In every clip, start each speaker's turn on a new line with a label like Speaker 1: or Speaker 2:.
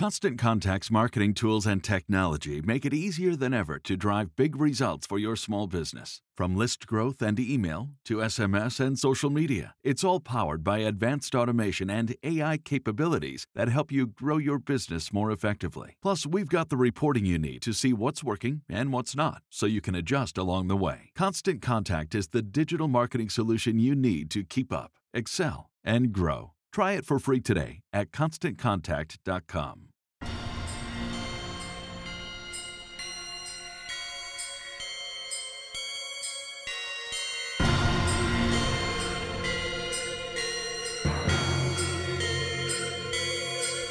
Speaker 1: Constant Contact's marketing tools and technology make it easier than ever to drive big results for your small business. From list growth and email to SMS and social media, it's all powered by advanced automation and AI capabilities that help you grow your business more effectively. Plus, we've got the reporting you need to see what's working and what's not, so you can adjust along the way. Constant Contact is the digital marketing solution you need to keep up, excel, and grow. Try it for free today at constantcontact.com.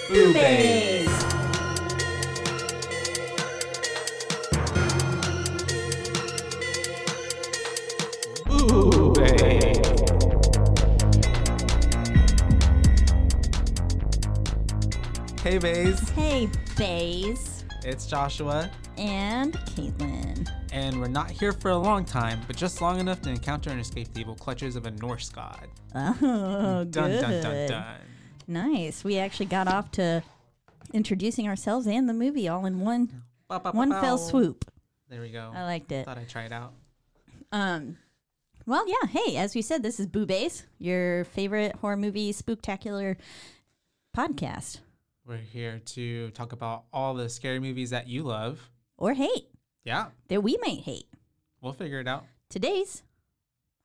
Speaker 2: Boobies.
Speaker 3: Hey, Bays.
Speaker 2: Hey, Bays.
Speaker 3: It's Joshua,
Speaker 2: And Caitlin.
Speaker 3: and we're not here for a long time, but just long enough to encounter and escape the evil clutches of a Norse god.
Speaker 2: Oh,
Speaker 3: Dun
Speaker 2: good.
Speaker 3: dun dun dun.
Speaker 2: Nice. We actually got off to introducing ourselves and the movie all in one
Speaker 3: Ba, ba, ba,
Speaker 2: one
Speaker 3: bow.
Speaker 2: fell swoop.
Speaker 3: There we go.
Speaker 2: I liked it.
Speaker 3: Thought I'd try it out.
Speaker 2: Um, well, yeah. Hey, as we said, this is Boo Bays, your favorite horror movie spooktacular podcast
Speaker 3: We're here to talk about all the scary movies that you love.
Speaker 2: or hate
Speaker 3: Yeah,
Speaker 2: that we might hate.
Speaker 3: we'll figure it out.
Speaker 2: Today's,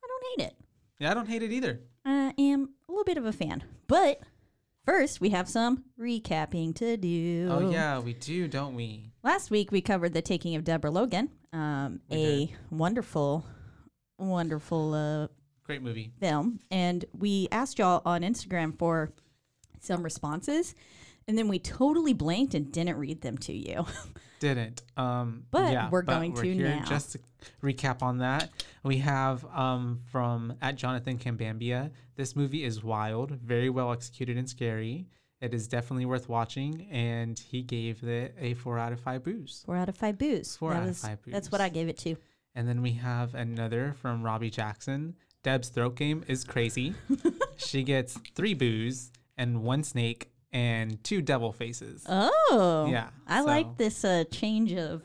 Speaker 2: I don't hate it.
Speaker 3: Yeah, I don't hate it either.
Speaker 2: I am a little bit of a fan, but first we have some recapping to do.
Speaker 3: Oh, yeah, we do, don't we?
Speaker 2: Last week we covered the taking of Deborah Logan, um, a wonderful, wonderful uh,
Speaker 3: Great movie.
Speaker 2: film, and we asked y'all on Instagram for some responses, and then we totally blanked and didn't read them to you.
Speaker 3: Didn't. Um,
Speaker 2: But
Speaker 3: yeah,
Speaker 2: we're going
Speaker 3: we're
Speaker 2: to now.
Speaker 3: Just to recap on that, we have um, from at Jonathan Cambambia. This movie is wild, very well executed and scary. It is definitely worth watching, and he gave it a four out of five booze.
Speaker 2: Four out of five boos.
Speaker 3: Four
Speaker 2: That
Speaker 3: out of
Speaker 2: five
Speaker 3: five
Speaker 2: That's what. I gave it to.
Speaker 3: And then we have another from Robbie Jackson. Deb's throat game is crazy. she gets three boos and one snake and two devil faces.
Speaker 2: Oh,
Speaker 3: Yeah,
Speaker 2: I
Speaker 3: so-
Speaker 2: like this uh, change of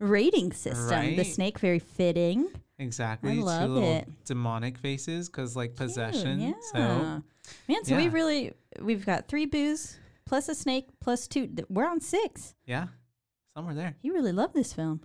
Speaker 2: rating system. The snake very fitting.
Speaker 3: Exactly.
Speaker 2: I love
Speaker 3: two little
Speaker 2: it.
Speaker 3: demonic faces because like possession.
Speaker 2: Yeah.
Speaker 3: So
Speaker 2: Man, so we
Speaker 3: yeah.
Speaker 2: really we've got three boos plus a snake plus two. We're on six.
Speaker 3: yeah, somewhere there.
Speaker 2: You really love this film.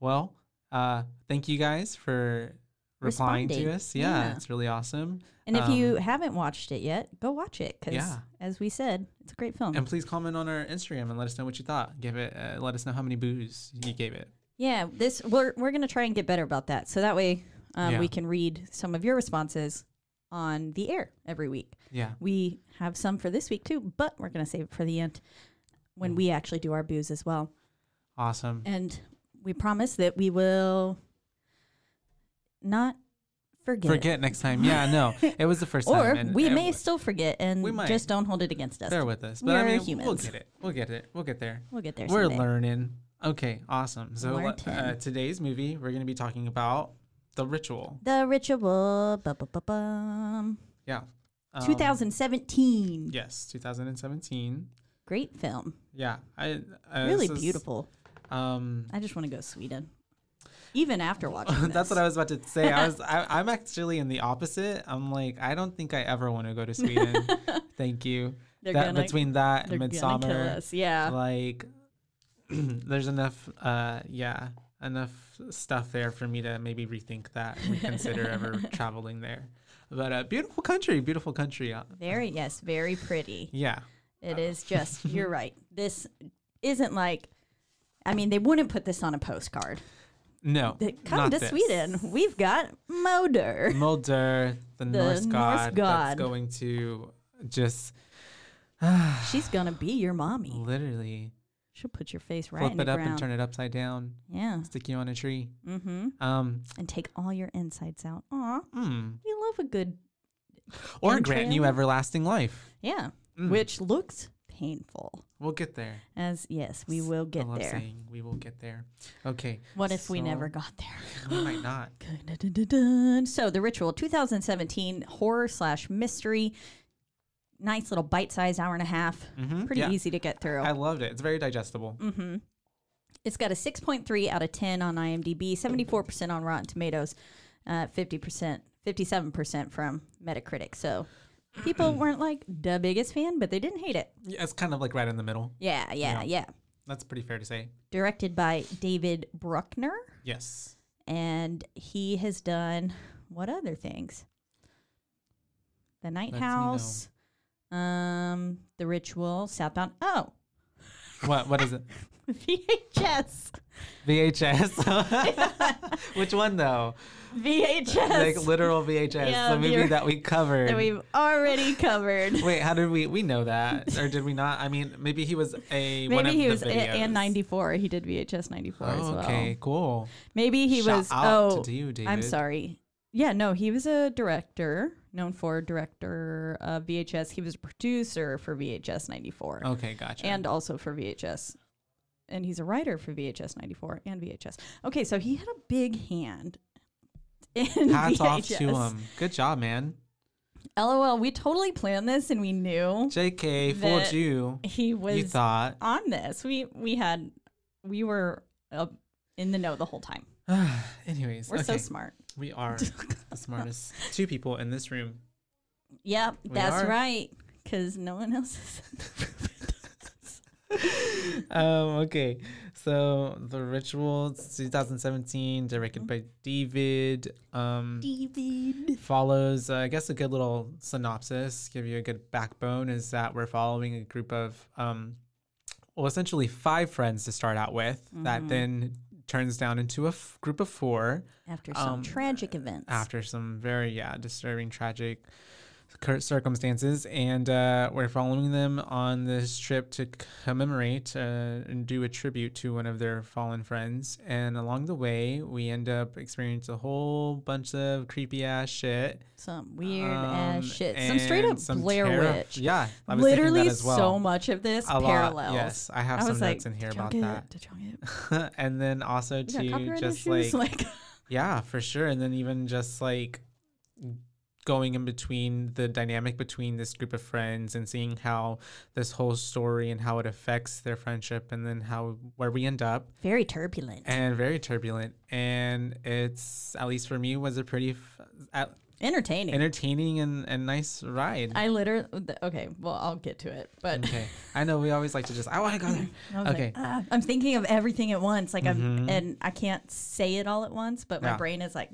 Speaker 3: Well, uh, thank you guys for replying
Speaker 2: Responding.
Speaker 3: to us. Yeah,
Speaker 2: Yeah.
Speaker 3: it's really awesome.
Speaker 2: And if you
Speaker 3: Um,
Speaker 2: haven't watched it yet, go watch it because,
Speaker 3: Yeah.
Speaker 2: as we said, it's a great film.
Speaker 3: and please comment on our Instagram and let us know what you thought. Give it. Uh, let us know how many boos you gave it.
Speaker 2: yeah, this we're we're gonna try and get better about that, so that way um,
Speaker 3: Yeah.
Speaker 2: we can read some of your responses on the air every week.
Speaker 3: Yeah.
Speaker 2: We have some for this week too, but we're gonna save it for the end when
Speaker 3: Mm.
Speaker 2: we actually do our boos as well.
Speaker 3: Awesome.
Speaker 2: And we promise that we will not forget.
Speaker 3: Forget next time. Yeah, no, it was the first
Speaker 2: Or
Speaker 3: time. Or
Speaker 2: we
Speaker 3: and
Speaker 2: may still forget and
Speaker 3: We might.
Speaker 2: just don't hold it against us.
Speaker 3: bear with us.
Speaker 2: We
Speaker 3: But I
Speaker 2: are
Speaker 3: mean, we'll get it. We'll get it. We'll get there.
Speaker 2: We'll get there.
Speaker 3: We're
Speaker 2: someday.
Speaker 3: learning. Okay, awesome. So uh, today's movie, we're going to be talking about the ritual.
Speaker 2: The Ritual. Ba-ba-ba-bum.
Speaker 3: Yeah. Um,
Speaker 2: 2017.
Speaker 3: Yes, 2017.
Speaker 2: Great film.
Speaker 3: Yeah, I uh,
Speaker 2: really
Speaker 3: this is,
Speaker 2: beautiful.
Speaker 3: Um,
Speaker 2: I just want to go Sweden. Even after watching
Speaker 3: that's what I was about to say. I was, I, I'm actually in the opposite. I'm like, I don't think I ever want to go to Sweden. Thank you.
Speaker 2: They're
Speaker 3: that
Speaker 2: gonna-
Speaker 3: between that and Midsummer.
Speaker 2: Yeah.
Speaker 3: like, there's enough. Uh, yeah, enough stuff there for me to maybe rethink that and reconsider ever traveling there. But uh, beautiful country, beautiful country. Uh,
Speaker 2: Very, yes, very pretty.
Speaker 3: yeah,
Speaker 2: It is just, you're right. This isn't like, I mean, they wouldn't put this on a postcard.
Speaker 3: No,
Speaker 2: Come to
Speaker 3: this.
Speaker 2: Sweden. We've got Moder.
Speaker 3: Mulder, the, Norse,
Speaker 2: Norse
Speaker 3: god,
Speaker 2: god.
Speaker 3: that's going to just
Speaker 2: She's gonna be your mommy.
Speaker 3: Literally.
Speaker 2: She'll put your face right
Speaker 3: Flip
Speaker 2: in the
Speaker 3: it up
Speaker 2: ground.
Speaker 3: and turn it upside down.
Speaker 2: Yeah.
Speaker 3: Stick you on a tree.
Speaker 2: Mm-hmm.
Speaker 3: Um,
Speaker 2: And take all your insides out. Aw,
Speaker 3: mm.
Speaker 2: you love a good.
Speaker 3: Or grant you everlasting life.
Speaker 2: Yeah.
Speaker 3: Mm.
Speaker 2: Which looks painful.
Speaker 3: We'll get there.
Speaker 2: As yes, we will
Speaker 3: I
Speaker 2: get
Speaker 3: love
Speaker 2: there.
Speaker 3: saying we will get there. Okay.
Speaker 2: What if we never got there?
Speaker 3: We might not.
Speaker 2: So the ritual 2017 horror slash mystery nice little bite-sized hour and a half
Speaker 3: Mhm,
Speaker 2: pretty
Speaker 3: yeah.
Speaker 2: easy to get through
Speaker 3: I loved it. It's very digestible.
Speaker 2: mm-hmm. it's got a 6.3 out of 10 on imdb 74% on rotten tomatoes uh, 50% 57% from metacritic so people weren't like the biggest fan but they didn't hate it
Speaker 3: Yeah, it's kind of like right in the middle.
Speaker 2: yeah yeah
Speaker 3: Yeah. That's pretty fair to say.
Speaker 2: directed by david bruckner
Speaker 3: Yes.
Speaker 2: and he has done what other things? The Night
Speaker 3: Lets me know.
Speaker 2: House, um, The Ritual, Southbound. Oh,
Speaker 3: What? What is it?
Speaker 2: VHS,
Speaker 3: VHS. Which one though?
Speaker 2: VHS
Speaker 3: Like literal VHS,
Speaker 2: Yeah,
Speaker 3: the movie that we covered.
Speaker 2: that we've already covered.
Speaker 3: Wait, how did we we know that, or did we not? I mean, maybe he was a one
Speaker 2: Maybe
Speaker 3: of
Speaker 2: he
Speaker 3: the
Speaker 2: was a- and ninety four. He did VHS ninety four as
Speaker 3: Oh,
Speaker 2: well.
Speaker 3: okay, cool.
Speaker 2: Maybe he
Speaker 3: Shout
Speaker 2: was. oh,
Speaker 3: to you, David.
Speaker 2: I'm sorry. Yeah, no, he was a director, known for director of VHS. He was a producer for VHS ninety four.
Speaker 3: Okay, gotcha.
Speaker 2: and also for VHS. And he's a writer for VHS 94 and VHS. Okay, so he had a big hand in
Speaker 3: hats
Speaker 2: VHS.
Speaker 3: off to him. Good job, man.
Speaker 2: LOL, we totally planned this and we knew
Speaker 3: Jk, fooled you.
Speaker 2: he was
Speaker 3: You thought.
Speaker 2: on this. We we had we were uh, in the know the whole time.
Speaker 3: Anyways,
Speaker 2: We're so smart.
Speaker 3: We are the smartest two people in this room.
Speaker 2: Yep,
Speaker 3: We
Speaker 2: that's
Speaker 3: are.
Speaker 2: right. Because no one else is.
Speaker 3: um, okay, so the ritual 2017, directed by David. Um,
Speaker 2: David.
Speaker 3: follows, uh, I guess, a good little synopsis, give you a good backbone. Is that we're following a group of, um, well, essentially five friends to start out with, that then turns down into a f- group of four
Speaker 2: After some
Speaker 3: Um,
Speaker 2: tragic events.
Speaker 3: after some very yeah disturbing tragic cir- circumstances and uh, we're following them on this trip to commemorate uh, and do a tribute to one of their fallen friends and along the way we end up experiencing a whole bunch of creepy ass shit
Speaker 2: Some weird
Speaker 3: um,
Speaker 2: ass shit. Some straight up
Speaker 3: some
Speaker 2: Blair
Speaker 3: terri-
Speaker 2: Witch.
Speaker 3: yeah
Speaker 2: Literally
Speaker 3: well.
Speaker 2: so much of this
Speaker 3: a
Speaker 2: parallels.
Speaker 3: lot yes i have
Speaker 2: I
Speaker 3: some notes
Speaker 2: like,
Speaker 3: in here about that
Speaker 2: get-
Speaker 3: and then also to just like
Speaker 2: like
Speaker 3: Yeah, for sure. And then even just like going in between the dynamic between this group of friends and seeing how this whole story and how it affects their friendship and then how where we end up
Speaker 2: very turbulent,
Speaker 3: and very turbulent and it's at least for me was a pretty f- at-
Speaker 2: entertaining.
Speaker 3: entertaining and, and nice ride
Speaker 2: I literally okay. Well, I'll get to it, but
Speaker 3: okay i know we always like to just i want to go there
Speaker 2: was like,
Speaker 3: okay
Speaker 2: "Ah," I'm thinking of everything at once. Like I'm,
Speaker 3: Mhm.
Speaker 2: and I can't say it all at once, but my
Speaker 3: Yeah.
Speaker 2: brain is like.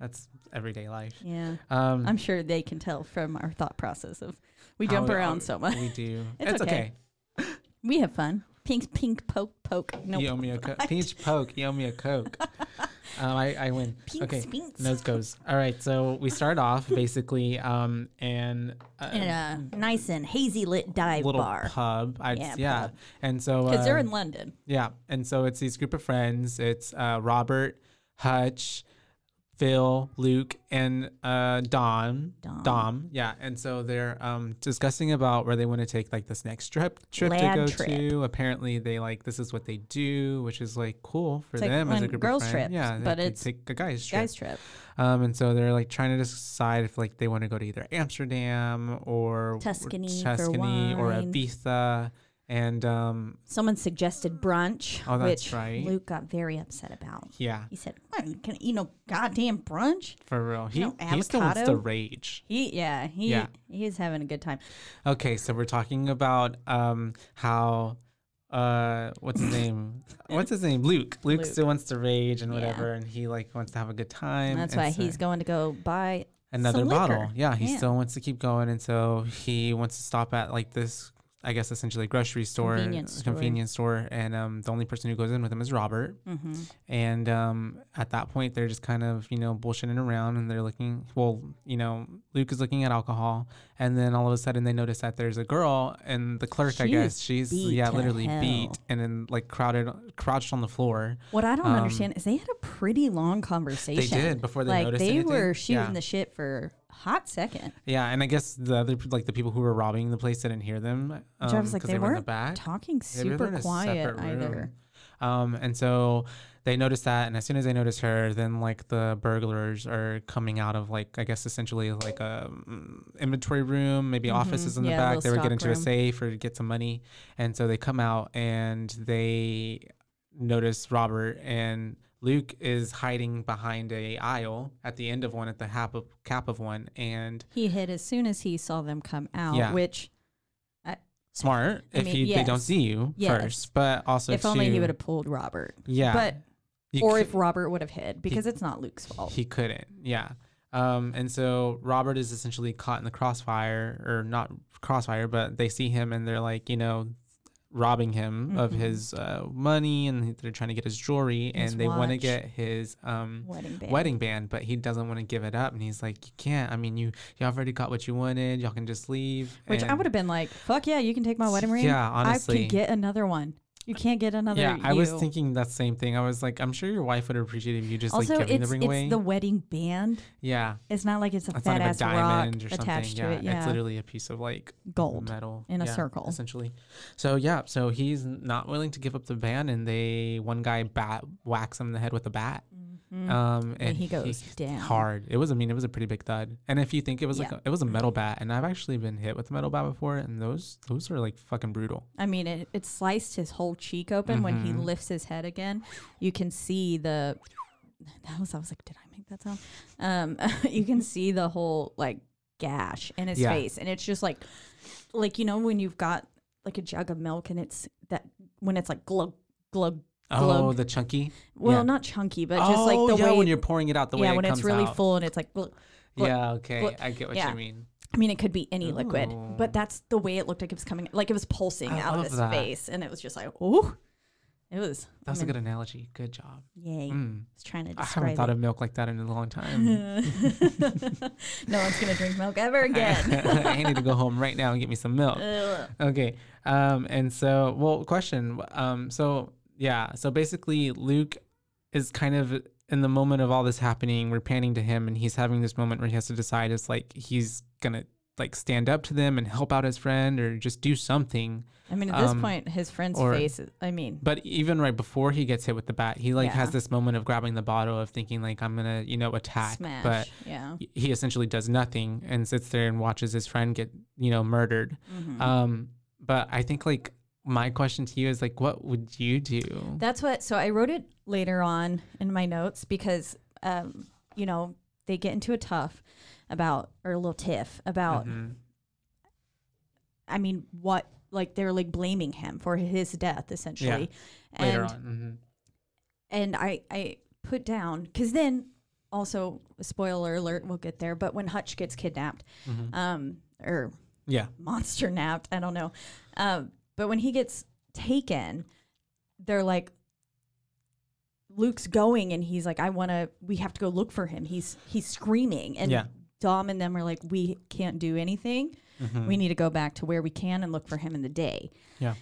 Speaker 3: That's everyday life
Speaker 2: yeah.
Speaker 3: um
Speaker 2: I'm sure they can tell from our thought process of we jump around so much.
Speaker 3: we do
Speaker 2: It's
Speaker 3: it's,
Speaker 2: okay.
Speaker 3: okay.
Speaker 2: We have fun. Pink, pink, poke, poke. No,
Speaker 3: You owe me a coke. Peach Poke. You owe me a Coke. um, I, I win.
Speaker 2: Pinks,
Speaker 3: okay.
Speaker 2: pinks.
Speaker 3: Nose goes. All right. So we start off basically um, and uh,
Speaker 2: in a nice and hazy lit dive
Speaker 3: little
Speaker 2: bar
Speaker 3: pub. I'd,
Speaker 2: Yeah,
Speaker 3: yeah.
Speaker 2: pub.
Speaker 3: And so
Speaker 2: because they're
Speaker 3: uh,
Speaker 2: in London.
Speaker 3: yeah. And so it's these group of friends. It's uh, Robert, Hutch, Phil, Luke, and uh, Dom.
Speaker 2: Dom.
Speaker 3: Dom. Yeah. And so they're um, discussing about where they want to take like this next trip trip
Speaker 2: Lad
Speaker 3: to go
Speaker 2: trip.
Speaker 3: to. Apparently, they like this is what they do, which is like cool for
Speaker 2: It's like
Speaker 3: them as a group
Speaker 2: girls'
Speaker 3: of friends.
Speaker 2: trips,
Speaker 3: Yeah,
Speaker 2: but it's
Speaker 3: take a guys trip.
Speaker 2: Guys trip.
Speaker 3: Um, and so they're like trying to decide if like they want to go to either Amsterdam or or
Speaker 2: Tuscany for
Speaker 3: Tuscany or. Ibiza. And um,
Speaker 2: Someone suggested brunch,
Speaker 3: Oh, that's
Speaker 2: which
Speaker 3: right.
Speaker 2: Luke got very upset about.
Speaker 3: yeah,
Speaker 2: He said, "What, "Can I eat no goddamn brunch?"
Speaker 3: for real, he
Speaker 2: know,
Speaker 3: he still wants to rage.
Speaker 2: He, yeah, he,
Speaker 3: Yeah.
Speaker 2: he's having a good time.
Speaker 3: Okay, so we're talking about um how uh what's his name? what's his name? Luke. Luke,
Speaker 2: Luke.
Speaker 3: still wants to rage and
Speaker 2: Yeah.
Speaker 3: whatever, and he like wants to have a good time.
Speaker 2: That's
Speaker 3: and
Speaker 2: why
Speaker 3: so-
Speaker 2: he's going to go buy.
Speaker 3: another bottle. Yeah, he
Speaker 2: Yeah.
Speaker 3: still wants to keep going, and so he wants to stop at like this I guess essentially a grocery store,
Speaker 2: Convenience store.
Speaker 3: convenience store, and um, the only person who goes in with him is Robert.
Speaker 2: Mm-hmm.
Speaker 3: And um, at that point, they're just kind of, you know, bullshitting around and they're looking, well, you know, Luke is looking at alcohol. And then all of a sudden they notice that there's a girl and the clerk, I guess, she's, yeah, literally
Speaker 2: hell.
Speaker 3: beat and then like crowded, crouched on the floor.
Speaker 2: What I don't
Speaker 3: Um,
Speaker 2: understand is they had a pretty long conversation.
Speaker 3: They did before they
Speaker 2: like
Speaker 3: noticed
Speaker 2: they
Speaker 3: anything.
Speaker 2: were shooting
Speaker 3: Yeah.
Speaker 2: the shit for hot second.
Speaker 3: Yeah. And I guess the other, like the people who were robbing the place didn't hear them. Um,
Speaker 2: I was like,
Speaker 3: 'cause
Speaker 2: they,
Speaker 3: were in the
Speaker 2: weren't
Speaker 3: back.
Speaker 2: talking super quiet either.
Speaker 3: Um, and so they notice that, and as soon as they notice her, then like the burglars are coming out of like I guess essentially like a mm, inventory room, maybe offices in the
Speaker 2: Mm-hmm. Yeah,
Speaker 3: back. They would get
Speaker 2: stock
Speaker 3: into a safe or get some money, and so they come out and they notice Robert and. Luke is hiding behind a aisle at the end of one, at the cap of, cap of one, and
Speaker 2: He hit as soon as he saw them come out,
Speaker 3: Yeah.
Speaker 2: which
Speaker 3: smart
Speaker 2: I
Speaker 3: if
Speaker 2: mean,
Speaker 3: he, they don't see you
Speaker 2: Yes.
Speaker 3: first, but also
Speaker 2: if only he would have pulled Robert.
Speaker 3: yeah,
Speaker 2: But
Speaker 3: you
Speaker 2: or if Robert would have hid because it's not Luke's fault.
Speaker 3: He couldn't. Yeah. Um, and so Robert is essentially caught in the crossfire, or not crossfire, but they see him and they're like, you know, robbing him of
Speaker 2: Mhm.
Speaker 3: his uh, money, and they're trying to get his jewelry,
Speaker 2: His
Speaker 3: and they want to get his um,
Speaker 2: Wedding band.
Speaker 3: wedding band, but he doesn't want to give it up, and he's like, you can't. I mean, you y'all already got what you wanted. Y'all can just leave.
Speaker 2: Which I would have been like, fuck yeah, you can take my wedding ring.
Speaker 3: Yeah, honestly I
Speaker 2: can get another one. You can't get another.
Speaker 3: Yeah, I was thinking that same thing. I was like, I'm sure your wife would appreciate if you just
Speaker 2: Also,
Speaker 3: like giving
Speaker 2: it's
Speaker 3: the ring
Speaker 2: it's
Speaker 3: away.
Speaker 2: the wedding band.
Speaker 3: yeah,
Speaker 2: It's not like it's a
Speaker 3: it's
Speaker 2: fat
Speaker 3: not even a
Speaker 2: ass rock
Speaker 3: diamond or something.
Speaker 2: attached
Speaker 3: yeah,
Speaker 2: to it. Yeah,
Speaker 3: it's literally a piece of like
Speaker 2: gold.
Speaker 3: metal
Speaker 2: in a
Speaker 3: yeah,
Speaker 2: circle.
Speaker 3: essentially. So yeah, so he's not willing to give up the band, and they one guy bat whacks him in the head with a bat. Mm.
Speaker 2: Mhm.
Speaker 3: Um, and
Speaker 2: and he goes down.
Speaker 3: hard. It was, I mean, it was a pretty big thud. And if you think it was like, a, it was a metal bat, and I've actually been hit with a metal bat before, and those those are like fucking brutal.
Speaker 2: I mean, it, it sliced his whole cheek open. When he
Speaker 3: Mhm.
Speaker 2: lifts his head again, you can see the. That was I was like, did I make that sound? Um, you can see the whole like gash in his
Speaker 3: Yeah.
Speaker 2: face, and it's just like, like you know when you've got like a jug of milk and it's that when it's like glug glug.
Speaker 3: Oh, the chunky.
Speaker 2: Well,
Speaker 3: Yeah.
Speaker 2: not chunky, but just like
Speaker 3: Oh,
Speaker 2: the
Speaker 3: yeah,
Speaker 2: way
Speaker 3: when you're pouring it out, the way
Speaker 2: yeah
Speaker 3: way
Speaker 2: when
Speaker 3: it
Speaker 2: it's really
Speaker 3: out.
Speaker 2: full and it's like. glug. glug.
Speaker 3: Yeah, okay,
Speaker 2: glug.
Speaker 3: I get what you mean.
Speaker 2: I mean, it could be any liquid, but that's the way it looked like it was coming, like it was pulsing
Speaker 3: I
Speaker 2: out of his
Speaker 3: that.
Speaker 2: face, and it was just like, oh, it was.
Speaker 3: That was
Speaker 2: I
Speaker 3: a
Speaker 2: mean,
Speaker 3: good analogy. Good job.
Speaker 2: Yay!
Speaker 3: Mm.
Speaker 2: I was trying to
Speaker 3: I haven't thought
Speaker 2: it.
Speaker 3: of milk like that in a long time.
Speaker 2: no one's gonna drink milk ever again.
Speaker 3: I need to go home right now and get me some milk.
Speaker 2: Ugh.
Speaker 3: Okay. Um, and so, well, question. Um, so yeah, so basically, Luke is kind of in the moment of all this happening. We're panning to him, and he's having this moment where he has to decide: is like he's gonna like stand up to them and help out his friend, or just do something.
Speaker 2: I mean, at this
Speaker 3: Um,
Speaker 2: point, his friend's
Speaker 3: or-
Speaker 2: face. Is, I mean,
Speaker 3: But even right before he gets hit with the bat, he like has this moment of grabbing the bottle of thinking like I'm gonna you know attack,
Speaker 2: smash.
Speaker 3: but
Speaker 2: yeah.
Speaker 3: he essentially does nothing and sits there and watches his friend get you know murdered.
Speaker 2: Mhm.
Speaker 3: Um, but I think like my question to you is like, what would you do?
Speaker 2: That's what. So I wrote it later on in my notes because, um, you know, they get into a tough about or a little tiff about.
Speaker 3: Mhm.
Speaker 2: I mean, what like they're like blaming him for his death essentially.
Speaker 3: Later
Speaker 2: and
Speaker 3: on, hmm
Speaker 2: and I I put down because then also spoiler alert we'll get there but when Hutch gets kidnapped
Speaker 3: hmm
Speaker 2: um or
Speaker 3: yeah,
Speaker 2: monster napped I don't know um but when he gets taken they're like Luke's going and he's like I want to we have to go look for him he's he's screaming and
Speaker 3: Yeah.
Speaker 2: Dom and them are like we can't do anything
Speaker 3: Mhm.
Speaker 2: we need to go back to where we can and look for him in the day
Speaker 3: Yeah.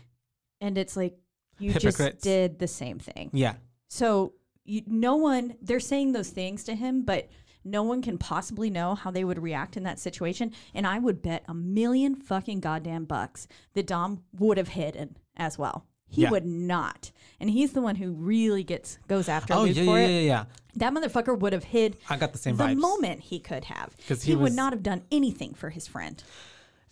Speaker 2: and it's like you
Speaker 3: Hypocrites.
Speaker 2: just did the same thing
Speaker 3: yeah,
Speaker 2: so you, no one, they're saying those things to him, but no one can possibly know how they would react in that situation. And I would bet a million fucking goddamn bucks that Dom would have hidden as well. He
Speaker 3: Yeah.
Speaker 2: would not. And he's the one who really gets goes after
Speaker 3: Oh
Speaker 2: Luke
Speaker 3: yeah,
Speaker 2: for
Speaker 3: yeah,
Speaker 2: it.
Speaker 3: yeah, yeah.
Speaker 2: That motherfucker would have hid
Speaker 3: I got the same
Speaker 2: the
Speaker 3: vibes.
Speaker 2: moment he could have.
Speaker 3: 'Cause
Speaker 2: he,
Speaker 3: he
Speaker 2: would not have done anything for his friend.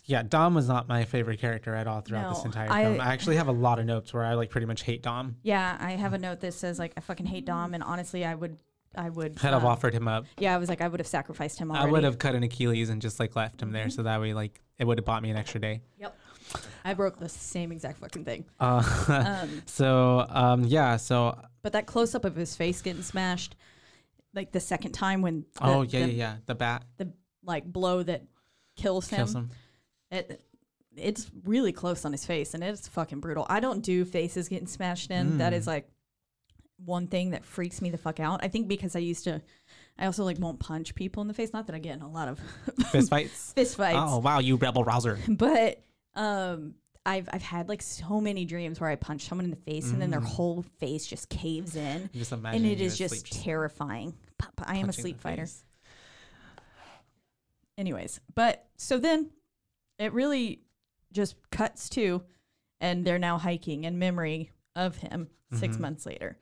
Speaker 3: Yeah, Dom was not my favorite character at all throughout this
Speaker 2: No,
Speaker 3: entire
Speaker 2: I-
Speaker 3: film. I actually have a lot of notes where I like pretty much hate Dom.
Speaker 2: Yeah, I have a note that says like I fucking hate Dom, and honestly, I would, I would.
Speaker 3: Had have
Speaker 2: um,
Speaker 3: offered him up.
Speaker 2: Yeah, I was like, I would have sacrificed him already.
Speaker 3: I would have cut an Achilles and just like left him
Speaker 2: Mm-hmm.
Speaker 3: there, so that way like it would have bought me an extra day.
Speaker 2: Yep. I broke the same exact fucking thing.
Speaker 3: Uh,
Speaker 2: Um,
Speaker 3: so um, yeah, so
Speaker 2: but that close up of his face getting smashed, like the second time when the,
Speaker 3: oh yeah,
Speaker 2: the,
Speaker 3: yeah, yeah, the bat
Speaker 2: the like blow that kills him,
Speaker 3: kills him.
Speaker 2: It, it's really close on his face, and it's fucking brutal. I don't do faces getting smashed in. That
Speaker 3: Mm.
Speaker 2: is like one thing that freaks me the fuck out. I think because I used to, I also like won't punch people in the face. Not that I get in a lot of
Speaker 3: Fist fights.
Speaker 2: fist fights,
Speaker 3: Oh wow, you rebel rouser.
Speaker 2: but um. I've, I've had like so many dreams where I punch someone in the face and then their
Speaker 3: Mm.
Speaker 2: whole face just caves in
Speaker 3: Just
Speaker 2: and it is just terrifying. I am a sleep fighter.
Speaker 3: face.
Speaker 2: anyways, but so then it really just cuts to, and they're now hiking in memory of him 6
Speaker 3: Mhm.
Speaker 2: months later.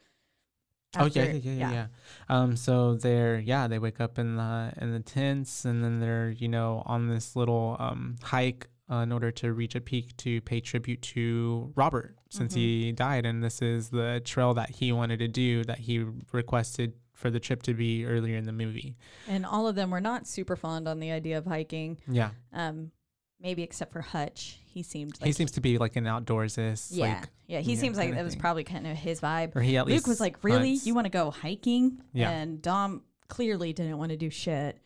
Speaker 3: Oh
Speaker 2: After-
Speaker 3: yeah, yeah, yeah, yeah, yeah. Um, so they're yeah, they wake up in the in the tents, and then they're you know on this little um hike uh, in order to reach a peak to pay tribute to Robert since
Speaker 2: Mhm.
Speaker 3: he died, and this is the trail that he wanted to do that he requested for the trip to be earlier in the movie.
Speaker 2: And all of them were not super fond on the idea of hiking,
Speaker 3: Yeah,
Speaker 2: um, maybe except for Hutch. He seemed like
Speaker 3: he seems to be like an outdoorsist.
Speaker 2: yeah,
Speaker 3: like,
Speaker 2: yeah. He seems like that was probably kind of his vibe.
Speaker 3: or he at least
Speaker 2: Luke was like, "Really?
Speaker 3: hunts.
Speaker 2: You want to go hiking?"
Speaker 3: Yeah.
Speaker 2: And Dom clearly didn't want to do shit.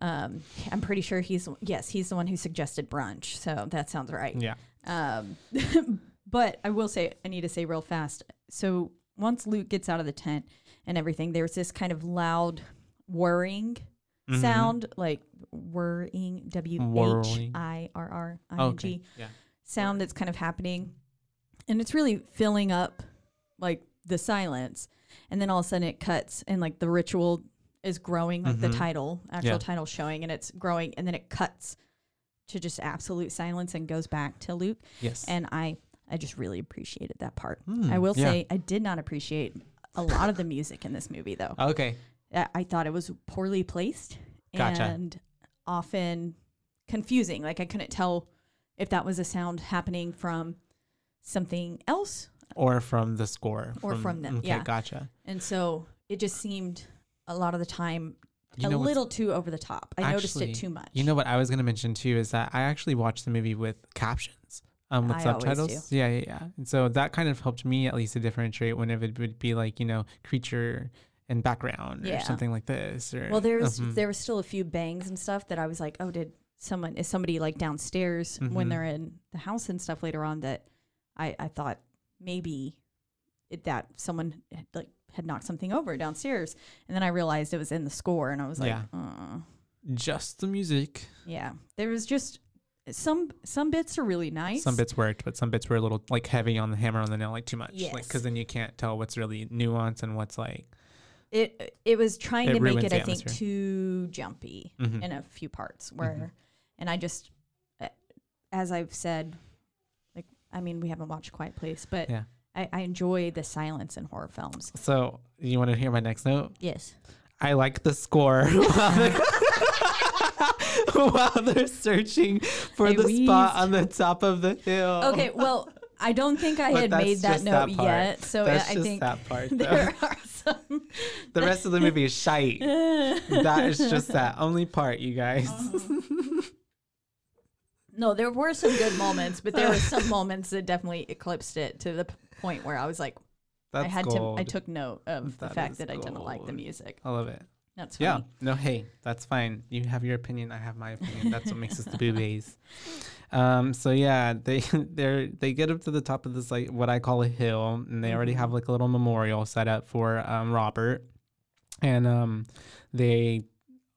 Speaker 2: Um, I'm pretty sure he's yes, he's the one who suggested brunch. So that sounds right.
Speaker 3: Yeah,
Speaker 2: Um, but I will say, I need to say real fast. So once Luke gets out of the tent and everything, there's this kind of loud whirring
Speaker 3: Mhm.
Speaker 2: sound, like whirring, W H I R R I N
Speaker 3: yeah.
Speaker 2: sound that's kind of happening. And it's really filling up like the silence. And then all of a sudden it cuts and like the ritual is growing, like the
Speaker 3: Mhm.
Speaker 2: title, actual
Speaker 3: Yeah.
Speaker 2: title showing, and it's growing. And then it cuts to just absolute silence and goes back to Luke
Speaker 3: Yes.
Speaker 2: and I I just really appreciated that part.
Speaker 3: Mm,
Speaker 2: I will
Speaker 3: yeah.
Speaker 2: say I did not appreciate a lot of the music in this movie though.
Speaker 3: okay.
Speaker 2: I, thought it was poorly placed
Speaker 3: Gotcha.
Speaker 2: and often confusing. Like I couldn't tell if that was a sound happening from something else,
Speaker 3: Or from the score.
Speaker 2: Or from them,
Speaker 3: Okay,
Speaker 2: yeah.
Speaker 3: gotcha.
Speaker 2: and so it just seemed a lot of the time
Speaker 3: You
Speaker 2: a little too over the top. I noticed it too much.
Speaker 3: You know what I was going to mention too is that I actually watched the movie with captions, um, with
Speaker 2: I
Speaker 3: subtitles. Yeah, yeah, yeah. And so that kind of helped me at least to differentiate whenever it would be like you know creature and background or something like this. Or
Speaker 2: Well, there was
Speaker 3: Mhm.
Speaker 2: there was still a few bangs and stuff that I was like, oh, did someone is somebody like downstairs when
Speaker 3: Mhm.
Speaker 2: they're in the house and stuff later on that I I thought maybe it, that someone had, like had knocked something over downstairs, and then I realized it was in the score, and I was like,
Speaker 3: Yeah.
Speaker 2: uh,
Speaker 3: just the music.
Speaker 2: yeah, there was just some some bits are really nice.
Speaker 3: Some bits worked, but some bits were a little like heavy on the hammer on the nail, like too much. Like
Speaker 2: Yes.
Speaker 3: because then you can't tell what's really nuance and what's like.
Speaker 2: It it was trying
Speaker 3: It
Speaker 2: to make it I think too jumpy
Speaker 3: Mhm.
Speaker 2: in a few parts where and I just uh, as I've said like I mean we haven't watched Quiet Place but
Speaker 3: Yeah.
Speaker 2: I, I enjoy the silence in horror films.
Speaker 3: So you want to hear my next note?
Speaker 2: Yes.
Speaker 3: I like the score while they're, searching for
Speaker 2: They
Speaker 3: the spot on the top of the hill.
Speaker 2: Okay, well, I don't think I
Speaker 3: But
Speaker 2: had made that note
Speaker 3: that
Speaker 2: yet, so
Speaker 3: That's
Speaker 2: I think
Speaker 3: that part. though.
Speaker 2: there are some.
Speaker 3: the rest of the movie is shite. that is just that only part, you guys.
Speaker 2: Uh-huh. no, there were some good moments, but there were some moments that definitely eclipsed it to the p- point where I was like,
Speaker 3: That's
Speaker 2: I had
Speaker 3: gold.
Speaker 2: to, I took note of the fact that I didn't like the music.
Speaker 3: I love it.
Speaker 2: That's
Speaker 3: fine.
Speaker 2: Yeah.
Speaker 3: No, hey, that's fine. You have your opinion. I have my opinion. That's what makes us the boobies. Um. So yeah, they they they get up to the top of this like what I call a hill, and they already
Speaker 2: Mm-hmm.
Speaker 3: have like a little memorial set up for um Robert, and um they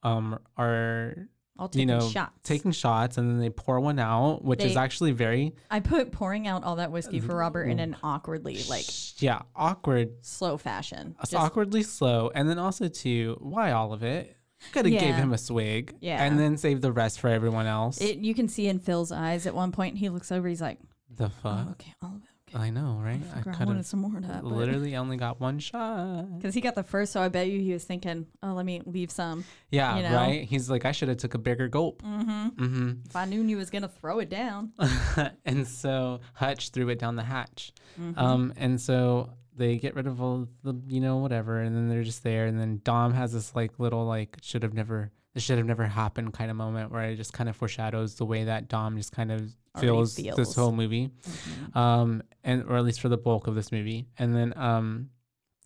Speaker 3: um are
Speaker 2: I'll
Speaker 3: you know
Speaker 2: shots.
Speaker 3: taking shots, and then they pour one out, which is actually very
Speaker 2: I put pouring out all that whiskey for Robert in an awkwardly, like
Speaker 3: yeah awkward
Speaker 2: slow fashion.
Speaker 3: It's
Speaker 2: Just-
Speaker 3: awkwardly slow, and then also too, why all of it? Could have gave him a swig,
Speaker 2: Yeah.
Speaker 3: and then save the rest for everyone else.
Speaker 2: It, you can see in Phil's eyes at one point. He looks over. He's like,
Speaker 3: the fuck?
Speaker 2: "Oh, okay, all of it.
Speaker 3: I know, right?
Speaker 2: I, I wanted some more that."
Speaker 3: literally only got one shot.
Speaker 2: Because he got the first, so I bet you he was thinking, "Oh, let me leave some."
Speaker 3: Yeah,
Speaker 2: you know?
Speaker 3: right. He's like, I should have took a bigger gulp.
Speaker 2: Mm-hmm.
Speaker 3: Mm-hmm.
Speaker 2: If I knew you was gonna throw it down,
Speaker 3: and so Hutch threw it down the hatch.
Speaker 2: Mm-hmm.
Speaker 3: Um, and so they get rid of all the, you know, whatever, and then they're just there. And then Dom has this like little like should have never, this should have never happened kind of moment where it just kind of foreshadows the way that Dom just kind of
Speaker 2: Already
Speaker 3: feels, this whole movie,
Speaker 2: Mm-hmm.
Speaker 3: um, and or at least for the bulk of this movie. And then, um,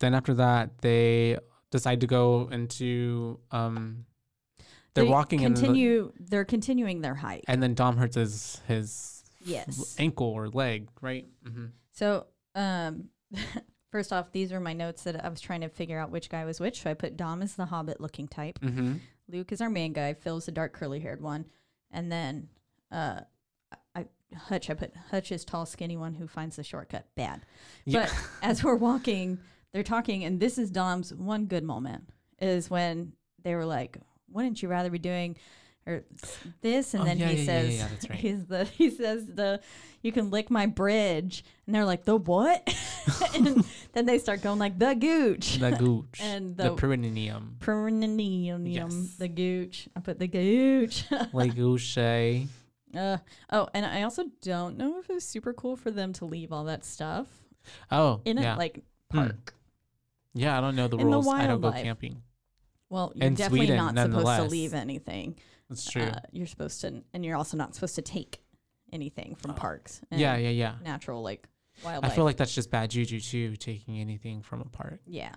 Speaker 3: then after that, they decide to go into um they're
Speaker 2: They
Speaker 3: walking in the,
Speaker 2: continue they're continuing their hike.
Speaker 3: and then Dom hurts his his
Speaker 2: Yes.
Speaker 3: ankle or leg, right? Mm-hmm.
Speaker 2: So, um, first off, these are my notes that I was trying to figure out which guy was which. So I put Dom as the Hobbit looking type.
Speaker 3: Mm-hmm.
Speaker 2: Luke is our main guy. Phil's the dark curly haired one, and then uh, I Hutch. I put Hutch is tall, skinny one who finds the shortcut. Bad.
Speaker 3: Yeah.
Speaker 2: But as we're walking, they're talking, and this is Dom's one good moment is when they were like, "Wouldn't you rather be doing?" Or this, and
Speaker 3: Oh,
Speaker 2: then
Speaker 3: yeah,
Speaker 2: he
Speaker 3: yeah,
Speaker 2: says,
Speaker 3: yeah, right.
Speaker 2: "He's the he says the you can lick my bridge," and they're like, "The what?" and then they start going like, "The gooch."
Speaker 3: The gooch
Speaker 2: And
Speaker 3: the
Speaker 2: the-
Speaker 3: perineum,
Speaker 2: Perineum,
Speaker 3: Yes.
Speaker 2: the gooch. I put the gooch.
Speaker 3: like gooche.
Speaker 2: uh, oh, and I also don't know if it was super cool for them to leave all that stuff
Speaker 3: Oh,
Speaker 2: in it, like
Speaker 3: Hmm.
Speaker 2: park.
Speaker 3: yeah. I don't know the
Speaker 2: And the
Speaker 3: rules. I don't go camping.
Speaker 2: Well, you're
Speaker 3: In
Speaker 2: definitely
Speaker 3: Sweden,
Speaker 2: not supposed to leave anything.
Speaker 3: That's true.
Speaker 2: Uh, you're supposed to, and you're also not supposed to take anything from parks.
Speaker 3: Oh. yeah, yeah, yeah.
Speaker 2: Natural like wildlife.
Speaker 3: I feel like that's just bad juju too, taking anything from a park.
Speaker 2: yeah,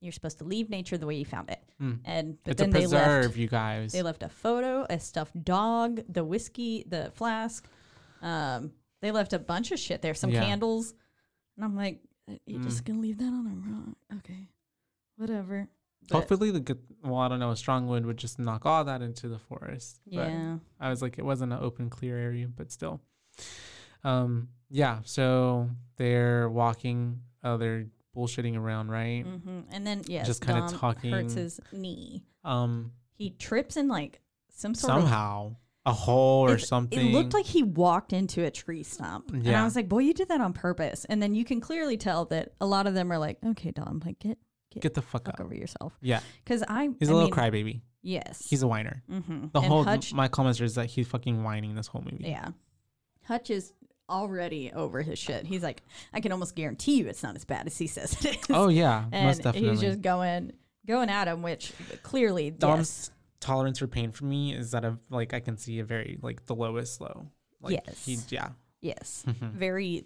Speaker 2: you're supposed to leave nature the way you found it.
Speaker 3: Mm.
Speaker 2: And but
Speaker 3: It's a
Speaker 2: then they left.
Speaker 3: preserve, you guys.
Speaker 2: They left a photo, a stuffed dog, the whiskey, the flask. Um, they left a bunch of shit there, some
Speaker 3: Yeah.
Speaker 2: candles, and I'm like, "Uh, "You're
Speaker 3: Mm.
Speaker 2: just gonna leave that on a rock? Okay, whatever." But,
Speaker 3: Hopefully, the good. Well, I don't know. A strong wind would just knock all that into the forest. but
Speaker 2: yeah,
Speaker 3: I was like, it wasn't an open, clear area, but still. Um. Yeah. So they're walking. Uh, they're bullshitting around, right?
Speaker 2: hmm and then yeah,
Speaker 3: Just kinda
Speaker 2: talking. hurts his knee.
Speaker 3: Um.
Speaker 2: He trips in like some sort of.
Speaker 3: Somehow, a hole or
Speaker 2: It-
Speaker 3: something.
Speaker 2: It looked like he walked into a tree stump. And I was like, boy, you did that on purpose. And then you can clearly tell that a lot of them are like, okay, Dom, like, get,
Speaker 3: get the fuck
Speaker 2: fuck
Speaker 3: up.
Speaker 2: over yourself.
Speaker 3: Yeah,
Speaker 2: Because I.
Speaker 3: he's
Speaker 2: a
Speaker 3: a little crybaby.
Speaker 2: Yes.
Speaker 3: He's a whiner.
Speaker 2: Mm-hmm.
Speaker 3: The
Speaker 2: and
Speaker 3: whole
Speaker 2: Hutch,
Speaker 3: my comments is that he's fucking whining this whole movie.
Speaker 2: yeah, Hutch is already over his shit. He's like, I can almost guarantee you it's not as bad as he says it is.
Speaker 3: Oh yeah,
Speaker 2: and
Speaker 3: most definitely.
Speaker 2: he's just going, going at him, which clearly,
Speaker 3: Dom's tolerance for pain for me is that of like I can see a very like the lowest low. Like
Speaker 2: Yes.
Speaker 3: He, yeah.
Speaker 2: yes, yes,
Speaker 3: Mhm.
Speaker 2: very,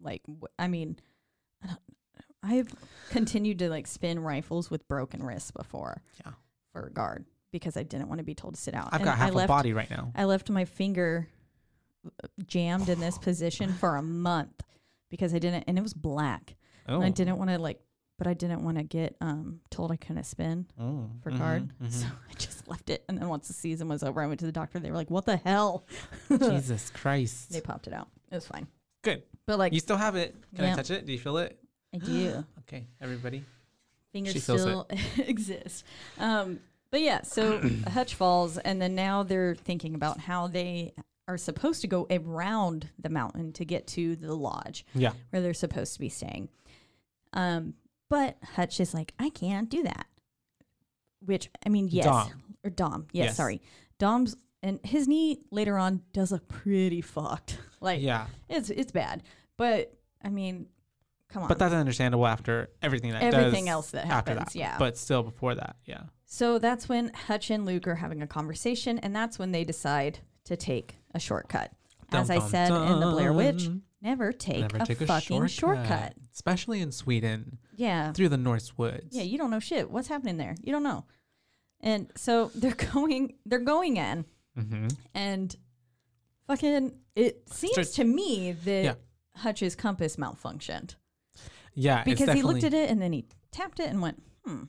Speaker 2: like, w- I mean, I don't, I've continued to like spin rifles with broken wrists before.
Speaker 3: Yeah.
Speaker 2: For a guard because I didn't want to be told to sit out.
Speaker 3: I've
Speaker 2: And
Speaker 3: got half
Speaker 2: I left,
Speaker 3: a body right now.
Speaker 2: I left my finger uh, jammed in this position for a month because I didn't, and it was black.
Speaker 3: Oh.
Speaker 2: And I didn't want to like, but I didn't want to get um told I couldn't spin
Speaker 3: oh.
Speaker 2: for
Speaker 3: mhm,
Speaker 2: guard,
Speaker 3: mhm.
Speaker 2: so I just left it. And then once the season was over, I went to the doctor. They were like, "What the hell?"
Speaker 3: Jesus Christ.
Speaker 2: they popped it out. It was fine.
Speaker 3: Good.
Speaker 2: But like,
Speaker 3: You still have it. Can I touch it? Do you feel it?
Speaker 2: I do.
Speaker 3: Okay, everybody.
Speaker 2: Fingers still exist. Um, but yeah, so Hutch falls, and then now they're thinking about how they are supposed to go around the mountain to get to the lodge
Speaker 3: Yeah.
Speaker 2: where they're supposed to be staying. Um, but Hutch is like, I can't do that. Which I mean, yes,
Speaker 3: Dom.
Speaker 2: or Dom. Yes,
Speaker 3: Yes.
Speaker 2: sorry, Dom's and his knee later on does look pretty fucked. Like,
Speaker 3: Yeah.
Speaker 2: it's it's bad. But I mean, come on.
Speaker 3: But that's understandable after everything that
Speaker 2: Everything else that
Speaker 3: after
Speaker 2: happens,
Speaker 3: that.
Speaker 2: yeah.
Speaker 3: But still before that, yeah.
Speaker 2: So that's when Hutch and Luke are having a conversation, and that's when they decide to take a shortcut. As
Speaker 3: Dun,
Speaker 2: I
Speaker 3: dun,
Speaker 2: said in The Blair Witch, never take,
Speaker 3: Never
Speaker 2: a,
Speaker 3: take a
Speaker 2: fucking
Speaker 3: shortcut.
Speaker 2: shortcut.
Speaker 3: Especially in Sweden,
Speaker 2: Yeah.
Speaker 3: through the Norse woods.
Speaker 2: Yeah, you don't know shit. What's happening there? You don't know. And so they're going they're going in
Speaker 3: mm-hmm.
Speaker 2: and fucking it seems
Speaker 3: Start-
Speaker 2: to me that
Speaker 3: Yeah.
Speaker 2: Hutch's compass malfunctioned.
Speaker 3: Yeah,
Speaker 2: Because he looked at it and then he tapped it and went, hmm.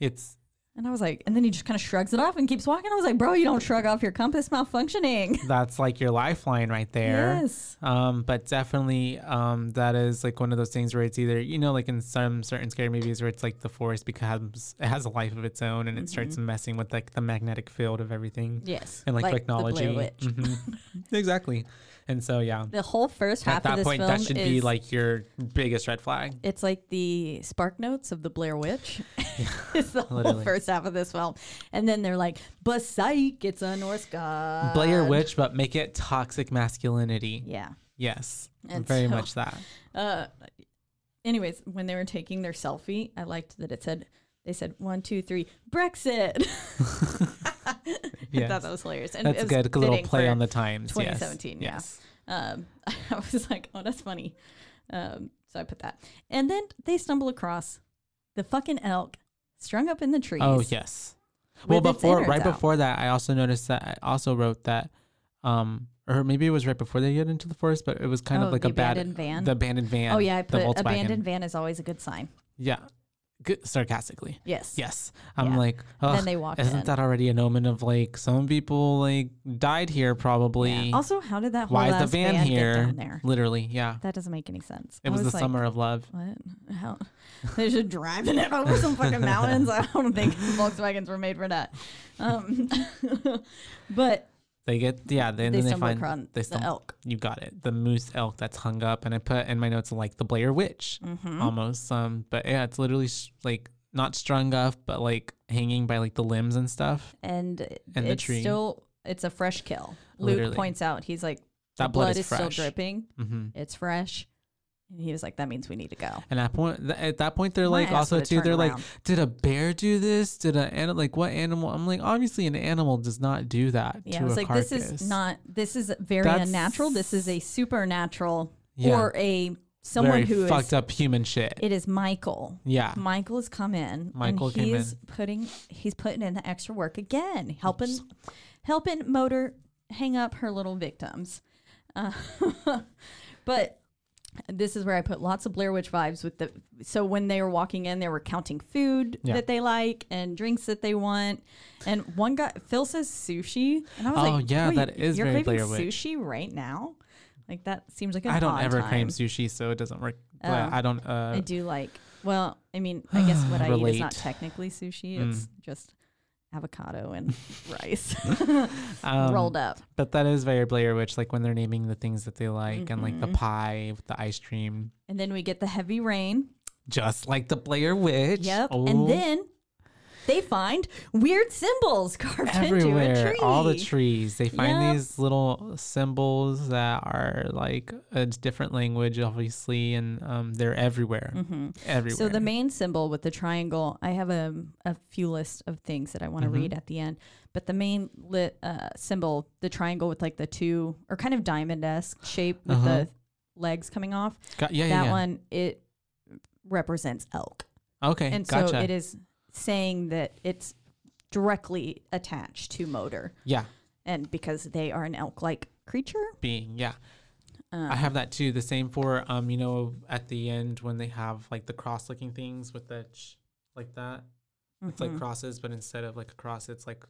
Speaker 3: It's
Speaker 2: And I was like, and then he just kind of shrugs it off and keeps walking. I was like, bro, you don't shrug off your compass malfunctioning.
Speaker 3: that's like your lifeline right there.
Speaker 2: Yes.
Speaker 3: Um, but definitely, um, that is like one of those things where it's either you know, like in some certain scary movies where it's like the forest becomes it has a life of its own and it starts
Speaker 2: Mm-hmm.
Speaker 3: messing with like the magnetic field of everything
Speaker 2: Yes.
Speaker 3: and like,
Speaker 2: Blair
Speaker 3: technology. Mhm. exactly. And so yeah,
Speaker 2: The whole first half
Speaker 3: at that
Speaker 2: of this
Speaker 3: point,
Speaker 2: film
Speaker 3: that should be like your biggest red flag.
Speaker 2: It's like the spark notes of the Blair Witch. it's the whole first half of this film. And then they're like, but psych, it's a Norse god.
Speaker 3: Blair Witch, but make it toxic masculinity.
Speaker 2: Yeah.
Speaker 3: Yes,
Speaker 2: And
Speaker 3: very
Speaker 2: so-
Speaker 3: much that.
Speaker 2: Uh, anyways, when they were taking their selfie, I liked that it said, they said one, two, three, Brexit. I
Speaker 3: Yes.
Speaker 2: thought that was hilarious. And
Speaker 3: That's
Speaker 2: it was
Speaker 3: good. A little play on the times.
Speaker 2: 2017, yeah.
Speaker 3: Yes.
Speaker 2: um, I was like, oh, that's funny. Um, so I put that. And then they stumble across the fucking elk strung up in the trees.
Speaker 3: Oh yes. well, before right
Speaker 2: out.
Speaker 3: before that, I also noticed that I also wrote that, um, or maybe it was right before they get into the forest, but it was kind
Speaker 2: Oh,
Speaker 3: of like a bad
Speaker 2: abandoned van?
Speaker 3: the abandoned van.
Speaker 2: Oh yeah, I
Speaker 3: the
Speaker 2: put abandoned van is always a good sign.
Speaker 3: Yeah, good sarcastically.
Speaker 2: Yes.
Speaker 3: Yes, I'm
Speaker 2: Yeah.
Speaker 3: like,
Speaker 2: Then they walk
Speaker 3: isn't
Speaker 2: in.
Speaker 3: that already an omen of like some people like died here probably?
Speaker 2: Yeah. Also, how did that whole
Speaker 3: Why is the van,
Speaker 2: van
Speaker 3: here?
Speaker 2: get down there?
Speaker 3: Literally, yeah.
Speaker 2: That doesn't make any sense.
Speaker 3: It
Speaker 2: I
Speaker 3: was, the
Speaker 2: like,
Speaker 3: summer of love.
Speaker 2: What? How? They're just driving it over some fucking mountains. I don't think Volkswagens were made for that. Um, but
Speaker 3: They get yeah. Then
Speaker 2: they
Speaker 3: then they find
Speaker 2: across
Speaker 3: they
Speaker 2: the
Speaker 3: stumble.
Speaker 2: elk.
Speaker 3: You got it. The moose elk that's hung up, and I put in my notes like the Blair Witch,
Speaker 2: Mm-hmm.
Speaker 3: almost. Um, but yeah, it's literally s- like not strung up, but like hanging by like the limbs and stuff.
Speaker 2: And,
Speaker 3: And the
Speaker 2: it's
Speaker 3: tree.
Speaker 2: still it's a fresh kill. Luke points out he's like
Speaker 3: That
Speaker 2: the
Speaker 3: blood
Speaker 2: blood,
Speaker 3: is
Speaker 2: is, still dripping.
Speaker 3: hmm
Speaker 2: It's fresh. And he was like, "That means we need to go."
Speaker 3: And at point th- at that point, they're
Speaker 2: My
Speaker 3: like also too. They're
Speaker 2: turned
Speaker 3: like, did a bear do this? Did a animal like what animal? I'm like, obviously an animal does not do that
Speaker 2: Yeah,
Speaker 3: to
Speaker 2: I was
Speaker 3: a
Speaker 2: like,
Speaker 3: carcass.
Speaker 2: "This is not. This is very
Speaker 3: That's-
Speaker 2: unnatural. This is a supernatural
Speaker 3: Yeah.
Speaker 2: or a someone
Speaker 3: Very
Speaker 2: who is.
Speaker 3: fucked up human shit.
Speaker 2: It is Michael.
Speaker 3: yeah,
Speaker 2: Michael has come in.
Speaker 3: Michael
Speaker 2: and
Speaker 3: came
Speaker 2: he's
Speaker 3: in.
Speaker 2: putting he's putting in the extra work again, helping helping Moder hang up her little victims. Uh, but this is where I put lots of Blair Witch vibes with the. So when they were walking in, they were counting food
Speaker 3: Yeah.
Speaker 2: that they like and drinks that they want. And one guy, Phil says sushi, and I was like,
Speaker 3: Oh,
Speaker 2: like,
Speaker 3: yeah,
Speaker 2: "Wait,
Speaker 3: that is
Speaker 2: you're
Speaker 3: very
Speaker 2: craving
Speaker 3: Blair Witch."
Speaker 2: sushi right now." Like that seems like an
Speaker 3: I don't ever
Speaker 2: time.
Speaker 3: crave sushi, so it doesn't work. But
Speaker 2: Oh.
Speaker 3: I don't. Uh,
Speaker 2: I do like. Well, I mean, I guess what I eat is not technically sushi.
Speaker 3: Mm.
Speaker 2: It's just avocado and rice
Speaker 3: um,
Speaker 2: rolled up.
Speaker 3: But that is very Blair Witch, like when they're naming the things that they like, and like the
Speaker 2: Mhm.
Speaker 3: pie with the ice cream,
Speaker 2: And then we get the heavy rain.
Speaker 3: just like the Blair Witch.
Speaker 2: Yep.
Speaker 3: Oh,
Speaker 2: And then they find weird symbols carved into a
Speaker 3: everywhere,
Speaker 2: tree.
Speaker 3: all the trees, they find
Speaker 2: Yep.
Speaker 3: these little symbols that are like a different language, obviously, and um, they're everywhere,
Speaker 2: hmm
Speaker 3: everywhere.
Speaker 2: So the main symbol with the triangle, I have a, a few list of things that I want to
Speaker 3: Mhm.
Speaker 2: read at the end. But the main lit, uh, symbol, the triangle with like the two or kind of diamond esque shape with
Speaker 3: Uh-huh.
Speaker 2: the legs coming off.
Speaker 3: Got, yeah,
Speaker 2: that
Speaker 3: yeah, yeah.
Speaker 2: one it represents elk.
Speaker 3: Okay,
Speaker 2: and
Speaker 3: gotcha.
Speaker 2: so it is saying that it's directly attached to Moder
Speaker 3: yeah,
Speaker 2: and because they are an elk-like creature
Speaker 3: being yeah.
Speaker 2: uh,
Speaker 3: I have that too. The same for um, you know, at the end when they have like the cross-looking things with the ch- like that. It's like
Speaker 2: mhm.
Speaker 3: crosses, but instead of like a cross, it's like,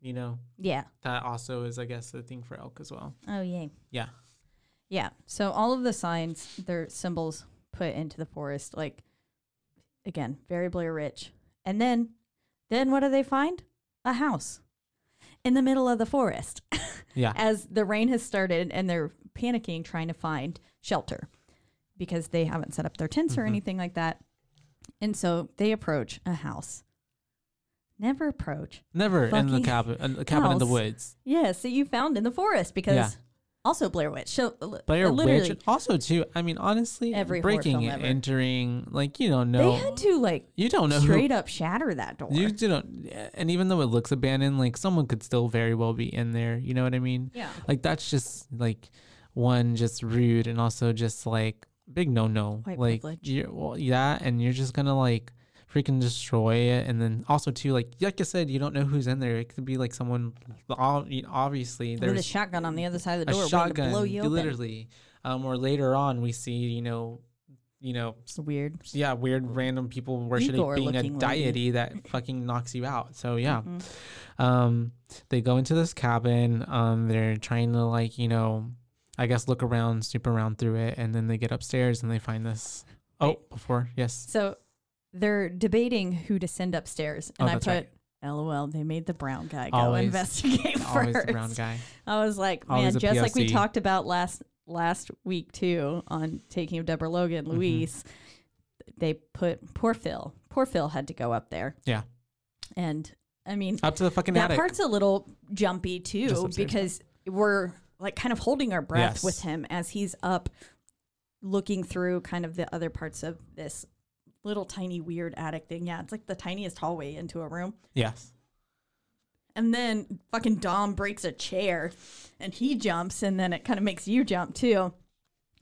Speaker 3: you know,
Speaker 2: yeah
Speaker 3: that also is, I guess, a thing for elk as well.
Speaker 2: oh yay
Speaker 3: Yeah.
Speaker 2: yeah so all of the signs they're symbols put into the forest like again very blair witch and then then what do they find a house in the middle of the forest
Speaker 3: Yeah.
Speaker 2: as the rain has started and they're panicking trying to find shelter because they haven't set up their tents or
Speaker 3: Mhm.
Speaker 2: anything like that. And so they approach a house. Never approach.
Speaker 3: Never in the cabin, in the cabin in the woods.
Speaker 2: Yes, that you found in the forest because
Speaker 3: Yeah.
Speaker 2: Also Blair Witch. So uh,
Speaker 3: Blair Witch. Also, too. I mean, honestly,
Speaker 2: Every
Speaker 3: breaking, and
Speaker 2: ever.
Speaker 3: entering, like you don't know.
Speaker 2: they had to like
Speaker 3: you don't know who
Speaker 2: straight up shatter that door.
Speaker 3: You don't, and even though it looks abandoned, like someone could still very well be in there. You know what I mean?
Speaker 2: yeah.
Speaker 3: Like that's just like one, just rude, and also just like big no no. Like
Speaker 2: privilege.
Speaker 3: you're well, yeah, and you're just gonna like freaking destroy it, and then also too like like I said, you don't know who's in there. It could be like someone. all- you know, Obviously,
Speaker 2: With a shotgun on the other side of the door, ready
Speaker 3: shotgun,
Speaker 2: blow you
Speaker 3: literally. Um, or later on, we see you know, you know,
Speaker 2: It's weird.
Speaker 3: yeah, weird random people worshiping being a deity that fucking knocks you out. So yeah,
Speaker 2: Mhm.
Speaker 3: um, they go into this cabin. Um, they're trying to like you know, I guess look around, snoop around through it, and then they get upstairs and they find this. Oh, before yes,
Speaker 2: So they're debating who to send upstairs, and
Speaker 3: Oh,
Speaker 2: I put,
Speaker 3: right.
Speaker 2: "LOL." They made the brown guy go
Speaker 3: Always-
Speaker 2: investigate
Speaker 3: always
Speaker 2: first.
Speaker 3: the brown guy.
Speaker 2: I was like, man,
Speaker 3: Always
Speaker 2: just like we talked about last last week too on taking of Deborah Logan,
Speaker 3: Mm-hmm.
Speaker 2: They put poor Phil. Poor Phil had to go up there.
Speaker 3: Yeah.
Speaker 2: and I mean
Speaker 3: Up to the fucking
Speaker 2: that
Speaker 3: attic.
Speaker 2: part's a little jumpy too because we're like kind of holding our breath
Speaker 3: Yes.
Speaker 2: with him as he's up looking through kind of the other parts of this little tiny weird attic thing. Yeah, it's like the tiniest hallway into a room.
Speaker 3: yes.
Speaker 2: And then fucking Dom breaks a chair and he jumps and then it kind of makes you jump too.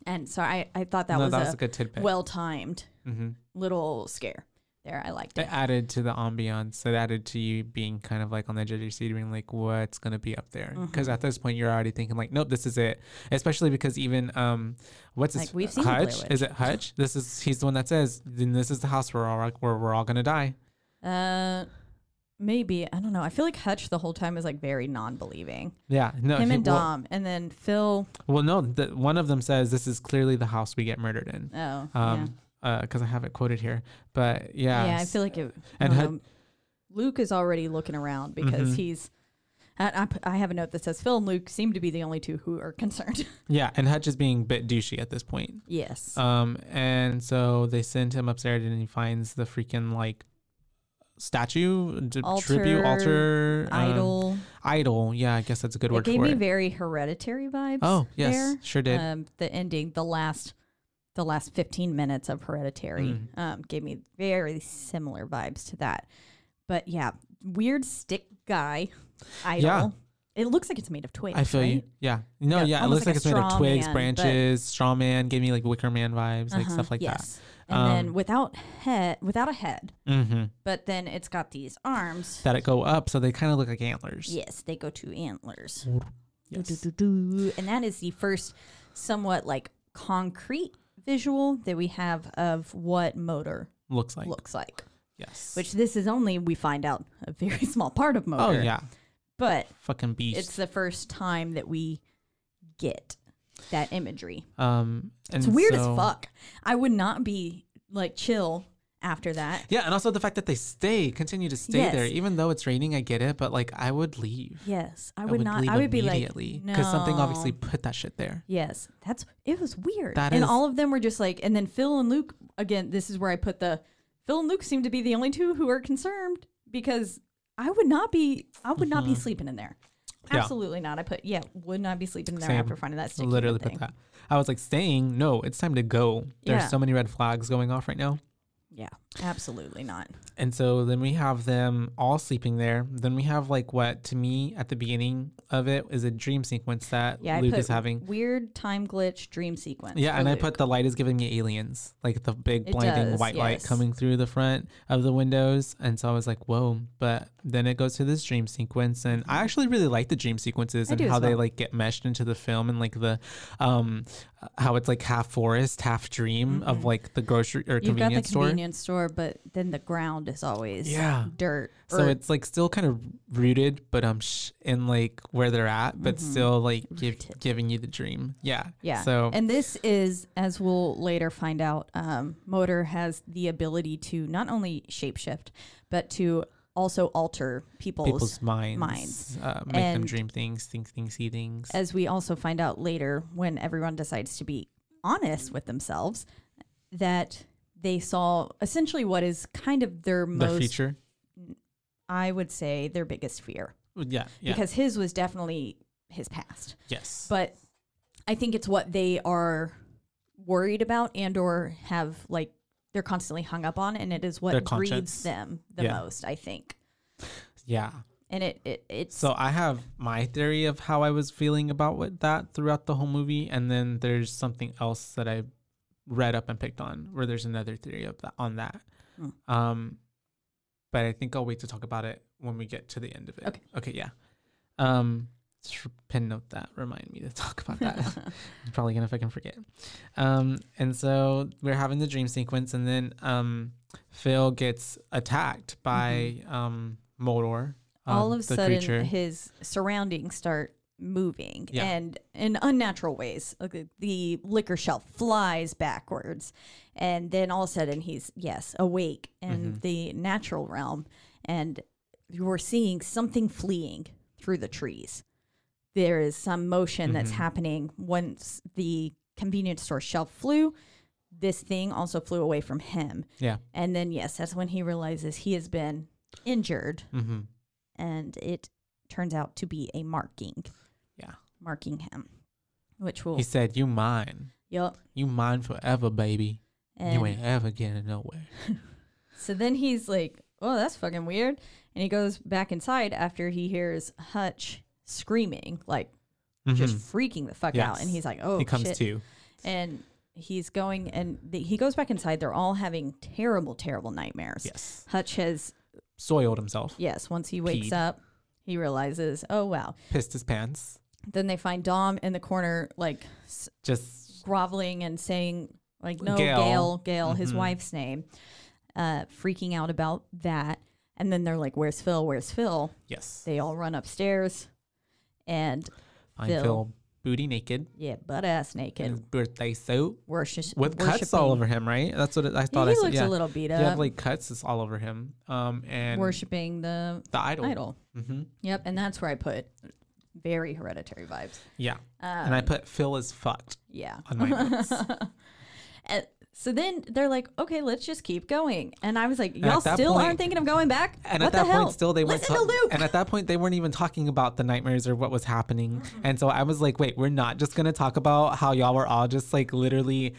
Speaker 2: And so I, I thought that
Speaker 3: no,
Speaker 2: was
Speaker 3: that was
Speaker 2: a,
Speaker 3: a good tidbit.
Speaker 2: well timed
Speaker 3: hmm
Speaker 2: little scare there. I liked
Speaker 3: It
Speaker 2: it.
Speaker 3: added to the ambiance. It added to you being kind of like on the edge of your seat, being like, "What's gonna be up there?" Because
Speaker 2: Mhm.
Speaker 3: at this point, you're already thinking like, "Nope, this is it." Especially because even um, what's his
Speaker 2: Like, we've seen
Speaker 3: Hutch? Is it Hutch? this is he's the one that says, "Then this is the house where all where we're all gonna die."
Speaker 2: Uh, maybe I don't know. I feel like Hutch the whole time is like very non-believing.
Speaker 3: Yeah, no.
Speaker 2: Him
Speaker 3: he-
Speaker 2: and
Speaker 3: well-
Speaker 2: Dom, and then Phil.
Speaker 3: Well, no. The, one of them says this is clearly the house we get murdered in.
Speaker 2: Oh,
Speaker 3: Um, because I have it quoted here, but
Speaker 2: yeah.
Speaker 3: yeah,
Speaker 2: I feel like it.
Speaker 3: and
Speaker 2: I know. Luke is already looking around because
Speaker 3: Mhm.
Speaker 2: he's. I have a note that says Phil and Luke seem to be the only two who are concerned.
Speaker 3: yeah, and Hutch is being a bit douchey at this point.
Speaker 2: yes.
Speaker 3: Um, and so they send him upstairs, and he finds the freaking like statue, d- tribute, altar, um,
Speaker 2: idol.
Speaker 3: idol. Yeah, I guess that's a good
Speaker 2: It
Speaker 3: word
Speaker 2: gave
Speaker 3: for
Speaker 2: me
Speaker 3: it.
Speaker 2: Gave me very hereditary vibes.
Speaker 3: oh yes,
Speaker 2: there.
Speaker 3: sure did.
Speaker 2: Um, the ending, the last, the last fifteen minutes of Hereditary,
Speaker 3: Mm.
Speaker 2: um, gave me very similar vibes to that. But yeah, weird stick guy idol.
Speaker 3: Yeah.
Speaker 2: It looks like it's made of twigs.
Speaker 3: I feel you. Yeah. No,
Speaker 2: Yeah,
Speaker 3: yeah. It looks
Speaker 2: like
Speaker 3: like, it's made of twigs,
Speaker 2: man,
Speaker 3: branches, straw man. Gave me like Wicker Man vibes, like
Speaker 2: Uh-huh,
Speaker 3: stuff like
Speaker 2: yes. And then
Speaker 3: Um,
Speaker 2: without head, without a head.
Speaker 3: Mm-hmm.
Speaker 2: but then it's got these arms.
Speaker 3: That it go up, so they kind of look like antlers.
Speaker 2: Yes, they go to antlers.
Speaker 3: Yes.
Speaker 2: And that is the first somewhat like concrete visual that we have of what Moder
Speaker 3: Looks like.
Speaker 2: looks like.
Speaker 3: Yes.
Speaker 2: Which this is only we find out a very small part of Moder.
Speaker 3: Oh yeah.
Speaker 2: But
Speaker 3: Fucking beast.
Speaker 2: it's the first time that we get that imagery.
Speaker 3: um. And
Speaker 2: It's weird
Speaker 3: so-
Speaker 2: as fuck. I would not be like chill after that.
Speaker 3: Yeah, and also the fact that they stay, continue to stay there, even though it's raining. I get it, but like I would leave.
Speaker 2: Yes, I would, not.
Speaker 3: leave
Speaker 2: I would be like,
Speaker 3: immediately
Speaker 2: no.
Speaker 3: because something obviously put that shit there.
Speaker 2: Yes, that's it was weird.
Speaker 3: That
Speaker 2: and
Speaker 3: is-
Speaker 2: all of them were just like, and then Phil and Luke again. This is where I put the Phil and Luke seem to be the only two who are concerned because I would not be. I would not be sleeping in there.
Speaker 3: Mm-hmm. Yeah.
Speaker 2: Absolutely not. I put yeah, would not be sleeping in there
Speaker 3: Same.
Speaker 2: after finding that.
Speaker 3: Literally
Speaker 2: thing.
Speaker 3: put that. I was like staying. No, it's time to go. There's
Speaker 2: Yeah.
Speaker 3: so many red flags going off right now.
Speaker 2: Yeah, absolutely not.
Speaker 3: And so then we have them all sleeping there. Then we have like what to me at the beginning of it is a dream sequence that
Speaker 2: Yeah,
Speaker 3: Luke
Speaker 2: I put
Speaker 3: is having.
Speaker 2: weird time glitch dream sequence.
Speaker 3: Yeah,
Speaker 2: for
Speaker 3: and I put the light is giving me aliens, like the big blinding
Speaker 2: does,
Speaker 3: white light coming through the front of the windows. And so I was like, whoa. But then it goes to this dream sequence. And I actually really like the dream sequences
Speaker 2: I
Speaker 3: and
Speaker 2: do as
Speaker 3: how they like get meshed into the film and like the, um, how it's like half forest, half dream of like the grocery or
Speaker 2: Mm-hmm. You've got the
Speaker 3: convenience store.
Speaker 2: convenience store, but then the ground is always
Speaker 3: Yeah.
Speaker 2: dirt.
Speaker 3: So
Speaker 2: or-
Speaker 3: it's like still kind of rooted, but um, sh- in like where they're at, but still like give,
Speaker 2: Mm-hmm.
Speaker 3: Giving you the dream. Yeah.
Speaker 2: Yeah.
Speaker 3: So
Speaker 2: and this is, as we'll later find out, um, Moder has the ability to not only shapeshift, but to also alter people's,
Speaker 3: people's minds,
Speaker 2: minds.
Speaker 3: uh, make them dream things, think things, see things.
Speaker 2: As we also find out later, when everyone decides to be honest with themselves, that they saw essentially what is kind of their
Speaker 3: the
Speaker 2: most,
Speaker 3: future.
Speaker 2: I would say, their biggest fear.
Speaker 3: Yeah. Yeah.
Speaker 2: Because his was definitely his past.
Speaker 3: yes.
Speaker 2: but I think it's what they are worried about and or have like they're constantly hung up on and it is
Speaker 3: Their
Speaker 2: what
Speaker 3: conscience.
Speaker 2: grieves them the
Speaker 3: Yeah.
Speaker 2: most, I think.
Speaker 3: yeah.
Speaker 2: And it, it it's
Speaker 3: So I have my theory of how I was feeling about what that throughout the whole movie, and then there's something else that I read up and picked on, where there's another theory of that on that.
Speaker 2: Hmm.
Speaker 3: Um, but I think I'll wait to talk about it when we get to the end of it.
Speaker 2: Okay.
Speaker 3: Okay. Yeah. Um, pin note that. Remind me to talk about that. I'm probably gonna fucking forget. Um, and so we're having the dream sequence, and then um, Phil gets attacked by um Moder.
Speaker 2: Mm-hmm. all
Speaker 3: um,
Speaker 2: of a sudden
Speaker 3: creature.
Speaker 2: his surroundings start moving
Speaker 3: Yeah.
Speaker 2: and in unnatural ways. Like the- the liquor shelf flies backwards and then all of a sudden he's yes, awake in
Speaker 3: Mm-hmm.
Speaker 2: the natural realm and you're seeing something fleeing through the trees. There is some motion that's
Speaker 3: Mhm.
Speaker 2: happening once the convenience store shelf flew. This thing also flew away from him.
Speaker 3: Yeah.
Speaker 2: And then, yes, that's when he realizes he has been injured
Speaker 3: Mm-hmm.
Speaker 2: and it turns out to be a marking,
Speaker 3: Yeah.
Speaker 2: marking him, which will,
Speaker 3: He said, "You mine,
Speaker 2: yep.
Speaker 3: you mine forever, baby.
Speaker 2: and you
Speaker 3: ain't ever getting nowhere."
Speaker 2: so then he's like, oh, that's fucking weird. And he goes back inside after he hears Hutch screaming, like just freaking the fuck out. And he's like, oh,
Speaker 3: he comes
Speaker 2: shit.
Speaker 3: to.
Speaker 2: And he's going and the, he goes back inside. They're all having terrible, terrible nightmares.
Speaker 3: Yes.
Speaker 2: Hutch has
Speaker 3: Soiled himself.
Speaker 2: yes. Once he wakes
Speaker 3: Peed.
Speaker 2: up, he realizes, oh wow.
Speaker 3: Pissed his pants.
Speaker 2: Then they find Dom in the corner, like
Speaker 3: Just
Speaker 2: groveling and saying, like, no,
Speaker 3: Gail.
Speaker 2: Gail, Gail, his
Speaker 3: Mhm.
Speaker 2: wife's name, uh, freaking out about that. And then they're like, "Where's Phil? Where's Phil?"
Speaker 3: yes.
Speaker 2: They all run upstairs, and
Speaker 3: Find
Speaker 2: Phil.
Speaker 3: Phil booty naked
Speaker 2: yeah, butt ass
Speaker 3: in
Speaker 2: naked,
Speaker 3: his birthday suit
Speaker 2: worship
Speaker 3: with cuts all over him. Right. That's what it, I
Speaker 2: Yeah,
Speaker 3: thought.
Speaker 2: he
Speaker 3: I said.
Speaker 2: looks
Speaker 3: Yeah.
Speaker 2: a little beat
Speaker 3: He had like cuts just all over him. Um and
Speaker 2: worshiping the
Speaker 3: the idol.
Speaker 2: idol.
Speaker 3: hmm
Speaker 2: Yep, and that's where I put very hereditary vibes.
Speaker 3: Yeah.
Speaker 2: Um,
Speaker 3: and I put Phil is fucked
Speaker 2: yeah.
Speaker 3: on my notes.
Speaker 2: And so then they're like, okay, let's just keep going. And I was like, y'all still
Speaker 3: point-
Speaker 2: aren't thinking of going back?
Speaker 3: And
Speaker 2: what
Speaker 3: at that
Speaker 2: the hell?
Speaker 3: point, still they weren't. Ta-
Speaker 2: to Luke.
Speaker 3: And at that point, they weren't even talking about the nightmares or what was happening. And so I was like, "Wait, we're not just gonna talk about how y'all were all just like literally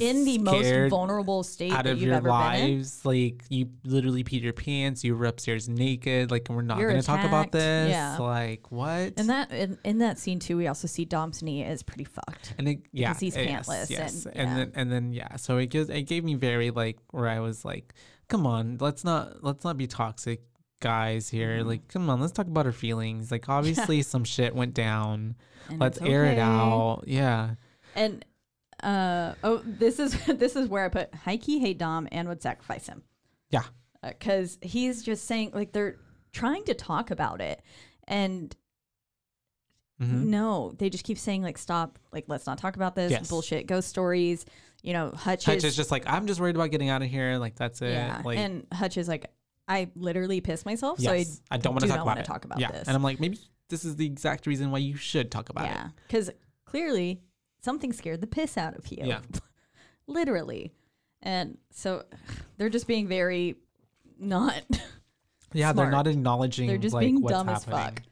Speaker 2: in the most vulnerable state
Speaker 3: out
Speaker 2: that
Speaker 3: of
Speaker 2: you've
Speaker 3: your
Speaker 2: ever been in.
Speaker 3: lives. Like you literally peed your pants. You were upstairs naked. Like we're not gonna talk about this.
Speaker 2: Yeah.
Speaker 3: Like what?
Speaker 2: And that in, in that scene too, we also see Dom's knee is pretty fucked.
Speaker 3: and it, yeah,
Speaker 2: because he's
Speaker 3: yes,
Speaker 2: pantless
Speaker 3: Yes,
Speaker 2: and-
Speaker 3: and,
Speaker 2: yeah.
Speaker 3: then and then yeah. So it gives it gave me very like where I was like, come on, let's not let's not be toxic guys here.
Speaker 2: Mm-hmm.
Speaker 3: Like, come on, let's talk about our feelings. Like, obviously some shit went down.
Speaker 2: And
Speaker 3: let's
Speaker 2: it's
Speaker 3: air it out. Yeah.
Speaker 2: And uh oh, this is this is where I put Heike hate Dom and would sacrifice him
Speaker 3: Yeah.
Speaker 2: because he's just saying like they're trying to talk about it and
Speaker 3: Mhm.
Speaker 2: no, they just keep saying like stop, like let's not talk about this
Speaker 3: Yes.
Speaker 2: bullshit ghost stories. You know, Hutch,
Speaker 3: Hutch
Speaker 2: is,
Speaker 3: is just like, I'm just worried about getting out of here. Like that's it.
Speaker 2: yeah,
Speaker 3: Like
Speaker 2: and Hutch is like, I literally pissed myself,
Speaker 3: yes,
Speaker 2: so
Speaker 3: I, don't want to
Speaker 2: do
Speaker 3: talk about it.
Speaker 2: talk about
Speaker 3: yeah.
Speaker 2: this.
Speaker 3: And I'm like, maybe this is the exact reason why you should talk about
Speaker 2: yeah,
Speaker 3: it.
Speaker 2: Yeah, because clearly something scared the piss out of you,
Speaker 3: Yeah.
Speaker 2: literally, and so they're just being very not.
Speaker 3: Yeah, they're not acknowledging
Speaker 2: They're just
Speaker 3: like
Speaker 2: being
Speaker 3: what's
Speaker 2: dumb as fuck.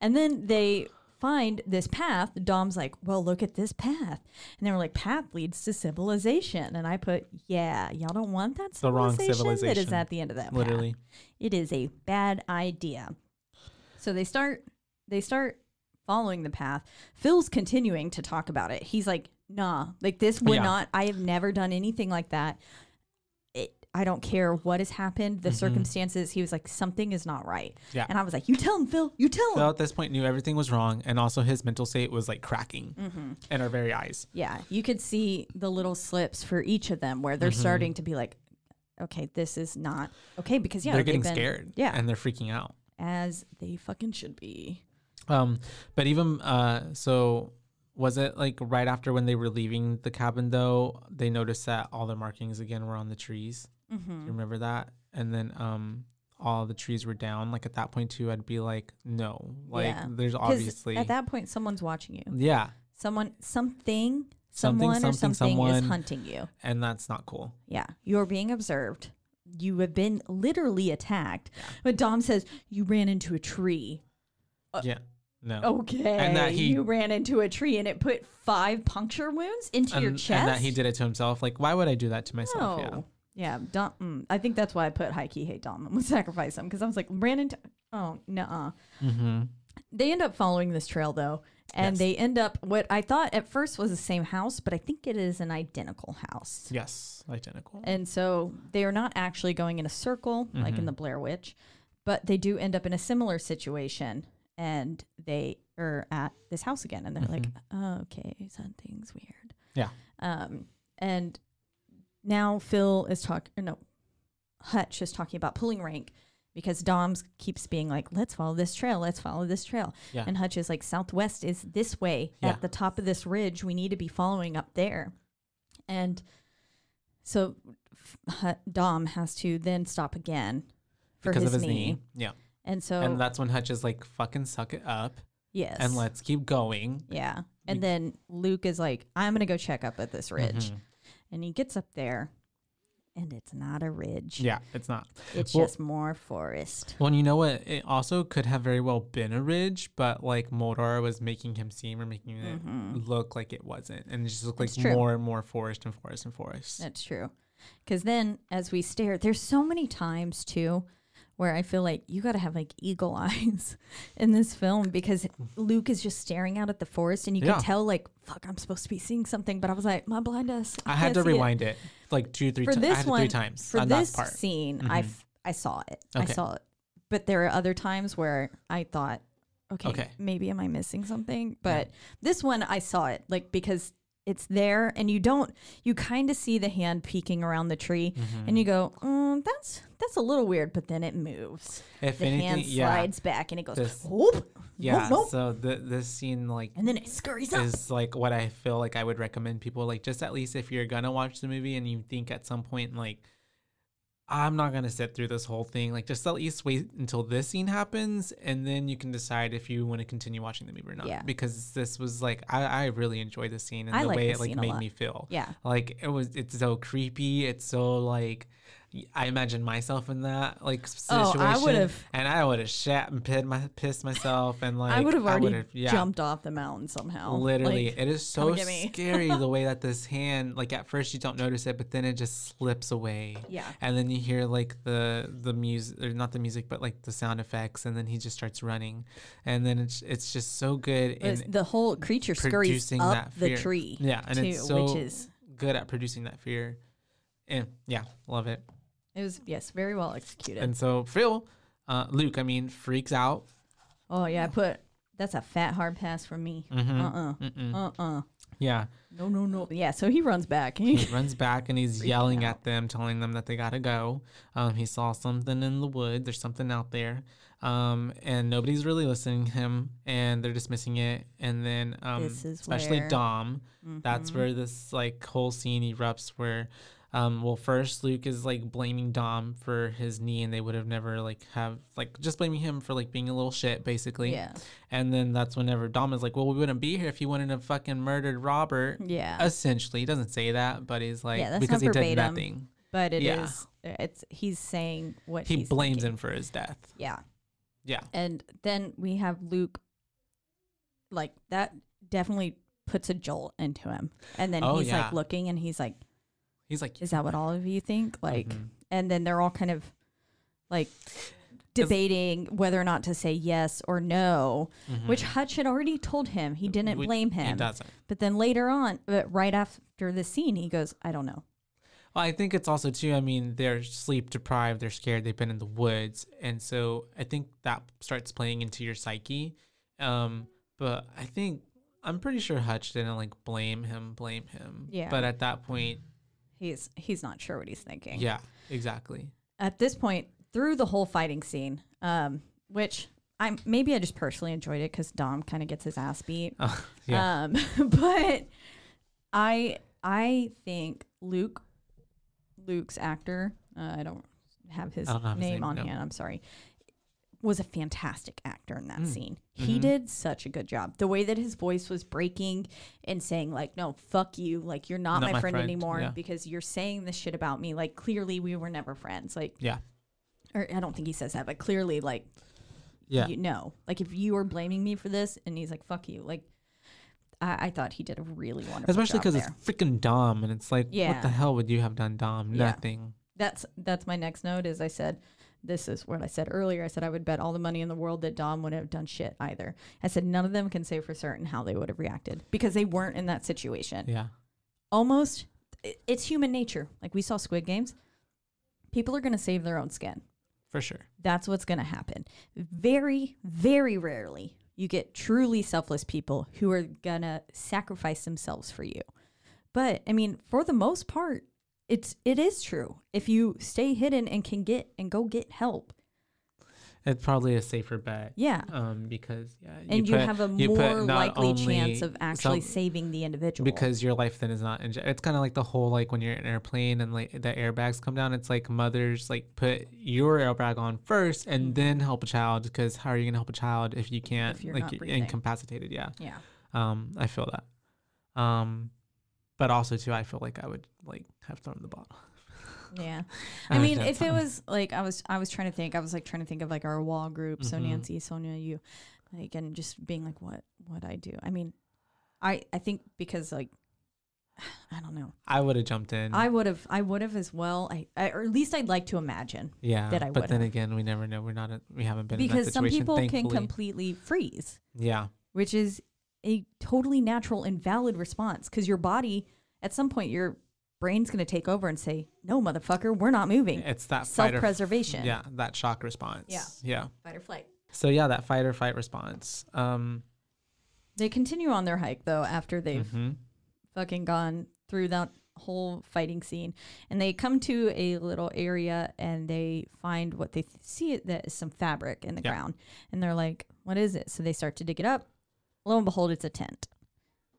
Speaker 2: And then they find this path. Dom's like, well, look at this path. And they were like, path leads to civilization. And I put, yeah, y'all don't want that
Speaker 3: The wrong
Speaker 2: civilization, that is at the end of that path.
Speaker 3: Literally.
Speaker 2: It is a bad idea. So they start they start following the path. Phil's continuing to talk about it. He's like, nah, like this would
Speaker 3: Yeah.
Speaker 2: not I have never done anything like that. It, I don't care what has happened, the circumstances. He was like, something is not right.
Speaker 3: Mm-hmm. Yeah.
Speaker 2: And I was like, you tell him, Phil, you tell him.
Speaker 3: Phil at this point knew everything was wrong, and also his mental state was like cracking
Speaker 2: Mm-hmm.
Speaker 3: in our very eyes.
Speaker 2: Yeah, you could see the little slips for each of them where they're
Speaker 3: Mm-hmm.
Speaker 2: starting to be like, okay, this is not okay because yeah,
Speaker 3: they're getting
Speaker 2: been-
Speaker 3: scared.
Speaker 2: Yeah,
Speaker 3: and they're freaking out.
Speaker 2: as they fucking should be.
Speaker 3: Um, but even uh, so, was it like right after when they were leaving the cabin though? They noticed that all the markings again were on the trees.
Speaker 2: Mm-hmm.
Speaker 3: You remember that? And then um, all the trees were down. Like at that point too, I'd be like, no, like
Speaker 2: Yeah.
Speaker 3: there's obviously
Speaker 2: at that point someone's watching you.
Speaker 3: yeah,
Speaker 2: Someone, something,
Speaker 3: Something,
Speaker 2: someone, or
Speaker 3: something,
Speaker 2: something
Speaker 3: someone.
Speaker 2: is hunting you.
Speaker 3: and that's not cool.
Speaker 2: Yeah, you're being observed. You have been literally attacked. But Dom says you ran into a tree.
Speaker 3: yeah, no.
Speaker 2: Okay,
Speaker 3: And that he-
Speaker 2: you ran into a tree and it put five puncture wounds into
Speaker 3: and,
Speaker 2: your chest.
Speaker 3: and that he did it to himself. Like, why would I do that to myself? Yeah.
Speaker 2: No. Yeah, Dom, mm, I think that's why I put high key hate Dom and would sacrifice him because I was like ran into. Oh no.
Speaker 3: Mm-hmm.
Speaker 2: They end up following this trail though, and
Speaker 3: Yes.
Speaker 2: they end up what I thought at first was the same house, but I think it is an identical house.
Speaker 3: Yes, identical.
Speaker 2: And so they are not actually going in a circle like
Speaker 3: Mm-hmm.
Speaker 2: in the Blair Witch, but they do end up in a similar situation, and they are at this house again, and they're like, oh, "Okay, something's weird."
Speaker 3: Mm-hmm. Yeah.
Speaker 2: Um, and now Phil is talking. No, Hutch is talking about pulling rank because Dom's keeps being like, "Let's follow this trail. Let's follow this trail."
Speaker 3: Yeah.
Speaker 2: And Hutch is like, "Southwest is this way
Speaker 3: Yeah.
Speaker 2: at the top of this ridge. We need to be following up there." And so Dom has to then stop again for
Speaker 3: because
Speaker 2: his,
Speaker 3: of his
Speaker 2: knee.
Speaker 3: knee. Yeah.
Speaker 2: And so
Speaker 3: and that's when Hutch is like, fucking suck it up
Speaker 2: yes,
Speaker 3: and let's keep going.
Speaker 2: yeah. And then Luke is like, "I'm gonna go check up at this ridge,"
Speaker 3: Mhm.
Speaker 2: and he gets up there, and it's not a ridge.
Speaker 3: Yeah, it's not.
Speaker 2: It's
Speaker 3: Well-
Speaker 2: just more forest.
Speaker 3: Well, and you know what? It also could have very well been a ridge, but like Moder was making him seem or making it look like it wasn't. And it just looked like
Speaker 2: It's true.
Speaker 3: more and more forest and forest and forest.
Speaker 2: That's true. Because then, as we stare, there's so many times too where I feel like you got to have like eagle eyes in this film because Luke is just staring out at the forest and you
Speaker 3: Yeah.
Speaker 2: can tell like fuck I'm supposed to be seeing something but I was like my blindness
Speaker 3: I had to
Speaker 2: see it."
Speaker 3: rewind it. like two, three
Speaker 2: for
Speaker 3: times. I
Speaker 2: this
Speaker 3: had
Speaker 2: one
Speaker 3: three times
Speaker 2: for
Speaker 3: on
Speaker 2: this
Speaker 3: part.
Speaker 2: scene I
Speaker 3: Mhm.
Speaker 2: f- I saw it I saw it but there are other times where I thought okay,
Speaker 3: Okay.
Speaker 2: maybe am I missing something but this one I saw it like because it's there and you don't you kind of see the hand peeking around the tree
Speaker 3: Mm-hmm.
Speaker 2: and you go mm, that's that's a little weird but then it moves
Speaker 3: If
Speaker 2: the
Speaker 3: anything,
Speaker 2: hand
Speaker 3: yeah,
Speaker 2: slides back and it goes
Speaker 3: This-
Speaker 2: whoop
Speaker 3: yeah.
Speaker 2: nope, nope.
Speaker 3: So the this scene like
Speaker 2: and then it scurries up
Speaker 3: is like what I feel like I would recommend people like just at least if you're gonna watch the movie and you think at some point like I'm not gonna sit through this whole thing like just at least wait until this scene happens and then you can decide if you want to continue watching the movie or not.
Speaker 2: Yeah.
Speaker 3: because this was like I, I really enjoyed the scene and
Speaker 2: I
Speaker 3: the
Speaker 2: like
Speaker 3: way it like made me feel.
Speaker 2: Yeah.
Speaker 3: Like it was it's so creepy it's so like I imagine myself in that like
Speaker 2: Oh,
Speaker 3: situation,
Speaker 2: I would've-
Speaker 3: and I would have shat and pissed, my, pissed myself, and like
Speaker 2: I would have already
Speaker 3: yeah.
Speaker 2: jumped off the mountain somehow
Speaker 3: Literally,
Speaker 2: Like,
Speaker 3: it is so scary the way that this hand, like at first you don't notice it, but then it just slips away.
Speaker 2: Yeah.
Speaker 3: And then you hear like the the music, or not the music, but like the sound effects, and then he just starts running, and then it's it's just so good in
Speaker 2: the whole creature scurries up the tree
Speaker 3: Yeah, and
Speaker 2: too,
Speaker 3: it's so
Speaker 2: which is
Speaker 3: good at producing that fear, and yeah, love it.
Speaker 2: It was yes very well executed
Speaker 3: And so Phil, uh, Luke, I mean, freaks out.
Speaker 2: oh yeah I put that's a fat hard pass from me
Speaker 3: Mhm.
Speaker 2: uh-uh uh-uh
Speaker 3: Yeah,
Speaker 2: no no no yeah so he runs back
Speaker 3: he runs back and he's
Speaker 2: Freaking
Speaker 3: yelling
Speaker 2: out.
Speaker 3: at them, telling them that they gotta go. Um, he saw something in the wood. There's something out there. Um, and nobody's really listening to him, and they're dismissing it. And then, um, especially
Speaker 2: where-
Speaker 3: Dom, that's
Speaker 2: Mhm.
Speaker 3: where this like whole scene erupts. Where, um, well, first Luke is like blaming Dom for his knee, and they would have never like have like just blaming him for like being a little shit, basically.
Speaker 2: yeah
Speaker 3: And then that's whenever Dom is like, "Well, we wouldn't be here if you wouldn't have fucking murdered Robert."
Speaker 2: yeah
Speaker 3: Essentially, he doesn't say that, but he's like,
Speaker 2: Yeah,
Speaker 3: because he did nothing.
Speaker 2: but it is.
Speaker 3: yeah.
Speaker 2: it's he's saying what
Speaker 3: He blames
Speaker 2: thinking.
Speaker 3: him for his death.
Speaker 2: yeah
Speaker 3: Yeah.
Speaker 2: and then we have Luke like that definitely puts a jolt into him and then
Speaker 3: Oh,
Speaker 2: he's
Speaker 3: yeah.
Speaker 2: like looking and he's like
Speaker 3: He's like,
Speaker 2: is that what all of you think like
Speaker 3: Mhm.
Speaker 2: and then they're all kind of like debating whether or not to say yes or no which Hutch had already told him he didn't
Speaker 3: Mm-hmm. We-
Speaker 2: blame
Speaker 3: He
Speaker 2: him
Speaker 3: doesn't.
Speaker 2: but then later on but right after the scene he goes i don't know
Speaker 3: Well, I think it's also too. I mean, they're sleep deprived. They're scared. They've been in the woods, and so I think that starts playing into your psyche. Um, but I think I'm pretty sure Hutch didn't like blame him. Blame him.
Speaker 2: Yeah.
Speaker 3: But at that point,
Speaker 2: he's he's not sure what he's thinking
Speaker 3: yeah, exactly.
Speaker 2: at this point through the whole fighting scene um which i'm maybe i just personally enjoyed it because dom kind of gets his ass beat
Speaker 3: Uh, yeah.
Speaker 2: um but i i think luke luke's actor uh, i don't have his
Speaker 3: I have his
Speaker 2: name,
Speaker 3: name,
Speaker 2: on
Speaker 3: no.
Speaker 2: hand i'm sorry was a fantastic actor in that
Speaker 3: Mm.
Speaker 2: scene he
Speaker 3: Mhm.
Speaker 2: did such a good job the way that his voice was breaking and saying like no fuck you like you're not,
Speaker 3: Not
Speaker 2: my,
Speaker 3: my
Speaker 2: friend,
Speaker 3: friend,
Speaker 2: anymore
Speaker 3: yeah.
Speaker 2: because you're saying this shit about me like clearly we were never friends like
Speaker 3: yeah.
Speaker 2: or I don't think he says that, but clearly, like,
Speaker 3: Yeah.
Speaker 2: you know, like if you are blaming me for this, and he's like, "Fuck you," like, I, I thought he did a really wonderful,
Speaker 3: Especially
Speaker 2: because
Speaker 3: because it's freaking Dom, and it's like,
Speaker 2: yeah.
Speaker 3: what the hell would you have done, Dom?
Speaker 2: Yeah.
Speaker 3: Nothing.
Speaker 2: that's that's my next note. Is I said, this is what I said earlier. I said I would bet all the money in the world that Dom wouldn't have done shit either. I said none of them can say for certain how they would have reacted because they weren't in that situation.
Speaker 3: Yeah.
Speaker 2: Almost, it's human nature. Like we saw Squid Games. People are going to save their own skin.
Speaker 3: For sure.
Speaker 2: That's what's going to happen. Very, very rarely you get truly selfless people who are going to sacrifice themselves for you. But I mean, for the most part, it's it is true. If you stay hidden and can get and go get help.
Speaker 3: It's probably a safer bet.
Speaker 2: Yeah.
Speaker 3: Um, because yeah,
Speaker 2: and you,
Speaker 3: put-
Speaker 2: have a
Speaker 3: you
Speaker 2: more likely chance of actually
Speaker 3: some-
Speaker 2: saving the individual.
Speaker 3: because your life then is not in. It's kind of like the whole like when you're in an airplane and like the airbags come down. It's like mothers like put your airbag on first and then help a child because how are you gonna help a child if you can't
Speaker 2: Mm-hmm. you're
Speaker 3: like you're incapacitated? Yeah.
Speaker 2: yeah.
Speaker 3: Um, I feel that. Um, but also too, I feel like I would like have thrown the bottle.
Speaker 2: Yeah.
Speaker 3: I
Speaker 2: I mean, if it was like I was I was trying to think, I was like trying to think of like our wall group. So
Speaker 3: Mhm.
Speaker 2: Nancy, Sonia, you like and just being like what what I do. I mean, I I think because like I don't know.
Speaker 3: I would have jumped in.
Speaker 2: I would have. I would have as well. I, I or at least I'd like to imagine
Speaker 3: yeah,
Speaker 2: that I would.
Speaker 3: but then again, we never know. We're not. A, we haven't been
Speaker 2: because
Speaker 3: in that
Speaker 2: some
Speaker 3: situation.
Speaker 2: people can completely freeze,
Speaker 3: Yeah,
Speaker 2: which is a totally natural and valid response because your body at some point your brain's going to take over and say, "No, motherfucker, we're not moving."
Speaker 3: it's that
Speaker 2: Self-preservation.
Speaker 3: Yeah, that shock response.
Speaker 2: Yeah.
Speaker 3: yeah.
Speaker 2: Fight or flight.
Speaker 3: So yeah, that fight or fight response. Um,
Speaker 2: They continue on their hike though after they've
Speaker 3: mhm.
Speaker 2: fucking gone through that whole fighting scene and they come to a little area and they find what they th- see it that is some fabric in the
Speaker 3: Yeah.
Speaker 2: ground and they're like what is it so they start to dig it up lo and behold it's a tent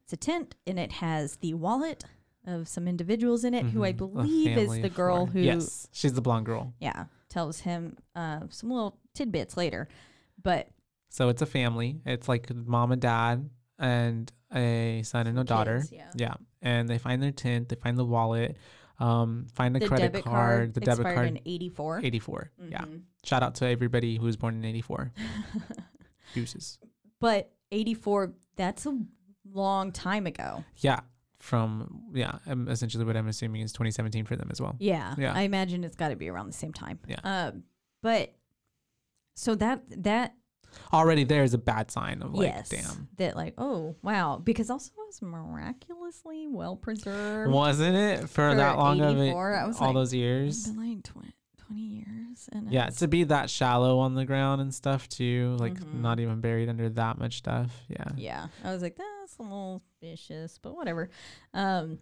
Speaker 2: it's a tent and it has the wallet of some individuals in it who i
Speaker 3: Mhm.
Speaker 2: Believe is the girl
Speaker 3: four.
Speaker 2: who
Speaker 3: Yes, she's the blonde girl.
Speaker 2: yeah tells him uh, some little tidbits later but
Speaker 3: So it's a family. It's like mom and dad and a son and a daughter.
Speaker 2: kids, yeah.
Speaker 3: Yeah. And they find their tent, they find the wallet, um, find the,
Speaker 2: the
Speaker 3: credit card,
Speaker 2: card,
Speaker 3: the debit card
Speaker 2: in 84
Speaker 3: 84. Yeah.
Speaker 2: Mhm.
Speaker 3: Shout out to everybody who was born in 84. Deuces.
Speaker 2: But 84, that's a long time ago.
Speaker 3: Yeah. From, yeah, um, essentially what I'm assuming is 2017 for them as well.
Speaker 2: Yeah.
Speaker 3: Yeah.
Speaker 2: I imagine it's got to be around the same time.
Speaker 3: Yeah.
Speaker 2: Um, but so that, that,
Speaker 3: Already there is a bad sign of like,
Speaker 2: yes.
Speaker 3: damn.
Speaker 2: That, like, oh, wow. Because also it was miraculously well preserved.
Speaker 3: Wasn't it for,
Speaker 2: for
Speaker 3: that long of it?
Speaker 2: 84, I was
Speaker 3: all
Speaker 2: like,
Speaker 3: those years?
Speaker 2: like 20, 20 years. And
Speaker 3: Yeah, to be that shallow on the ground and stuff too, like
Speaker 2: Mhm.
Speaker 3: not even buried under that much stuff. Yeah.
Speaker 2: yeah. I was like, that's a little vicious, but whatever. Um,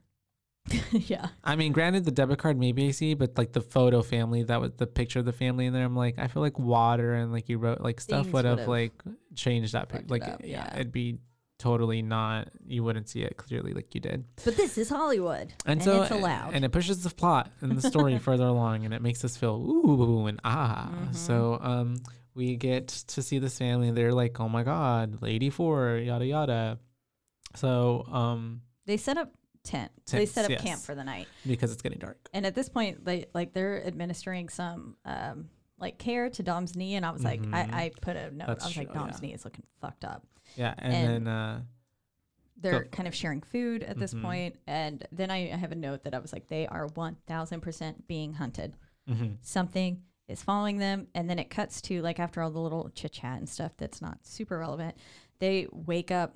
Speaker 2: yeah.
Speaker 3: I mean, granted, the debit card maybe I see, but like the photo family, that was the picture of the family in there. I'm like, I feel like water and like you wrote like stuff would have like changed that picture. Like, yeah,
Speaker 2: yeah.
Speaker 3: it'd be totally not. You wouldn't see it clearly like you did.
Speaker 2: But this is Hollywood.
Speaker 3: And,
Speaker 2: And,
Speaker 3: so,
Speaker 2: it's allowed.
Speaker 3: and it pushes the plot and the story further along, and it makes us feel ooh and ah.
Speaker 2: Mm-hmm.
Speaker 3: So, um, we get to see this family. They're like, oh my god, lady four, yada yada. So, um,
Speaker 2: they set up tent. they set up
Speaker 3: Tents,
Speaker 2: camp for the night.
Speaker 3: because it's getting dark.
Speaker 2: And at this point, they like they're administering some um like care to Dom's knee, and I was like,
Speaker 3: Mhm.
Speaker 2: I, I put a note.
Speaker 3: That's
Speaker 2: I was like, Dom's
Speaker 3: yeah.
Speaker 2: knee is looking fucked up.
Speaker 3: Yeah, and,
Speaker 2: And-
Speaker 3: then uh,
Speaker 2: They're
Speaker 3: Go.
Speaker 2: kind of sharing food at this
Speaker 3: Mhm.
Speaker 2: point, and then I have a note that I was like, they are one thousand percent being hunted.
Speaker 3: mhm.
Speaker 2: Something is following them, and then it cuts to like after all the little chit chat and stuff that's not super relevant. They wake up.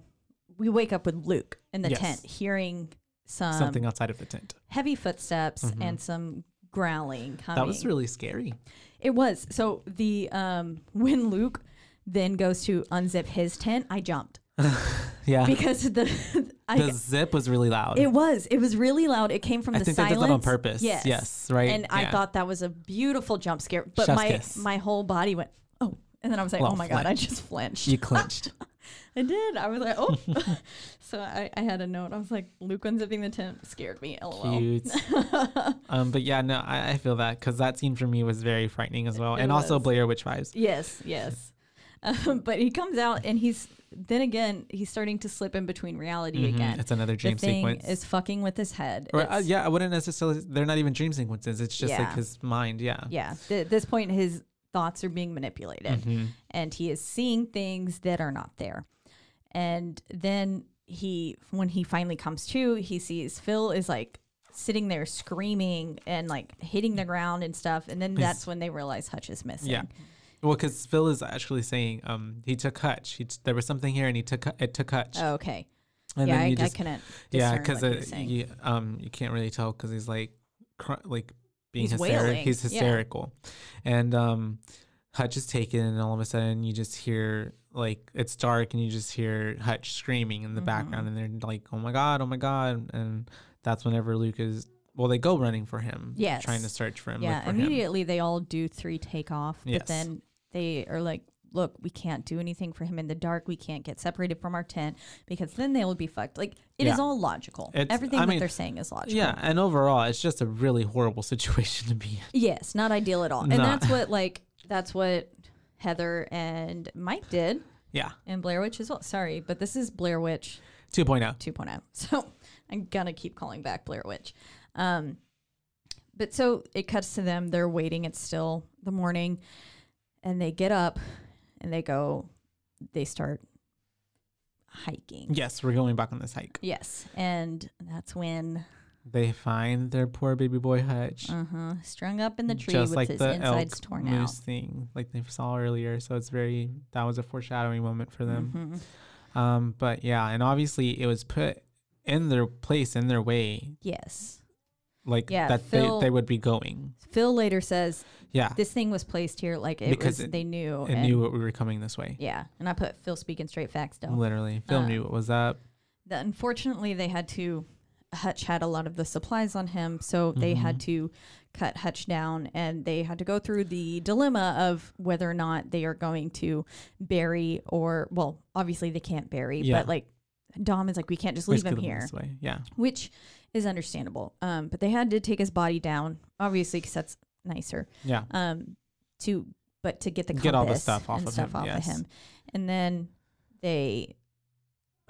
Speaker 2: We wake up with Luke in the
Speaker 3: Yes.
Speaker 2: tent, hearing some
Speaker 3: something outside of the tent.
Speaker 2: heavy footsteps
Speaker 3: Mhm.
Speaker 2: and some growling coming.
Speaker 3: That was really scary.
Speaker 2: It was. So the um when Luke then goes to unzip his tent, I jumped
Speaker 3: Yeah,
Speaker 2: because the I
Speaker 3: the zip was really loud.
Speaker 2: it was it was really loud. It came from
Speaker 3: I
Speaker 2: the
Speaker 3: think
Speaker 2: silence.
Speaker 3: they did that on purpose.
Speaker 2: Yes.
Speaker 3: yes, right.
Speaker 2: And I thought that was a beautiful jump scare, but
Speaker 3: Chef's
Speaker 2: my
Speaker 3: kiss.
Speaker 2: my whole body went oh, and then I was like,
Speaker 3: Well,
Speaker 2: oh my god, I just flinched.
Speaker 3: you clinched.
Speaker 2: I did. I was like, oh. so I, I had a note. I was like, Luke unzipping the tent scared me. LOL.
Speaker 3: Cute. um, but yeah, no, I, I feel that because that scene for me was very frightening as well,
Speaker 2: It
Speaker 3: and also. Blair Witch vibes.
Speaker 2: Yes, yes. Um, but he comes out and he's then again he's starting to slip in between reality
Speaker 3: Mhm,
Speaker 2: again.
Speaker 3: It's another dream
Speaker 2: the thing
Speaker 3: sequence.
Speaker 2: is fucking with his head.
Speaker 3: or, uh, yeah, I wouldn't necessarily. They're not even dream sequences. It's just like his mind. Yeah.
Speaker 2: yeah. At this point, his thoughts are being manipulated,
Speaker 3: Mhm.
Speaker 2: and he is seeing things that are not there. And then he, when he finally comes to, he sees Phil is like sitting there screaming and like hitting the ground and stuff. And then that's when they realize Hutch is missing.
Speaker 3: Yeah. Well, because Phil is actually saying um he took Hutch. He t- there was something here, and he took it took Hutch.
Speaker 2: Oh, okay.
Speaker 3: and
Speaker 2: yeah, I,
Speaker 3: you
Speaker 2: I couldn't.
Speaker 3: yeah, because you um you can't really tell because he's like cr- like being
Speaker 2: He's
Speaker 3: hysterical. He's
Speaker 2: yeah.
Speaker 3: hysterical, and um Hutch is taken, and all of a sudden you just hear like it's dark, and you just hear Hutch screaming in the background,
Speaker 2: Mm-hmm.
Speaker 3: and they're like, "Oh my god, oh my god!" And that's whenever Luke is well, they go running for him,
Speaker 2: Yes.
Speaker 3: trying to search for him.
Speaker 2: Yeah,
Speaker 3: for him.
Speaker 2: immediately they all do three take off, but
Speaker 3: Yes.
Speaker 2: then they are like, "Look, we can't do anything for him in the dark. We can't get separated from our tent because then they will be fucked." Like it is
Speaker 3: Yeah.
Speaker 2: all logical.
Speaker 3: It's-
Speaker 2: Everything
Speaker 3: I
Speaker 2: that
Speaker 3: mean,
Speaker 2: they're saying is logical.
Speaker 3: Yeah, and overall, it's just a really horrible situation to be in.
Speaker 2: Yes, not ideal at all. And
Speaker 3: Not-
Speaker 2: that's what like that's what Heather and Mike did,
Speaker 3: Yeah,
Speaker 2: and Blair Witch as well. Sorry, but this is Blair Witch
Speaker 3: 2.0.
Speaker 2: 2.0. So I'm gonna keep calling back Blair Witch. Um, but so it cuts to them. They're waiting. It's still the morning, and they get up and they go. They start hiking.
Speaker 3: Yes, we're going back on this hike.
Speaker 2: Yes, and that's when
Speaker 3: They find their poor baby boy Hutch.
Speaker 2: uh huh strung up in the tree
Speaker 3: just
Speaker 2: with
Speaker 3: like
Speaker 2: his
Speaker 3: the
Speaker 2: insides
Speaker 3: elk
Speaker 2: torn
Speaker 3: moose
Speaker 2: out.
Speaker 3: thing, like they saw earlier. So it's very that was a foreshadowing moment for them.
Speaker 2: Mhm.
Speaker 3: Um, but yeah, and obviously it was put in their place, in their way,
Speaker 2: Yes,
Speaker 3: like
Speaker 2: Yeah,
Speaker 3: that
Speaker 2: Phil-
Speaker 3: they, they would be going.
Speaker 2: Phil later says
Speaker 3: Yeah,
Speaker 2: this thing was placed here like it
Speaker 3: Because
Speaker 2: was.
Speaker 3: it-
Speaker 2: they knew
Speaker 3: it
Speaker 2: and-
Speaker 3: knew what we were coming this way.
Speaker 2: Yeah, and I put Phil speaking straight facts. Still,
Speaker 3: Literally, Phil
Speaker 2: Uh,
Speaker 3: knew what was up.
Speaker 2: the, unfortunately they had to hutch had a lot of the supplies on him so they had to cut hutch down and they had to go through the dilemma of whether or not they are going to bury or well obviously they can't bury
Speaker 3: Yeah.
Speaker 2: but like dom is like we can't just leave him here.
Speaker 3: Yeah,
Speaker 2: which is understandable um but they had to take his body down obviously because that's nicer
Speaker 3: yeah.
Speaker 2: um to but to get the
Speaker 3: Get all the stuff off
Speaker 2: and
Speaker 3: of
Speaker 2: stuff
Speaker 3: him,
Speaker 2: off
Speaker 3: yes.
Speaker 2: of him and then they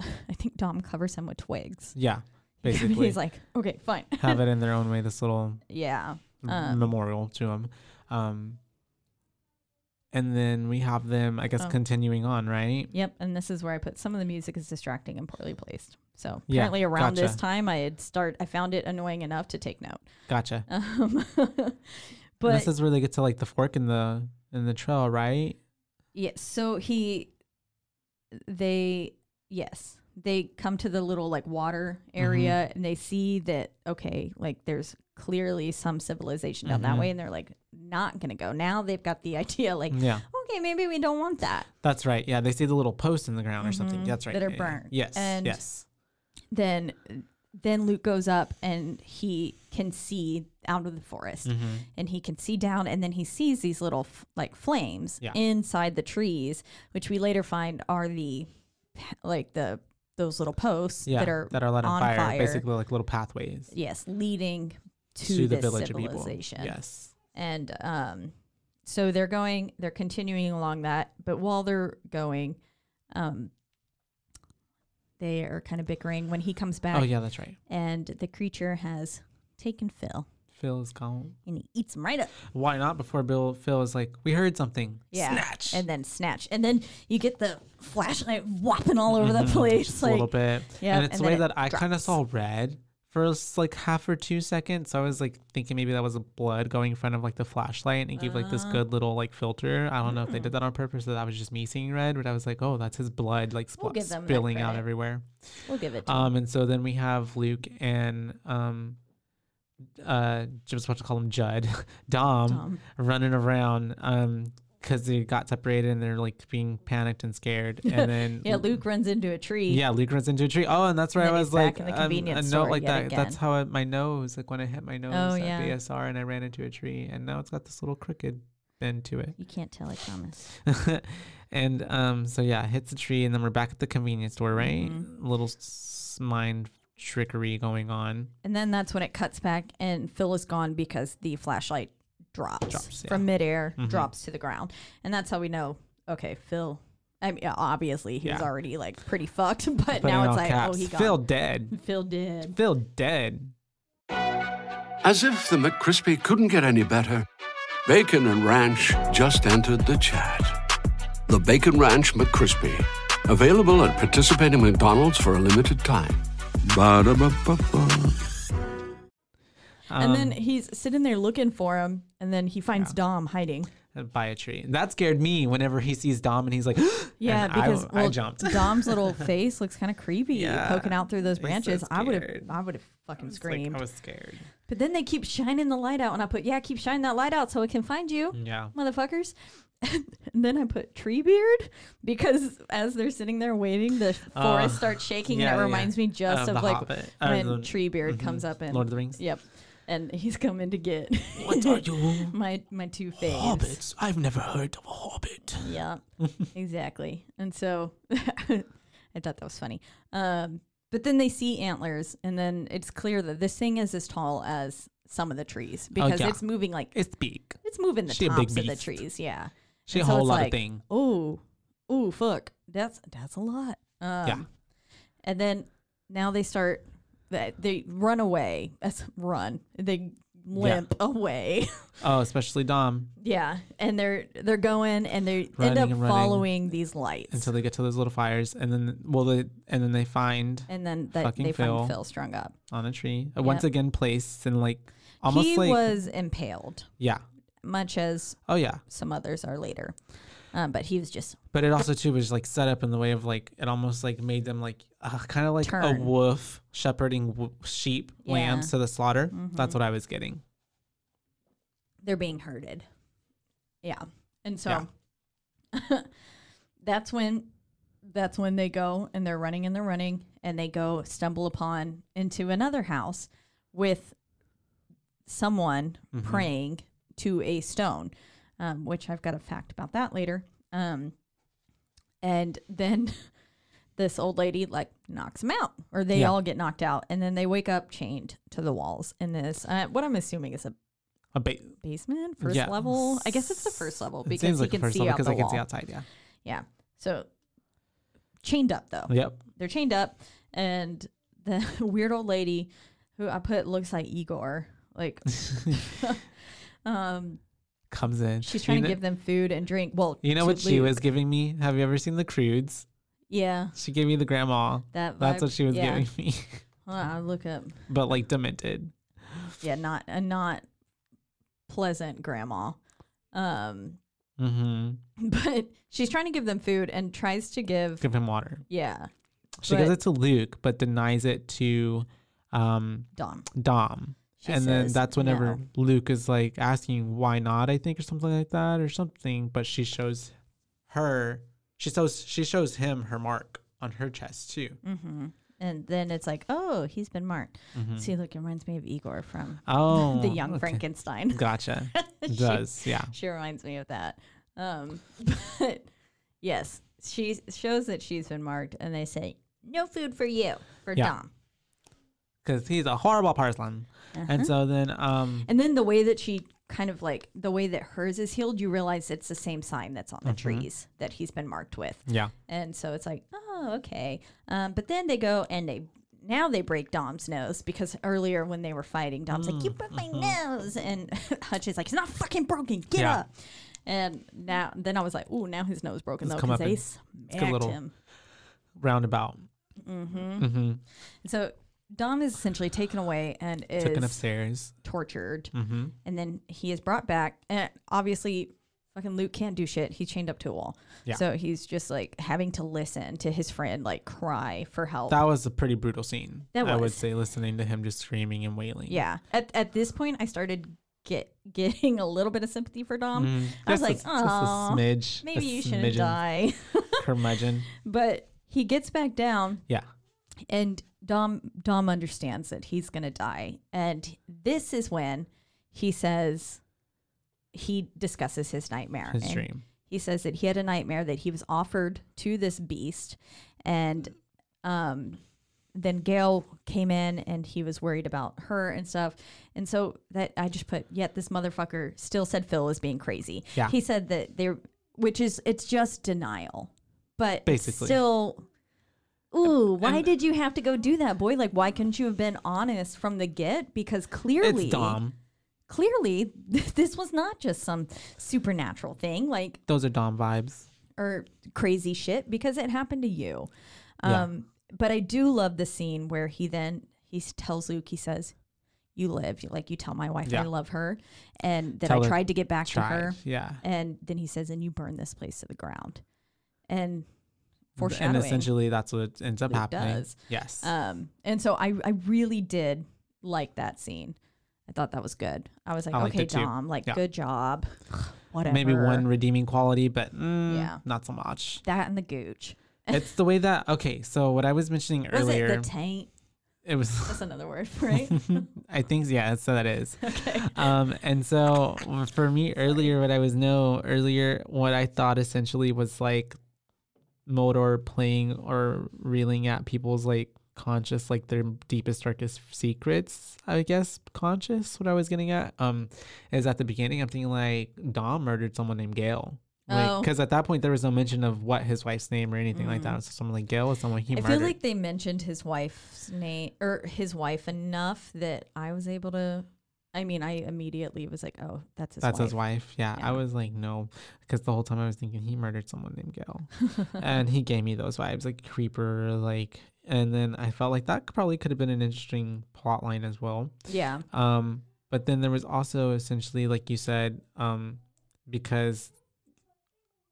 Speaker 2: i think dom covers him with twigs
Speaker 3: Yeah, basically.
Speaker 2: he's like okay fine
Speaker 3: have it in their own way. This little
Speaker 2: yeah Um,
Speaker 3: memorial to him. Um, and then we have them, I guess,
Speaker 2: Oh.
Speaker 3: continuing on, right?
Speaker 2: yep and this is where i put some of the music is distracting and poorly placed so
Speaker 3: Yeah,
Speaker 2: apparently around this time i had start i found it annoying enough to take note
Speaker 3: Gotcha.
Speaker 2: um, but
Speaker 3: this is where they get to like the fork in the in the trail, right?
Speaker 2: Yeah, so he they yes, they come to the little like water area
Speaker 3: Mm-hmm.
Speaker 2: and they see that okay, like there's clearly some civilization down that
Speaker 3: Mhm.
Speaker 2: way and they're like not going to go. Now they've got the idea like
Speaker 3: yeah,
Speaker 2: okay, maybe we don't want that.
Speaker 3: that's right. Yeah, they see the little post in the ground or something.
Speaker 2: Mhm,
Speaker 3: That's right.
Speaker 2: that are
Speaker 3: yeah, yeah.
Speaker 2: burnt.
Speaker 3: Yes.
Speaker 2: And-
Speaker 3: yes.
Speaker 2: Then then Luke goes up and he can see out of the forest
Speaker 3: Mm-hmm.
Speaker 2: and he can see down and then he sees these little f- like flames
Speaker 3: Yeah.
Speaker 2: inside the trees which we later find are the like the those little posts
Speaker 3: Yeah,
Speaker 2: that are
Speaker 3: that are lit on fire,
Speaker 2: fire.
Speaker 3: basically like little pathways
Speaker 2: yes leading to,
Speaker 3: to the village of
Speaker 2: civilization
Speaker 3: people. Yes.
Speaker 2: and um so they're going they're continuing along that but while they're going um they are kind of bickering when he comes back
Speaker 3: Oh yeah, that's right.
Speaker 2: and the creature has taken Phil
Speaker 3: Phil is gone.
Speaker 2: and he eats him right up
Speaker 3: Why not? Before Bill, Phil is like, we heard something.
Speaker 2: Yeah.
Speaker 3: Snatch.
Speaker 2: and then snatch, and then you get the flashlight whopping all over the
Speaker 3: Mhm,
Speaker 2: place.
Speaker 3: just a little bit.
Speaker 2: yeah,
Speaker 3: and it's
Speaker 2: and
Speaker 3: the way that I kind of saw red for like half or two seconds. So I was like thinking maybe that was a blood going in front of like the flashlight and it gave like this
Speaker 2: Uh.
Speaker 3: good little like filter. I don't know if they did that on purpose or that was just me seeing red, but I was like, oh, that's his blood like
Speaker 2: We'll
Speaker 3: spl-
Speaker 2: that
Speaker 3: spilling out everywhere.
Speaker 2: we'll give it. To
Speaker 3: Um, and so then we have Luke and um, uh, I was about to call him Judd, Dom,
Speaker 2: Tom.
Speaker 3: running around um because they got separated and they're like being panicked and scared. And then
Speaker 2: Yeah, Luke runs into a tree.
Speaker 3: yeah, Luke runs into a tree. Oh, and that's where
Speaker 2: And
Speaker 3: I was like, um, a note like that. That's how it, my nose, like when I hit my nose
Speaker 2: Oh,
Speaker 3: at
Speaker 2: yeah.
Speaker 3: BSR and I ran into a tree, and now it's got this little crooked bend to it.
Speaker 2: You can't tell, I promise.
Speaker 3: and um, so yeah, hits the tree, and then we're back at the convenience store, right?
Speaker 2: Mhm.
Speaker 3: Little s- mind trickery going on.
Speaker 2: And then that's when it cuts back, and Phil is gone because the flashlight drops,
Speaker 3: Drops,
Speaker 2: from midair,
Speaker 3: Mhm.
Speaker 2: drops to the ground, and that's how we know. Okay, Phil. I mean, obviously he was already like pretty fucked, but
Speaker 3: Put
Speaker 2: now it's
Speaker 3: all
Speaker 2: like,
Speaker 3: caps,
Speaker 2: oh, he got
Speaker 3: Phil dead.
Speaker 2: Phil did.
Speaker 3: Phil dead.
Speaker 4: As if the McCrispy couldn't get any better, Bacon and Ranch just entered the chat. The Bacon Ranch McCrispy, available at participating McDonald's for a limited time. Ba-da-ba-ba-ba.
Speaker 2: And then
Speaker 3: Um,
Speaker 2: he's sitting there looking for him, and then he finds
Speaker 3: Yeah.
Speaker 2: Dom hiding.
Speaker 3: by a tree. That scared me whenever he sees Dom and he's like,
Speaker 2: Yeah,
Speaker 3: I
Speaker 2: because
Speaker 3: I,
Speaker 2: well,
Speaker 3: jumped.
Speaker 2: Dom's little face looks kind of creepy
Speaker 3: Yeah.
Speaker 2: poking out through those
Speaker 3: He's so
Speaker 2: branches. I would have. I would have fucking
Speaker 3: like,
Speaker 2: screamed.
Speaker 3: I was scared.
Speaker 2: but then they keep shining the light out, and I put, yeah, keep shining that light out so it can find you,
Speaker 3: Yeah.
Speaker 2: motherfuckers. and then I put Treebeard because as they're sitting there waiting, the
Speaker 3: Uh,
Speaker 2: forest starts shaking,
Speaker 3: yeah,
Speaker 2: and it
Speaker 3: yeah.
Speaker 2: reminds me just
Speaker 3: Of
Speaker 2: of like
Speaker 3: Hobbit,
Speaker 2: when
Speaker 3: the-
Speaker 2: Treebeard
Speaker 3: mhm,
Speaker 2: comes up in
Speaker 3: Lord of the Rings.
Speaker 2: Yep, and he's coming to get
Speaker 3: What are you?
Speaker 2: my my two faves.
Speaker 3: Hobbits. I've never heard of a hobbit.
Speaker 2: Yeah, exactly. And so I thought that was funny. Um, but then they see antlers, and then it's clear that this thing is as tall as some of the trees because
Speaker 3: Oh, yeah.
Speaker 2: it's moving like
Speaker 3: It's big.
Speaker 2: it's moving the
Speaker 3: She
Speaker 2: tops of the trees. Yeah,
Speaker 3: She
Speaker 2: And
Speaker 3: a
Speaker 2: so
Speaker 3: whole lot
Speaker 2: like,
Speaker 3: of thing.
Speaker 2: Oh, oh, fuck. That's that's a lot. Um,
Speaker 3: Yeah.
Speaker 2: And then now they start. They, they run away. That's run. They limp away.
Speaker 3: Oh, especially Dom
Speaker 2: yeah, and they're they're going and they end up following these lights,
Speaker 3: until they get to those little fires, and then well, they and then they find
Speaker 2: and then that
Speaker 3: fucking
Speaker 2: they
Speaker 3: Phil.
Speaker 2: find Phil strung up.
Speaker 3: on a tree uh, once again placed and like almost
Speaker 2: he
Speaker 3: like
Speaker 2: was impaled,
Speaker 3: yeah.
Speaker 2: much as
Speaker 3: Oh yeah,
Speaker 2: some others are later. Um, but he was just
Speaker 3: but it also too was like set up in the way of like it almost like made them like uh, kind of like a wolf shepherding w- sheep
Speaker 2: Yeah.
Speaker 3: lambs to the slaughter. That's
Speaker 2: Mhm.
Speaker 3: what I was getting.
Speaker 2: they're being herded. Yeah. And so
Speaker 3: Yeah.
Speaker 2: that's when that's when they go and they're running and they're running and they go stumble upon into another house with someone
Speaker 3: Mhm.
Speaker 2: praying to a stone, um, which I've got a fact about that later. Um, and then this old lady like knocks them out, or they
Speaker 3: Yeah.
Speaker 2: all get knocked out, and then they wake up chained to the walls in this uh, what I'm assuming is a
Speaker 3: A ba-
Speaker 2: basement, first
Speaker 3: Yeah.
Speaker 2: level. I guess it's the first level because he
Speaker 3: like
Speaker 2: can see out
Speaker 3: because
Speaker 2: the
Speaker 3: I can
Speaker 2: wall.
Speaker 3: see outside. Yeah.
Speaker 2: Yeah. So chained up though.
Speaker 3: Yep.
Speaker 2: They're chained up, and the weird old lady who I put looks like Igor. Like, um,
Speaker 3: Comes in.
Speaker 2: she's
Speaker 3: You
Speaker 2: trying to
Speaker 3: kn-
Speaker 2: give them food and drink. Well,
Speaker 3: You know what she was giving me? Have you ever seen the Croods?
Speaker 2: Yeah,
Speaker 3: She gave me the grandma.
Speaker 2: that.
Speaker 3: That's what she was
Speaker 2: yeah.
Speaker 3: giving me,
Speaker 2: on, I'll look up.
Speaker 3: but like demented.
Speaker 2: Yeah, not a not pleasant grandma. Um,
Speaker 3: Mm-hmm.
Speaker 2: but she's trying to give them food and tries to give.
Speaker 3: Give him water.
Speaker 2: Yeah,
Speaker 3: She gives it to Luke, but denies it to um,
Speaker 2: Dom.
Speaker 3: Dom.
Speaker 2: She
Speaker 3: and then that's whenever
Speaker 2: no.
Speaker 3: Luke is like asking why not, I think, or something like that, or something. But she shows her, she shows she shows him her mark on her chest too.
Speaker 2: Mm-hmm. And then it's like, oh, he's been marked.
Speaker 3: Mhm.
Speaker 2: See, look, it reminds me of Igor from
Speaker 3: Oh,
Speaker 2: the Young
Speaker 3: okay.
Speaker 2: Frankenstein.
Speaker 3: Gotcha.
Speaker 2: She-
Speaker 3: does, yeah.
Speaker 2: She reminds me of that. Um, but yes, she shows that she's been marked, and they say no food for you for
Speaker 3: Yeah.
Speaker 2: Dom.
Speaker 3: Because he's a horrible person.
Speaker 2: Uh-huh.
Speaker 3: And so then, um,
Speaker 2: And then the way that she kind of like the way that hers is healed, you realize it's the same sign that's on the
Speaker 3: Mhm.
Speaker 2: trees that he's been marked with.
Speaker 3: yeah,
Speaker 2: And so it's like, oh, okay. Um, but then they go and they now they break Dom's nose because earlier when they were fighting, Dom's like, "You broke my nose," and Hutch is like, "It's not fucking broken. Get
Speaker 3: Mm-hmm. Yeah.
Speaker 2: up." And now, then I was like, "Ooh, now his nose broken though because they
Speaker 3: a
Speaker 2: smacked
Speaker 3: little-
Speaker 2: him."
Speaker 3: roundabout.
Speaker 2: Mm-hmm.
Speaker 3: Mm-hmm.
Speaker 2: So Dom is essentially taken away and is
Speaker 3: Taken upstairs.
Speaker 2: tortured,
Speaker 3: Mm-hmm.
Speaker 2: and then he is brought back. And obviously, fucking Luke can't do shit. He's chained up to a wall,
Speaker 3: Yeah.
Speaker 2: so he's just like having to listen to his friend like cry for help.
Speaker 3: That was a pretty brutal scene.
Speaker 2: That
Speaker 3: I would say, listening to him just screaming and wailing.
Speaker 2: Yeah. At at this point, I started get getting a little bit of sympathy for Dom.
Speaker 3: Mhm.
Speaker 2: I was like,
Speaker 3: a- just a
Speaker 2: "Aw,
Speaker 3: smidge.
Speaker 2: Maybe you shouldn't die.
Speaker 3: Curmudgeon.
Speaker 2: but he gets back down,
Speaker 3: Yeah.
Speaker 2: And Dom Dom understands that he's gonna die, and this is when he says he discusses his nightmare.
Speaker 3: His dream.
Speaker 2: He says that he had a nightmare that he was offered to this beast, and um, then Gail came in and he was worried about her and stuff. And so that I just put, yet this motherfucker still said Phil is being crazy.
Speaker 3: Yeah.
Speaker 2: He said that they're, which is, it's just denial, but
Speaker 3: Basically.
Speaker 2: still. Ooh, why
Speaker 3: And-
Speaker 2: did you have to go do that, boy? Like, why couldn't you have been honest from the get? Because clearly,
Speaker 3: It's Dom.
Speaker 2: clearly, this was not just some supernatural thing. Like,
Speaker 3: Those are Dom vibes.
Speaker 2: or crazy shit because it happened to you.
Speaker 3: Yeah.
Speaker 2: Um, but I do love the scene where he then he tells Luke, he says, "You live, like you tell my wife
Speaker 3: Yeah.
Speaker 2: I love her, and that
Speaker 3: Tell
Speaker 2: I tried to get back to her."
Speaker 3: Yeah.
Speaker 2: And then he says, "And you burn this place to the ground," and
Speaker 3: And essentially, that's what ends up
Speaker 2: Luke
Speaker 3: happening.
Speaker 2: does.
Speaker 3: Yes.
Speaker 2: Um, and so I I really did like that scene. I thought that was good. I was like,
Speaker 3: I
Speaker 2: okay,
Speaker 3: it too.
Speaker 2: Dom, like
Speaker 3: Yeah.
Speaker 2: good job. Whatever.
Speaker 3: Maybe one redeeming quality, but mm,
Speaker 2: Yeah.
Speaker 3: not so much.
Speaker 2: that and the gooch.
Speaker 3: it's the way that okay. So what I was mentioning
Speaker 2: Was
Speaker 3: earlier,
Speaker 2: it the taint?
Speaker 3: it was.
Speaker 2: That's another word, right?
Speaker 3: I think yeah, so that is.
Speaker 2: okay.
Speaker 3: Um, and so for me earlier, what I was no earlier, what I thought essentially was like Moder playing or reeling at people's like conscious, like their deepest, darkest secrets. I guess conscious. What I was getting at, um, is at the beginning, I'm thinking like Dom murdered someone named Gail. Like,
Speaker 2: Oh.
Speaker 3: because at that point there was no mention of what his wife's name or anything like that.
Speaker 2: Mm.
Speaker 3: Was someone like Gail was someone he
Speaker 2: I
Speaker 3: murdered.
Speaker 2: feel like they mentioned his wife's name or his wife enough that I was able to I mean, I immediately was like, oh, that's his
Speaker 3: That's
Speaker 2: wife.
Speaker 3: his wife. Yeah.
Speaker 2: Yeah.
Speaker 3: I was like, no, because the whole time I was thinking he murdered someone named Gail, and he gave me those vibes, like creeper, like. And then I felt like that probably could have been an interesting plot line as well.
Speaker 2: Yeah.
Speaker 3: Um, but then there was also essentially, like you said, um, because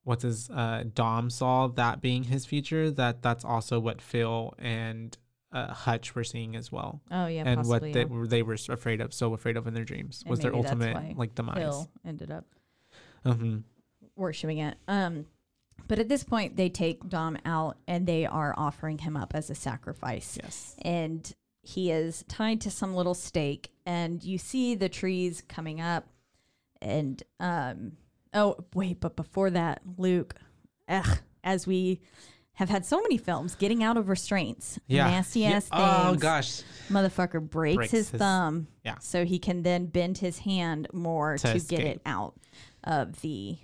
Speaker 3: what's his uh, Dom saw that being his future, that that's also what Phil and uh, Hutch were seeing as well,
Speaker 2: Oh yeah.
Speaker 3: and what
Speaker 2: possibly,
Speaker 3: they
Speaker 2: yeah.
Speaker 3: were they were afraid of, so afraid of in their dreams
Speaker 2: And
Speaker 3: was their ultimate like demise.
Speaker 2: Phil ended up
Speaker 3: hmm
Speaker 2: worshiping it. Um, but at this point, they take Dom out and they are offering him up as a sacrifice.
Speaker 3: Yes.
Speaker 2: And he is tied to some little stake, and you see the trees coming up. And um, oh wait, but before that, Luke, ugh, as we have had so many films getting out of restraints,
Speaker 3: Yeah.
Speaker 2: nasty
Speaker 3: Yeah.
Speaker 2: ass things.
Speaker 3: Oh gosh.
Speaker 2: motherfucker breaks,
Speaker 3: Breaks
Speaker 2: his,
Speaker 3: his-
Speaker 2: thumb
Speaker 3: yeah.
Speaker 2: so he can then bend his hand more
Speaker 3: To
Speaker 2: to, get it out of the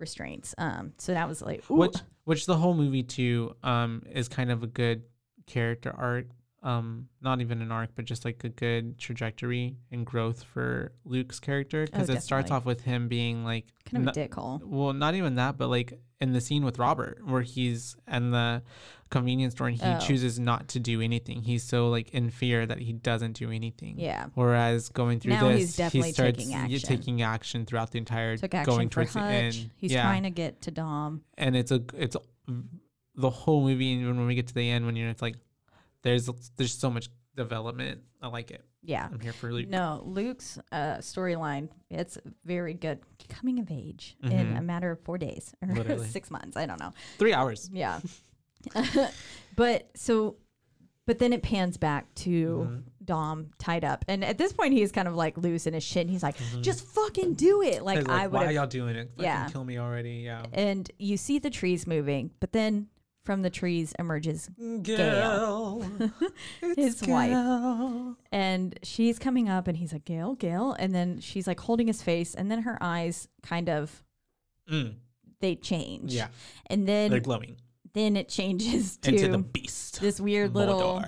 Speaker 2: restraints um so that was like ooh.
Speaker 3: Which which the whole movie too um is kind of a good character arc. Um, not even an arc, but just like a good trajectory and growth for Luke's character because
Speaker 2: Oh,
Speaker 3: it starts off with him being like
Speaker 2: kind of
Speaker 3: no-
Speaker 2: a dickhole
Speaker 3: well, not even that, but like in the scene with Robert, where he's in the convenience store and he
Speaker 2: Oh.
Speaker 3: chooses not to do anything. He's so like in fear that he doesn't do anything.
Speaker 2: yeah
Speaker 3: Whereas going through
Speaker 2: Now
Speaker 3: this, he starts
Speaker 2: taking action.
Speaker 3: taking action throughout the entire going towards the end.
Speaker 2: he's
Speaker 3: yeah,
Speaker 2: trying to get to Dom
Speaker 3: and it's a it's a, the whole movie. And when we get to the end, when you're it's like, there's there's so much development. I like it.
Speaker 2: Yeah
Speaker 3: I'm here for Luke.
Speaker 2: no Luke's uh storyline it's very good coming of age in
Speaker 3: Mhm.
Speaker 2: a matter of four days or six months I don't know
Speaker 3: Three hours.
Speaker 2: Yeah. but so, but then it pans back to
Speaker 3: Mhm.
Speaker 2: Dom tied up. And at this point, he's kind of like losing his shit. And he's like, just fucking do it. Like,
Speaker 3: He's
Speaker 2: I would
Speaker 3: why y'all doing it? Fucking
Speaker 2: Yeah.
Speaker 3: kill me already. Yeah.
Speaker 2: And you see the trees moving, but then from the trees emerges
Speaker 3: Gail,
Speaker 2: his wife. And she's coming up and he's like, Gail, Gail. And then she's like holding his face. And then her eyes kind of,
Speaker 3: Mm,
Speaker 2: they change.
Speaker 3: yeah,
Speaker 2: And then they're
Speaker 3: glowing
Speaker 2: then it changes to
Speaker 3: into the beast.
Speaker 2: this weird little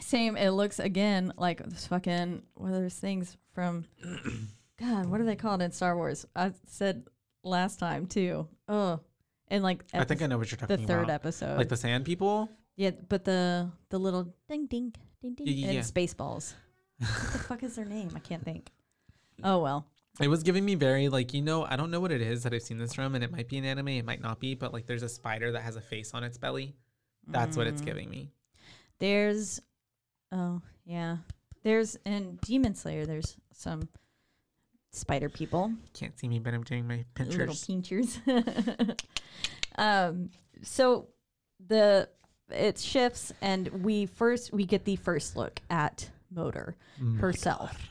Speaker 2: Same. It looks again like this fucking one of those things from? God, what are they called in Star Wars? I said last time too. Oh, and like
Speaker 3: I think I know what you're talking about.
Speaker 2: the third episode.
Speaker 3: Like the sand people.
Speaker 2: yeah, but the the little ding ding ding ding
Speaker 3: Yeah,
Speaker 2: and. Spaceballs. what the fuck is their name? I can't think. Oh well.
Speaker 3: It was giving me very like you know I don't know what it is that I've seen this from and it might be an anime it might not be but like there's a spider that has a face on its belly that's what it's
Speaker 2: Mm.
Speaker 3: giving me
Speaker 2: There's, oh yeah, there's in Demon Slayer. There's some spider people.
Speaker 3: can't see me but I'm doing my
Speaker 2: little
Speaker 3: pinchers
Speaker 2: um, so the it shifts, and we first we get the first look at Moder herself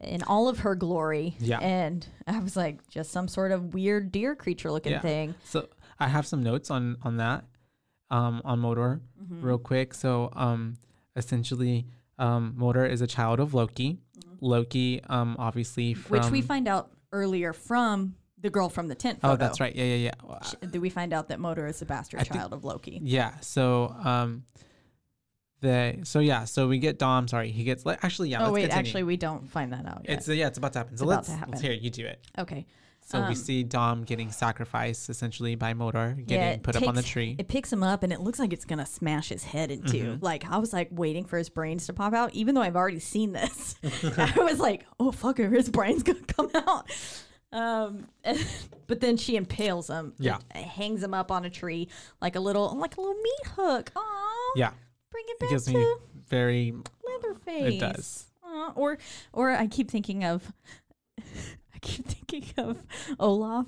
Speaker 2: in all of her glory.
Speaker 3: Yeah.
Speaker 2: and I was like, just some sort of weird deer creature looking
Speaker 3: Yeah.
Speaker 2: thing.
Speaker 3: so I have some notes on on that um on Moder
Speaker 2: Mm-hmm.
Speaker 3: real quick so um essentially um Moder is a child of Loki Loki um obviously from.
Speaker 2: Which we find out earlier from the girl from the tent. Photo.
Speaker 3: oh that's right yeah yeah yeah
Speaker 2: that we find out that Moder is the bastard
Speaker 3: I think-
Speaker 2: child of Loki.
Speaker 3: Yeah. So um the so yeah, so we get Dom, sorry, he gets like actually yeah,
Speaker 2: oh wait,
Speaker 3: continue.
Speaker 2: actually, we don't find that out yet.
Speaker 3: it's uh, yeah, it's about to happen. So
Speaker 2: about
Speaker 3: let's
Speaker 2: to happen.
Speaker 3: let's hear you do it.
Speaker 2: okay.
Speaker 3: So we
Speaker 2: Um,
Speaker 3: see Dom getting sacrificed essentially by Moder, getting
Speaker 2: Yeah,
Speaker 3: put up on the tree.
Speaker 2: It picks him up and it looks like it's gonna smash his head in 2
Speaker 3: Mm-hmm.
Speaker 2: Like I was like waiting for his brains to pop out, even though I've already seen this. I was like, oh fuck, if his brains gonna come out. Um, but then she impales him.
Speaker 3: Yeah.
Speaker 2: Hangs him up on a tree like a little like a little meat hook. Aw,
Speaker 3: yeah.
Speaker 2: bring it back It
Speaker 3: gives
Speaker 2: to
Speaker 3: me very
Speaker 2: Leatherface.
Speaker 3: it does.
Speaker 2: Aw, or or I keep thinking of I keep thinking of Olaf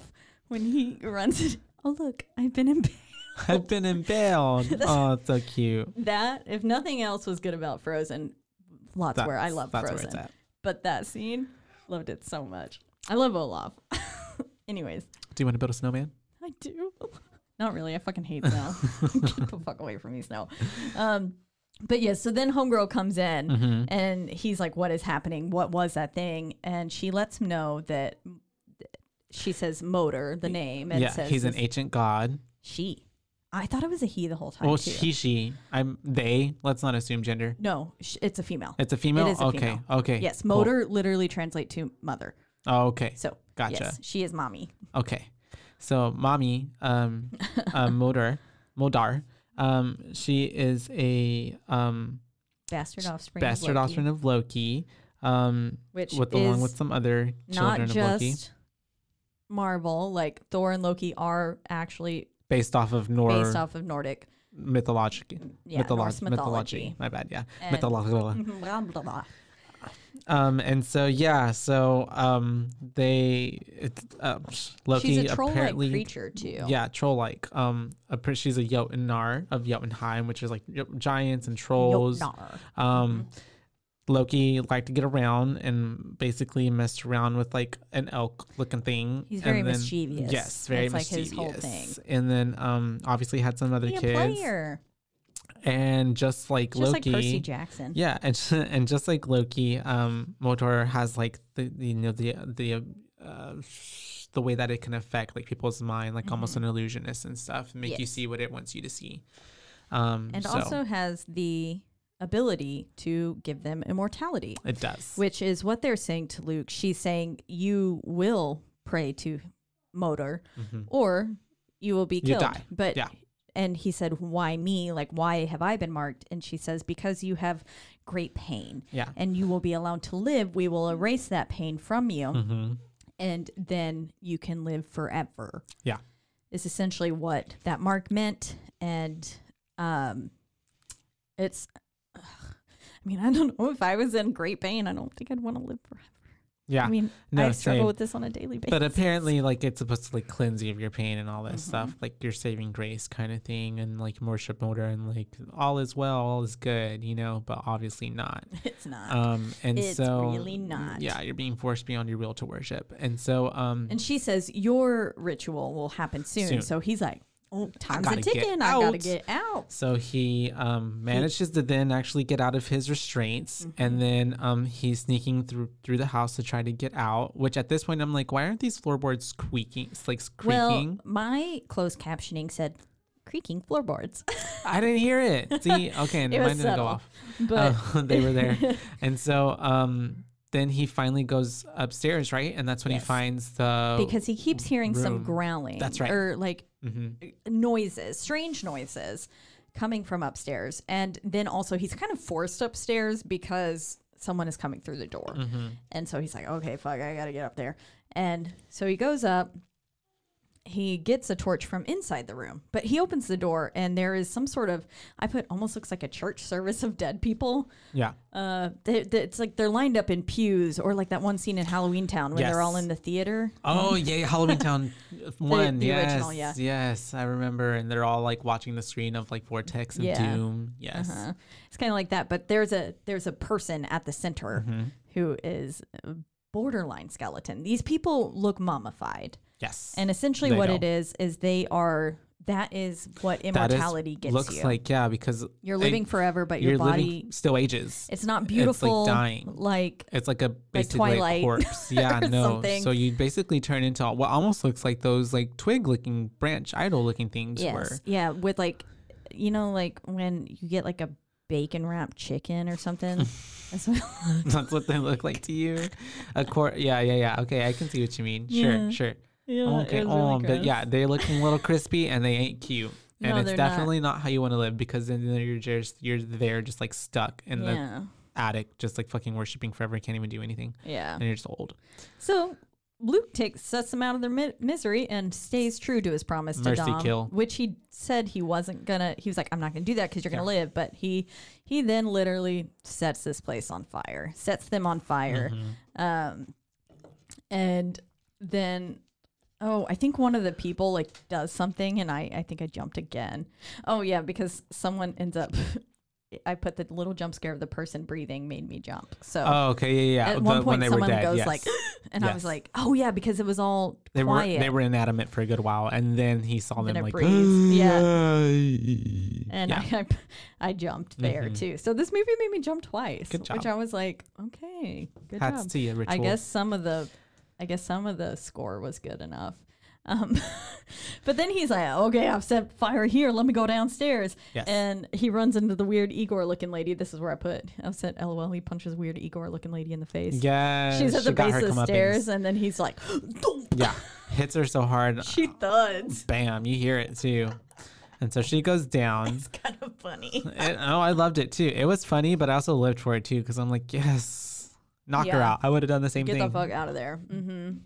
Speaker 2: when he runs. It. Oh look, I've been impaled.
Speaker 3: I've been impaled. oh, so cute.
Speaker 2: that if nothing else was good about Frozen, lots where I love
Speaker 3: that's where
Speaker 2: Frozen. But that scene, loved it so much. I love Olaf. Anyways,
Speaker 3: Do you want to build a snowman?
Speaker 2: I do. Not really. I fucking hate snow. Keep the fuck away from me, snow. Um, but yeah, so then Homegirl comes in
Speaker 3: Mm-hmm.
Speaker 2: and he's like, What is happening? What was that thing? And she lets him know that she says Moder, the name, and
Speaker 3: yeah,
Speaker 2: says
Speaker 3: he's an ancient god.
Speaker 2: she. I thought it was a he the whole time
Speaker 3: Well,
Speaker 2: too.
Speaker 3: he, she. I'm they. Let's not assume gender.
Speaker 2: no, sh- it's a female.
Speaker 3: It's a female.
Speaker 2: It is a
Speaker 3: okay.
Speaker 2: female.
Speaker 3: Okay.
Speaker 2: Yes,
Speaker 3: cool.
Speaker 2: Moder literally translate to mother.
Speaker 3: Oh, okay.
Speaker 2: So
Speaker 3: Gotcha.
Speaker 2: Yes, she is mommy.
Speaker 3: Okay. So mommy, um, uh, Modar, Modar, um, she is a um
Speaker 2: Bastard offspring. of
Speaker 3: bastard
Speaker 2: Loki,
Speaker 3: offspring of Loki, um,
Speaker 2: which
Speaker 3: with
Speaker 2: is
Speaker 3: along with some other
Speaker 2: not
Speaker 3: children of Loki,
Speaker 2: just Marvel. Like Thor and Loki are actually
Speaker 3: based off of Nor
Speaker 2: based off of Nordic.
Speaker 3: mythology.
Speaker 2: Yeah,
Speaker 3: Mytholo-
Speaker 2: Norse mythology.
Speaker 3: My bad. Yeah. Mythology.
Speaker 2: blah, blah, blah.
Speaker 3: Um, and so yeah, so um, they it's, uh, Loki
Speaker 2: She's a troll-like
Speaker 3: apparently
Speaker 2: creature too.
Speaker 3: Yeah, troll like. Um, she's a Jotunnar of Jotunheim, which is like giants and trolls.
Speaker 2: Jotnar.
Speaker 3: Um, Loki liked to get around and basically messed around with like an elk looking thing.
Speaker 2: He's very
Speaker 3: and then-
Speaker 2: mischievous.
Speaker 3: Yes, very
Speaker 2: That's, like, his
Speaker 3: mischievous.
Speaker 2: whole thing.
Speaker 3: And then um, obviously had some other
Speaker 2: Be
Speaker 3: kids. And just like
Speaker 2: Just
Speaker 3: Loki,
Speaker 2: like Percy Jackson.
Speaker 3: yeah, and and just like Loki, um, Moder has like the, the you know the the uh, the way that it can affect like people's mind, like almost an illusionist and stuff, and make you
Speaker 2: Mm-hmm.
Speaker 3: See what it wants you to see. Um,
Speaker 2: And
Speaker 3: so
Speaker 2: also has the ability to give them immortality,
Speaker 3: it does.
Speaker 2: which is what they're saying to Luke. She's saying, You will pray to Moder or you will be
Speaker 3: Mm-hmm. You
Speaker 2: killed.
Speaker 3: die.
Speaker 2: But
Speaker 3: Yeah.
Speaker 2: And he said, Why me? Like, why have I been marked? And she says, Because you have great pain.
Speaker 3: Yeah.
Speaker 2: And you will be allowed to live. We will erase that pain from you.
Speaker 3: hmm
Speaker 2: And then you can live forever.
Speaker 3: Yeah.
Speaker 2: Is essentially what that mark meant. And um it's ugh, I mean, I don't know if I was in great pain. I don't think I'd want to live forever.
Speaker 3: Yeah.
Speaker 2: I mean,
Speaker 3: No,
Speaker 2: I struggle
Speaker 3: same.
Speaker 2: with this on a daily basis.
Speaker 3: but apparently, like it's supposed to like cleanse you of your pain and all that
Speaker 2: Mm-hmm.
Speaker 3: stuff, like your saving grace kind of thing, and like worship Moder and like all is well, all is good, you know. But obviously not.
Speaker 2: it's not.
Speaker 3: Um, and
Speaker 2: It's
Speaker 3: so
Speaker 2: really not.
Speaker 3: Yeah, you're being forced beyond your will to worship, and so um,
Speaker 2: and she says your ritual will happen soon.
Speaker 3: Soon.
Speaker 2: So he's like, "Oh, time's a ticking. I gotta get out."
Speaker 3: So he um, manages to then actually get out of his restraints,
Speaker 2: Mm-hmm.
Speaker 3: and then um, he's sneaking through through the house to try to get out. Which at this point, I'm like, why aren't these floorboards squeaking? It's like creaking.
Speaker 2: Well, my closed captioning said creaking floorboards,
Speaker 3: I didn't hear it. See, okay, and
Speaker 2: It
Speaker 3: mine didn't go off.
Speaker 2: but
Speaker 3: Uh, they were there, and so um, then he finally goes upstairs, right? And that's when
Speaker 2: Yes.
Speaker 3: he finds the
Speaker 2: because he keeps hearing some growling.
Speaker 3: That's right.
Speaker 2: Or like
Speaker 3: Mhm.
Speaker 2: noises, strange noises coming from upstairs. And then also he's kind of forced upstairs because someone is coming through the door.
Speaker 3: Mm-hmm.
Speaker 2: And so he's like, okay, fuck, I gotta get up there. And so he goes up. He gets a torch from inside the room, but he opens the door and there is some sort of, I put almost looks like a church service of dead people.
Speaker 3: yeah,
Speaker 2: Uh, they, they- it's like they're lined up in pews or like that one scene in Halloween Town when they're all in the theater.
Speaker 3: Oh yeah, Halloween Town one.
Speaker 2: the
Speaker 3: yes,
Speaker 2: original, yeah.
Speaker 3: yes, I remember. And they're all like watching the screen of like Vortex and
Speaker 2: Yeah.
Speaker 3: Doom. Yes,
Speaker 2: Uh-huh. It's kind of like that, but there's a there's a person at the center
Speaker 3: Mm-hmm.
Speaker 2: who is a borderline skeleton. These people look mummified,
Speaker 3: yes.
Speaker 2: and essentially what
Speaker 3: do.
Speaker 2: it is is they are. That is what
Speaker 3: is-
Speaker 2: immortality gets
Speaker 3: looks
Speaker 2: you.
Speaker 3: Looks like yeah, because
Speaker 2: you're
Speaker 3: like,
Speaker 2: living forever, but your body
Speaker 3: still ages.
Speaker 2: it's not beautiful.
Speaker 3: It's like dying.
Speaker 2: Like
Speaker 3: It's like a basically
Speaker 2: Twilight
Speaker 3: a corpse. Yeah, no.
Speaker 2: something.
Speaker 3: So you basically turn into what almost looks like those like twig looking branch idol looking things
Speaker 2: yes,
Speaker 3: were.
Speaker 2: yeah, with like, you know, like when you get like a bacon wrapped chicken or something. That's what
Speaker 3: That's what they look like to you. A cor yeah, yeah, yeah. Okay, I can see what you mean. Sure,
Speaker 2: Yeah.
Speaker 3: sure.
Speaker 2: Yeah,
Speaker 3: okay. Oh,
Speaker 2: really
Speaker 3: but yeah, they're looking a little crispy and they ain't cute. And
Speaker 2: No,
Speaker 3: it's
Speaker 2: they're not.
Speaker 3: definitely not. how you want to live because then you're just you're there just like stuck in the attic, just like fucking worshiping forever, can't even do anything,
Speaker 2: yeah.
Speaker 3: and you're just old.
Speaker 2: So Luke takes sets them out of their mi- misery and stays true to his promise to
Speaker 3: Mercy
Speaker 2: Dom,
Speaker 3: kill.
Speaker 2: which he said he wasn't gonna. He was like, "I'm not gonna do that because you're gonna live." But he he then literally sets this place on fire, sets them on fire,
Speaker 3: Mm-hmm.
Speaker 2: um, and then. Oh, I think one of the people like does something, and I I think I jumped again. Oh yeah, because someone ends up. I put the little jump scare of the person breathing made me jump. So
Speaker 3: Oh, okay, yeah, yeah.
Speaker 2: at
Speaker 3: The-
Speaker 2: one point someone
Speaker 3: dead,
Speaker 2: goes
Speaker 3: yes.
Speaker 2: like and i was like oh yeah because it was all
Speaker 3: they were
Speaker 2: quiet
Speaker 3: they were inanimate for a good while, and then he saw them like
Speaker 2: yeah. and
Speaker 3: yeah.
Speaker 2: I, I i jumped there
Speaker 3: Mhm.
Speaker 2: too so this movie made me jump twice
Speaker 3: Good
Speaker 2: which i was like okay good
Speaker 3: Hats
Speaker 2: job
Speaker 3: to you, ritual.
Speaker 2: i guess some of the i guess some of the score was good enough um But then he's like, okay, I've set fire here. Let me go downstairs.
Speaker 3: Yes.
Speaker 2: And he runs into the weird Igor looking lady. This is where I put, I've said, lol, he punches weird Igor looking lady in the face.
Speaker 3: Yeah.
Speaker 2: She's at the base of the stairs, and then he's like,
Speaker 3: Yeah. Hits her so hard.
Speaker 2: she thuds.
Speaker 3: Bam. You hear it too. And so she goes down.
Speaker 2: It's kind of funny.
Speaker 3: Oh, I loved it too. It was funny, but I also lived for it too because I'm like, yes, knock her out. I would have done the same
Speaker 2: Get
Speaker 3: thing.
Speaker 2: the fuck out of there. Mm-hmm.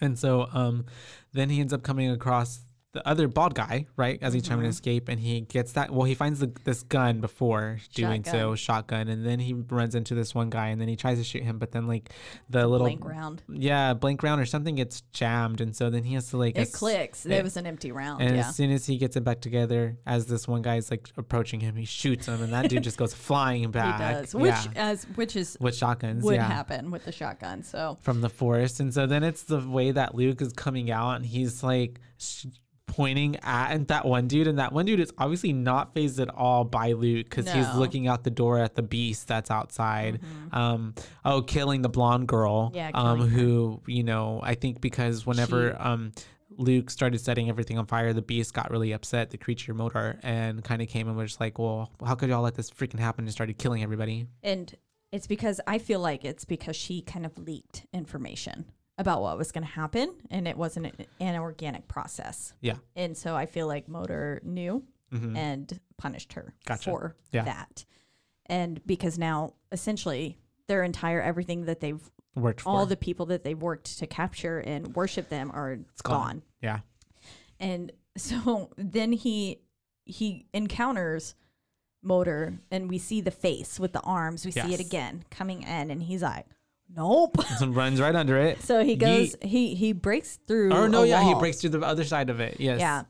Speaker 3: And so um, then he ends up coming across the other bald guy, right, as he's trying
Speaker 2: Mm-hmm.
Speaker 3: to escape, and he gets that. Well, he finds the, this gun before doing so, shotgun, and then he runs into this one guy, and then he tries to shoot him, but then like the little
Speaker 2: Blank round.
Speaker 3: yeah, blank round or something gets jammed, and so then he has to like
Speaker 2: It
Speaker 3: as-
Speaker 2: clicks.
Speaker 3: it-
Speaker 2: There was an empty round.
Speaker 3: And
Speaker 2: yeah.
Speaker 3: as soon as he gets it back together, as this one guy's like approaching him, he shoots him, and that dude just goes flying back.
Speaker 2: He does. Which
Speaker 3: yeah,
Speaker 2: as which is
Speaker 3: with shotguns,
Speaker 2: would
Speaker 3: yeah.
Speaker 2: happen with the shotgun. So
Speaker 3: from the forest. And so then it's the way that Luke is coming out and he's like sh- pointing at that one dude. And that one dude is obviously not phased at all by Luke because he's looking out the door at the beast that's outside. Um, oh, killing the blonde girl.
Speaker 2: Yeah,
Speaker 3: Um,
Speaker 2: her.
Speaker 3: who, you know, I think because whenever,
Speaker 2: She-
Speaker 3: um, Luke started setting everything on fire. The beast got really upset, the creature Moder, and kind of came and was like, "Well, how could y'all let this freaking happen?" and started killing everybody.
Speaker 2: and it's because I feel like it's because she kind of leaked information about what was going to happen, and it wasn't an- an organic process.
Speaker 3: Yeah.
Speaker 2: And so I feel like Moder knew
Speaker 3: Mhm.
Speaker 2: and punished her
Speaker 3: Gotcha.
Speaker 2: for
Speaker 3: Yeah.
Speaker 2: that. And because now essentially their entire everything that they've
Speaker 3: Worked for
Speaker 2: all the people that they've worked to capture and worship them are
Speaker 3: It's
Speaker 2: gone.
Speaker 3: Yeah.
Speaker 2: And so then he he encounters Moder and we see the face with the arms. We see it again coming in and he's like, Nope.
Speaker 3: runs right under it.
Speaker 2: So he
Speaker 3: Yeet.
Speaker 2: goes he he breaks through
Speaker 3: Oh no, yeah, he
Speaker 2: wall.
Speaker 3: breaks through the other side of it. Yes.
Speaker 2: Yeah.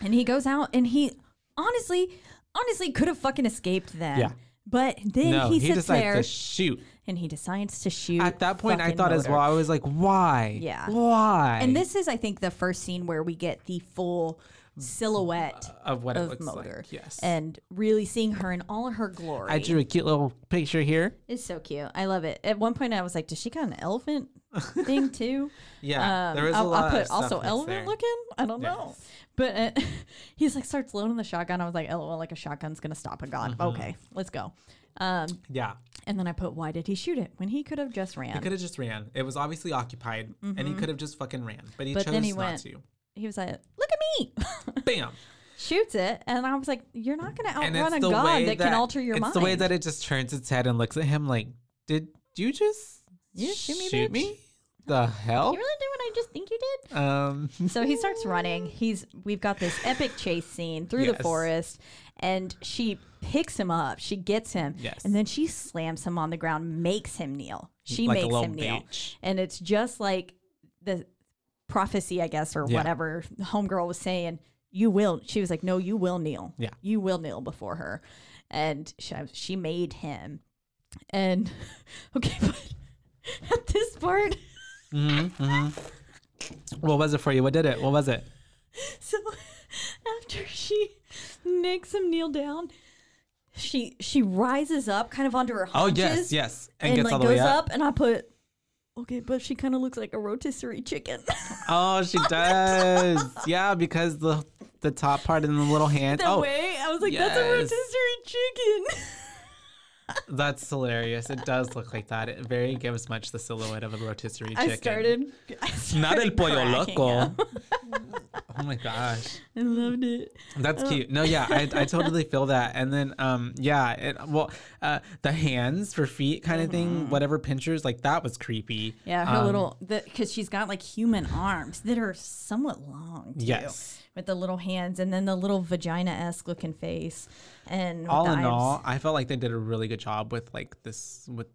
Speaker 2: And he goes out and he honestly honestly could have fucking escaped then.
Speaker 3: Yeah.
Speaker 2: But then
Speaker 3: no,
Speaker 2: he
Speaker 3: he,
Speaker 2: sits
Speaker 3: decides
Speaker 2: there
Speaker 3: to shoot.
Speaker 2: and he decides to shoot.
Speaker 3: At that point, I
Speaker 2: fucking
Speaker 3: thought as well. I was like, why?
Speaker 2: Yeah.
Speaker 3: Why?
Speaker 2: And this is, I think, the first scene where we get the full silhouette
Speaker 3: of what it
Speaker 2: of
Speaker 3: looks
Speaker 2: Moder.
Speaker 3: like. Yes.
Speaker 2: And really seeing her in all her glory.
Speaker 3: I drew a cute little picture here.
Speaker 2: It's so cute. I love it. At one point, I was like, does she got an elephant thing too?
Speaker 3: Yeah,
Speaker 2: Um,
Speaker 3: there was a
Speaker 2: I,
Speaker 3: lot
Speaker 2: I
Speaker 3: of
Speaker 2: put also elephant
Speaker 3: there.
Speaker 2: looking. I don't know. But uh, he's like starts loading the shotgun. I was like, lol, like a shotgun's gonna stop a god.
Speaker 3: Mm-hmm.
Speaker 2: Okay, let's go. Um,
Speaker 3: Yeah,
Speaker 2: and then I put, why did he shoot it when he could have just ran?
Speaker 3: he could have just ran. It was obviously occupied, and he could have just fucking ran, but he
Speaker 2: Mm-hmm. But
Speaker 3: chose
Speaker 2: he
Speaker 3: not
Speaker 2: went-
Speaker 3: to.
Speaker 2: he was like, look at me.
Speaker 3: Bam.
Speaker 2: Shoots it, and I was like, "You're not gonna
Speaker 3: and
Speaker 2: outrun a god
Speaker 3: way
Speaker 2: that, can alter your
Speaker 3: it's
Speaker 2: mind."
Speaker 3: the way that it just turns its head and looks at him like, "Did you just
Speaker 2: You shoot me,
Speaker 3: shoot
Speaker 2: bitch?
Speaker 3: me? The hell?"
Speaker 2: you really did what I just think you did.
Speaker 3: Um.
Speaker 2: So he starts running. He's we've got this epic chase scene through the forest, and she picks him up. She gets him,
Speaker 3: Yes.
Speaker 2: and then she slams him on the ground, makes him kneel. She
Speaker 3: Like
Speaker 2: makes him kneel,
Speaker 3: bitch.
Speaker 2: and it's just like the prophecy, I guess, or
Speaker 3: Yeah.
Speaker 2: whatever the homegirl was saying. You will. She was like, "No, you will kneel.
Speaker 3: Yeah.
Speaker 2: you will kneel before her," and she, she made him. And okay, but at this part.
Speaker 3: Mm-hmm, What was it for you? What did it? What was it?
Speaker 2: So after she makes him kneel down, she she rises up kind of onto her
Speaker 3: Oh yes, yes, and,
Speaker 2: And,
Speaker 3: gets
Speaker 2: like
Speaker 3: all the
Speaker 2: goes
Speaker 3: way up.
Speaker 2: up. and I put okay, but she kind of looks like a rotisserie chicken.
Speaker 3: Oh, she does. yeah, because the the top part and the little hand.
Speaker 2: the
Speaker 3: oh,
Speaker 2: way I was like, that's a rotisserie chicken.
Speaker 3: that's hilarious. It does look like that. It very gives much the silhouette of a rotisserie chicken.
Speaker 2: I started, I
Speaker 3: Not el pollo loco. Oh my gosh.
Speaker 2: I loved it.
Speaker 3: That's cute. No, yeah, I, I totally feel that. And then, um, yeah, it, well, uh, the hands for feet kind of thing, whatever pinchers, like that was creepy.
Speaker 2: Mm-hmm. Yeah, her
Speaker 3: Um,
Speaker 2: little because she's got like human arms that are somewhat long. Too,
Speaker 3: Yes.
Speaker 2: with the little hands and then the little vagina esque looking face, and
Speaker 3: All in all, I felt like they did a really good job with like this with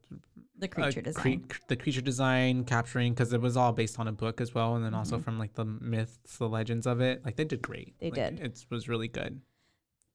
Speaker 2: the
Speaker 3: uh,
Speaker 2: creature
Speaker 3: cre-
Speaker 2: design.
Speaker 3: the creature design capturing because it was all based on a book as well, and then
Speaker 2: Mm-hmm.
Speaker 3: also from like the myths, the legends of it. Like they did great.
Speaker 2: They
Speaker 3: Like,
Speaker 2: did.
Speaker 3: It was really good.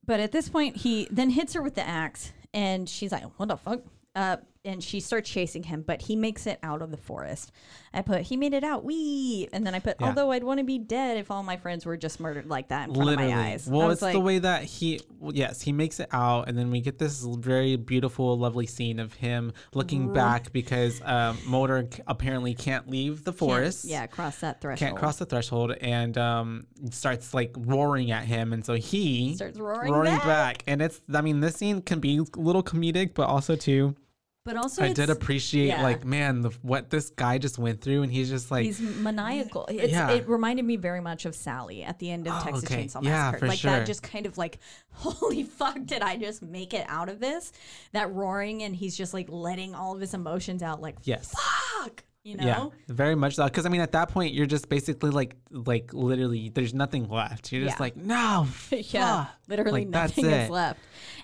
Speaker 2: But at this point, he then hits her with the axe, and she's like, "What the fuck?" Uh, and she starts chasing him, but he makes it out of the forest. I put he made it out, wee, and then I put
Speaker 3: Yeah.
Speaker 2: although I'd want to be dead if all my friends were just murdered like that in front
Speaker 3: Literally.
Speaker 2: of my eyes.
Speaker 3: Well, it's
Speaker 2: like,
Speaker 3: the way that he, well, yes, he makes it out, and then we get this very beautiful, lovely scene of him looking back because um, Moder c- apparently can't leave the forest.
Speaker 2: yeah, cross that threshold.
Speaker 3: Can't cross the threshold and um, starts like roaring at him, and so he
Speaker 2: Starts roaring back.
Speaker 3: back. And it's, I mean, this scene can be a little comedic, but also too,
Speaker 2: But also,
Speaker 3: I did appreciate
Speaker 2: yeah.
Speaker 3: like, man, the, what this guy just went through, and he's just like,
Speaker 2: He's maniacal. It's,
Speaker 3: Yeah.
Speaker 2: It reminded me very much of Sally at the end of
Speaker 3: Oh,
Speaker 2: Texas
Speaker 3: okay.
Speaker 2: Chainsaw
Speaker 3: Yeah,
Speaker 2: Massacre. like
Speaker 3: sure.
Speaker 2: that, just kind of like, holy fuck, did I just make it out of this? That roaring, and he's just like letting all of his emotions out, like
Speaker 3: yes.
Speaker 2: fuck, you know?
Speaker 3: Yeah, very much so. Because I mean, at that point, you're just basically like, like literally, there's nothing left. You're just
Speaker 2: Yeah.
Speaker 3: like, no,
Speaker 2: yeah,
Speaker 3: fuck."
Speaker 2: literally
Speaker 3: Like,
Speaker 2: nothing is left.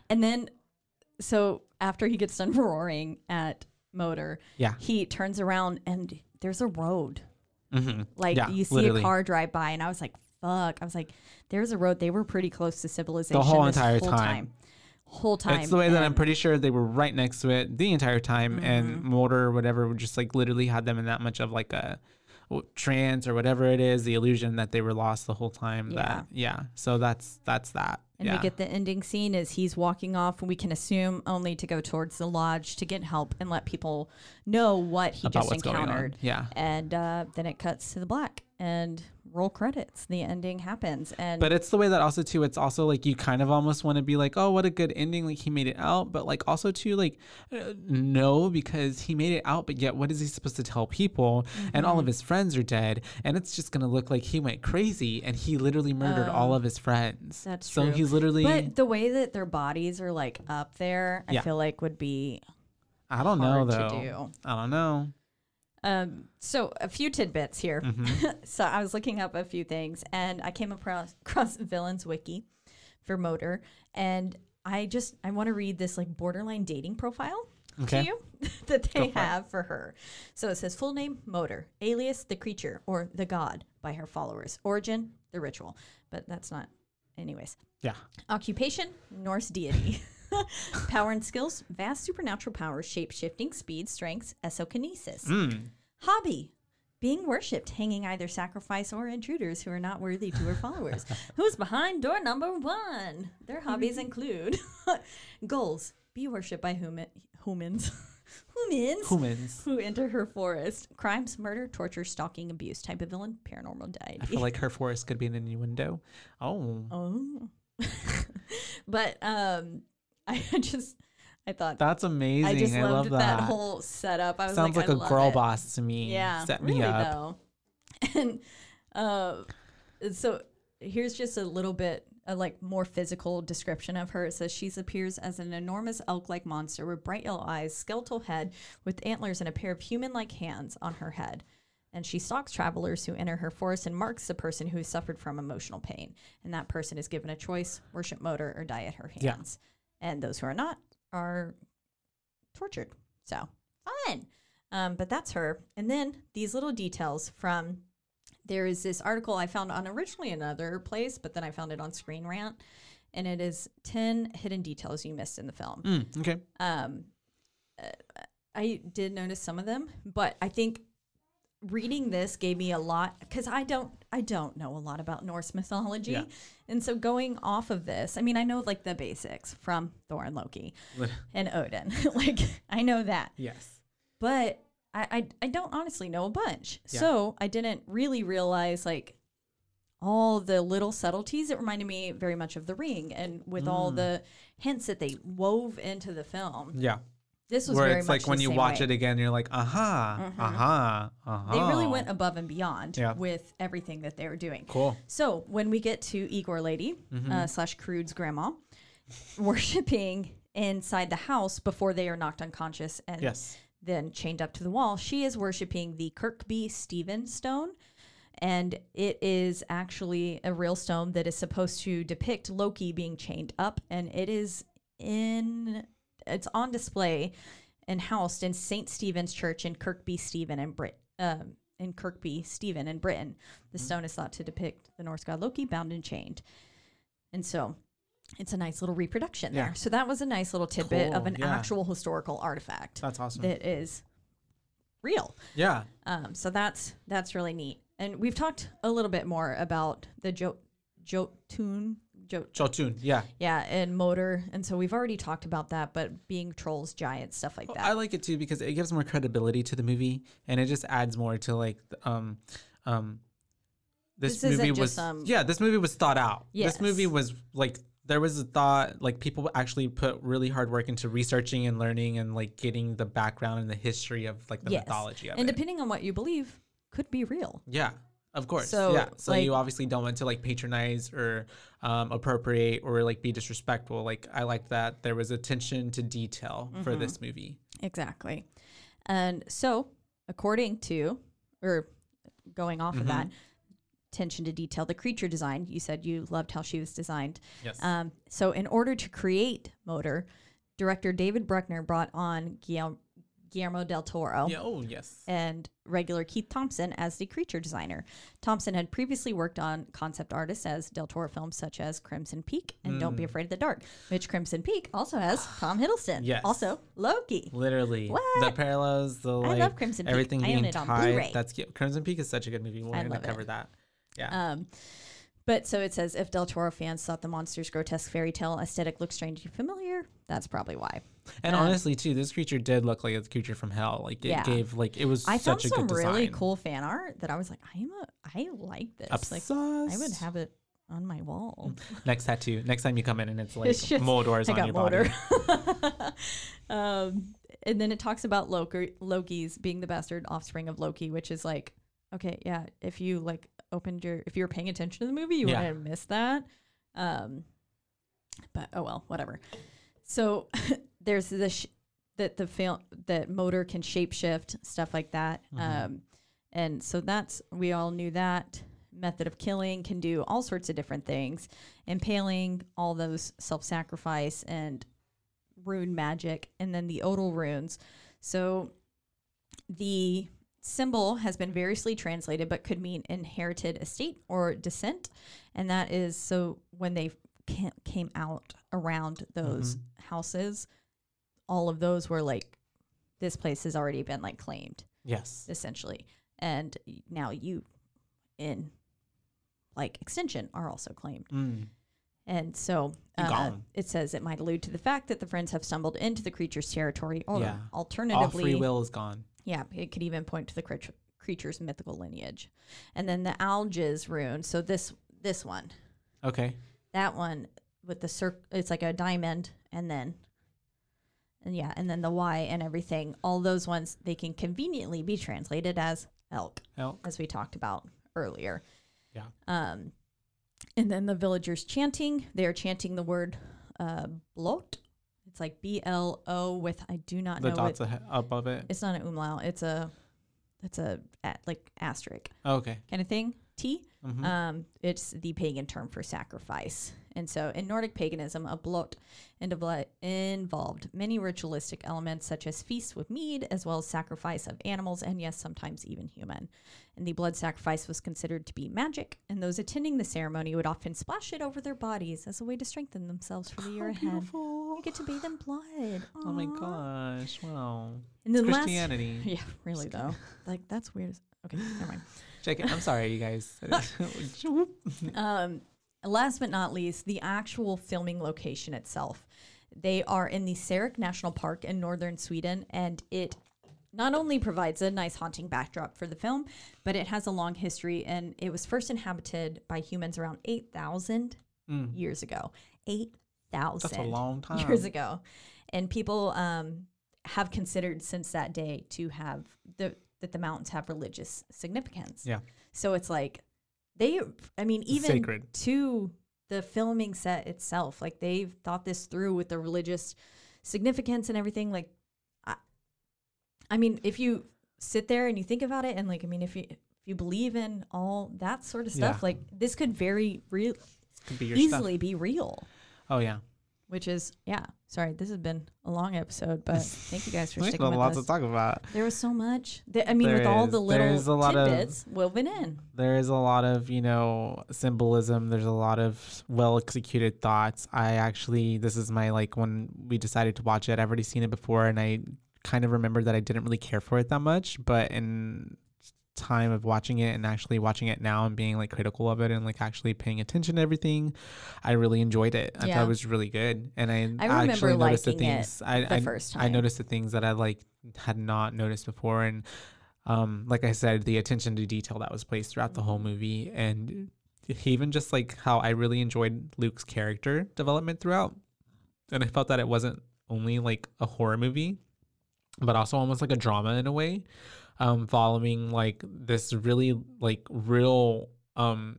Speaker 2: And then, so after he gets done roaring at Moder,
Speaker 3: Yeah.
Speaker 2: he turns around and there's a road.
Speaker 3: hmm
Speaker 2: Like
Speaker 3: Yeah,
Speaker 2: you see
Speaker 3: literally.
Speaker 2: a car drive by, and I was like, "Fuck!" I was like, "There's a road." They were pretty close to civilization
Speaker 3: the
Speaker 2: whole
Speaker 3: entire
Speaker 2: whole
Speaker 3: time.
Speaker 2: Whole time.
Speaker 3: It's the way that I'm pretty sure they were right next to it the entire time, and
Speaker 2: Mm-hmm.
Speaker 3: Moder or whatever just like literally had them in that much of like a trance or whatever it is, the illusion that they were lost the whole time. That yeah, so that's that's that.
Speaker 2: And
Speaker 3: yeah.
Speaker 2: we get the ending scene as he's walking off. We can assume only to go towards the lodge to get help and let people know what he
Speaker 3: About
Speaker 2: just
Speaker 3: what's going on.
Speaker 2: encountered.
Speaker 3: Yeah.
Speaker 2: And uh, then it cuts to the black and roll credits. The ending happens. And
Speaker 3: But it's the way that also too. It's also like you kind of almost want to be like, oh, what a good ending! Like he made it out, but like also too like, uh, no, because he made it out, but yet what is he supposed to tell people? And all of
Speaker 2: Mm-hmm.
Speaker 3: his friends are dead, and it's just gonna look like he went crazy and he literally murdered all of his friends.
Speaker 2: That's
Speaker 3: so
Speaker 2: true.
Speaker 3: he's literally.
Speaker 2: but the way that their bodies are like up there, I
Speaker 3: Yeah.
Speaker 2: feel like would be
Speaker 3: I don't know though.
Speaker 2: do.
Speaker 3: I don't know.
Speaker 2: Um, so a few tidbits here.
Speaker 3: Mm-hmm.
Speaker 2: so I was looking up a few things, and I came across, across Villains Wiki for Moder, and I just I want to read this like borderline dating profile
Speaker 3: Okay.
Speaker 2: to you that they
Speaker 3: for it.
Speaker 2: have for her. So it says full name Moder, alias the creature or the god by her followers, origin the ritual, but that's not. Anyways,
Speaker 3: Yeah.
Speaker 2: Occupation, Norse deity. Power and skills, vast supernatural powers, shape shifting, speed, strengths, esokinesis.
Speaker 3: Mm.
Speaker 2: Hobby, being worshipped, hanging either sacrifice or intruders who are not worthy to her followers. Who's behind door number one? Their hobbies include goals, be worshipped by human, humans. humans.
Speaker 3: Humans.
Speaker 2: Who enter her forest. Crimes, murder, torture, stalking, abuse. Type of villain, paranormal deity.
Speaker 3: I feel like her forest could be an innuendo. Oh.
Speaker 2: Oh. but um I just I thought
Speaker 3: That's amazing.
Speaker 2: I just
Speaker 3: love
Speaker 2: loved
Speaker 3: that.
Speaker 2: that. whole setup. I was
Speaker 3: Sounds
Speaker 2: like,
Speaker 3: like,
Speaker 2: I
Speaker 3: a girl
Speaker 2: it.
Speaker 3: boss to me.
Speaker 2: Yeah.
Speaker 3: Set
Speaker 2: really
Speaker 3: me up.
Speaker 2: though. And uh so here's just a little bit a like more physical description of her. It says she appears as an enormous elk-like monster with bright yellow eyes, skeletal head, with antlers and a pair of human-like hands on her head. And she stalks travelers who enter her forest and marks the person who has suffered from emotional pain. And that person is given a choice: worship Moder or die at her
Speaker 3: Yeah.
Speaker 2: And those who are not are tortured. So fun. Um, but that's her. And then these little details from there is this article I found on originally another place, but then I found it on Screen Rant, and it is ten hidden details you missed in the film.
Speaker 3: Mm, okay.
Speaker 2: Um, uh, I did notice some of them, but I think reading this gave me a lot because I don't I don't know a lot about Norse mythology,
Speaker 3: Yeah.
Speaker 2: and so going off of this, I mean I know like the basics from Thor and Loki and Odin, like I know that,
Speaker 3: Yes.
Speaker 2: but I, I I don't honestly know a bunch.
Speaker 3: Yeah.
Speaker 2: So I didn't really realize like all the little subtleties. It reminded me very much of The Ring, and with
Speaker 3: Mm.
Speaker 2: all the hints that they wove into the film.
Speaker 3: Yeah.
Speaker 2: This was
Speaker 3: Where
Speaker 2: very
Speaker 3: it's
Speaker 2: much
Speaker 3: like when you watch
Speaker 2: way.
Speaker 3: it again, you're like, aha, aha, aha.
Speaker 2: They really went above and beyond
Speaker 3: Yeah.
Speaker 2: with everything that they were doing.
Speaker 3: Cool.
Speaker 2: So when we get to Igor Lady
Speaker 3: Mm-hmm.
Speaker 2: uh, slash Croods' grandma, worshiping inside the house before they are knocked unconscious and
Speaker 3: Yes.
Speaker 2: then chained up to the wall, she is worshiping the Kirkby Stephen stone. And it is actually a real stone that is supposed to depict Loki being chained up. And it is in, it's on display and housed in St. Stephen's Church in Kirkby Stephen in Brit, um, in Kirkby Stephen in Britain. The stone is thought to depict the Norse god Loki bound and chained. And so it's a nice little reproduction
Speaker 3: Yeah.
Speaker 2: there. So that was a nice little tidbit of an
Speaker 3: yeah.
Speaker 2: actual historical artifact
Speaker 3: That's awesome.
Speaker 2: that is real.
Speaker 3: yeah.
Speaker 2: Um, so that's that's really neat. And we've talked a little bit more about the jo- Jotun, jo-
Speaker 3: Jotun. Yeah.
Speaker 2: yeah, and Moder. And so we've already talked about that, but being trolls, giants, stuff like that.
Speaker 3: I like it too because it gives more credibility to the movie and it just adds more to like um um this,
Speaker 2: This
Speaker 3: movie was
Speaker 2: some-
Speaker 3: yeah this movie was thought out. Yes. This movie was like there was a thought like people actually put really hard work into researching and learning and like getting the background and the history of like the
Speaker 2: yes.
Speaker 3: mythology of it.
Speaker 2: and
Speaker 3: it.
Speaker 2: depending on what you believe, could be real.
Speaker 3: Yeah, of course.
Speaker 2: So,
Speaker 3: yeah. So you obviously don't want to like patronize or um, appropriate or like be disrespectful. Like I like that there was attention to detail for
Speaker 2: Mm-hmm.
Speaker 3: this movie.
Speaker 2: Exactly. And so, according to, or going off of that,
Speaker 3: Mm-hmm.
Speaker 2: attention to detail, the creature design, you said you loved how she was designed.
Speaker 3: Yes.
Speaker 2: Um, so, in order to create Moder, director David Bruckner brought on Guillermo, Guillermo del Toro.
Speaker 3: yeah. Oh yes.
Speaker 2: And regular Keith Thompson as the creature designer. Thompson had previously worked on concept artists as Del Toro films such as Crimson Peak and Don't Be Afraid of the Dark, which Crimson Peak also has Tom Hiddleston.
Speaker 3: Mm. Yes.
Speaker 2: Also Loki.
Speaker 3: Literally,
Speaker 2: What?
Speaker 3: the parallels, the like,
Speaker 2: love Crimson Peak.
Speaker 3: everything
Speaker 2: I own
Speaker 3: being
Speaker 2: it on
Speaker 3: tied.
Speaker 2: Blu-ray.
Speaker 3: That's cute. Crimson Peak is such a good movie. We're gonna cover
Speaker 2: it.
Speaker 3: that. Yeah.
Speaker 2: Um, but so it says if Del Toro fans thought the monster's grotesque fairy tale aesthetic looked strangely familiar, that's probably why.
Speaker 3: And
Speaker 2: uh,
Speaker 3: honestly, too, this creature did look like a creature from hell. Like it
Speaker 2: Yeah.
Speaker 3: gave like it was
Speaker 2: I found
Speaker 3: a
Speaker 2: some
Speaker 3: good
Speaker 2: really cool fan art that I was like, I'm a, I like this. Like, I would have it on my wall.
Speaker 3: next tattoo. Next time you come in and it's like
Speaker 2: It's just-
Speaker 3: Moldor's on your
Speaker 2: motor.
Speaker 3: body.
Speaker 2: um, and then it talks about Loki, Loki's being the bastard offspring of Loki, which is like, okay, yeah, if you like opened your, if you were paying attention to the movie, you
Speaker 3: Yeah.
Speaker 2: wouldn't have missed that. Um, but oh well, whatever. So there's this sh- that the film that Moder can shapeshift stuff like that. Um, and so that's we all knew that. Method of killing can do all sorts of different things, impaling, all those self-sacrifice and rune magic, and then the odal runes. So the symbol has been variously translated, but could mean inherited estate or descent, and that is so when they came out around those houses, all of those were like, this place has already been like claimed
Speaker 3: Yes.
Speaker 2: essentially. And now you, in like extension, are also claimed.
Speaker 3: Mm.
Speaker 2: And so uh, it says it might allude to the fact that the friends have stumbled into the creature's territory, or
Speaker 3: Yeah. All
Speaker 2: alternatively,
Speaker 3: free will is gone.
Speaker 2: yeah, it could even point to the creature, creature's mythical lineage. And then the algiz rune. So this this one,
Speaker 3: Okay.
Speaker 2: that one with the circle, it's like a diamond, and then. And yeah, and then the Y and everything, all those ones, they can conveniently be translated as elk
Speaker 3: Elk.
Speaker 2: as we talked about earlier.
Speaker 3: Yeah.
Speaker 2: Um, and then the villagers chanting, they are chanting the word uh, blot. It's like B L O with I do not
Speaker 3: The
Speaker 2: know the
Speaker 3: dots above it.
Speaker 2: It's not an umlaut. It's a it's a, a like asterisk
Speaker 3: Okay.
Speaker 2: kind of thing. T.
Speaker 3: Mhm.
Speaker 2: Um, it's the pagan term for sacrifice. And so in Nordic paganism, a blot involved many ritualistic elements such as feasts with mead, as well as sacrifice of animals, and yes, sometimes even human. And the blood sacrifice was considered to be magic, and those attending the ceremony would often splash it over their bodies as a way to strengthen themselves for the year ahead.
Speaker 3: Beautiful.
Speaker 2: You get to bathe in blood.
Speaker 3: Oh my gosh! Wow.
Speaker 2: And then last,
Speaker 3: Christianity.
Speaker 2: yeah, really though. Like that's weird. Okay, never mind.
Speaker 3: I'm sorry, you guys.
Speaker 2: Um, last but not least, the actual filming location itself. They are in the Sarek National Park in northern Sweden, and it not only provides a nice haunting backdrop for the film, but it has a long history, and it was first inhabited by humans around 8,000 years ago. 8,000
Speaker 3: Mm. That's a long time.
Speaker 2: years ago. And people um, have considered since that day to have the that the mountains have religious significance.
Speaker 3: Yeah.
Speaker 2: So it's like they, I mean, even
Speaker 3: sacred.
Speaker 2: to the filming set itself, like they've thought this through with the religious significance and everything. Like, I, I mean, if you sit there and you think about it, and like, I mean, if you if you believe in all that sort of stuff,
Speaker 3: Yeah.
Speaker 2: like this could very real
Speaker 3: Could be your stuff.
Speaker 2: easily be real.
Speaker 3: Oh yeah.
Speaker 2: Which is yeah. Sorry, this has been a long episode, but thank you guys for
Speaker 3: There's
Speaker 2: sticking
Speaker 3: a
Speaker 2: with
Speaker 3: lot
Speaker 2: us.
Speaker 3: to talk about.
Speaker 2: There was so much. Th- I mean,
Speaker 3: There
Speaker 2: with all
Speaker 3: is.
Speaker 2: the
Speaker 3: There's a
Speaker 2: little
Speaker 3: lot of-
Speaker 2: tidbits woven in.
Speaker 3: There is a lot of, you know, symbolism. There's a lot of well executed thoughts. I actually, this is my, like, when we decided to watch it, I've already seen it before and I kind of remembered that I didn't really care for it that much. But in time of watching it and actually watching it now and being like critical of it and like actually paying attention to everything, I really enjoyed it. I
Speaker 2: Yeah.
Speaker 3: thought it was really good. And I,
Speaker 2: I remember
Speaker 3: actually noticed the things I,
Speaker 2: the
Speaker 3: I,
Speaker 2: first
Speaker 3: I noticed the things that I like had not noticed before. And um, like I said, the attention to detail that was placed throughout the
Speaker 2: Mm-hmm.
Speaker 3: whole movie, and even just like how I really enjoyed Luke's character development throughout, and I felt that it wasn't only like a horror movie, but also almost like a drama in a way, um, following like this really like real um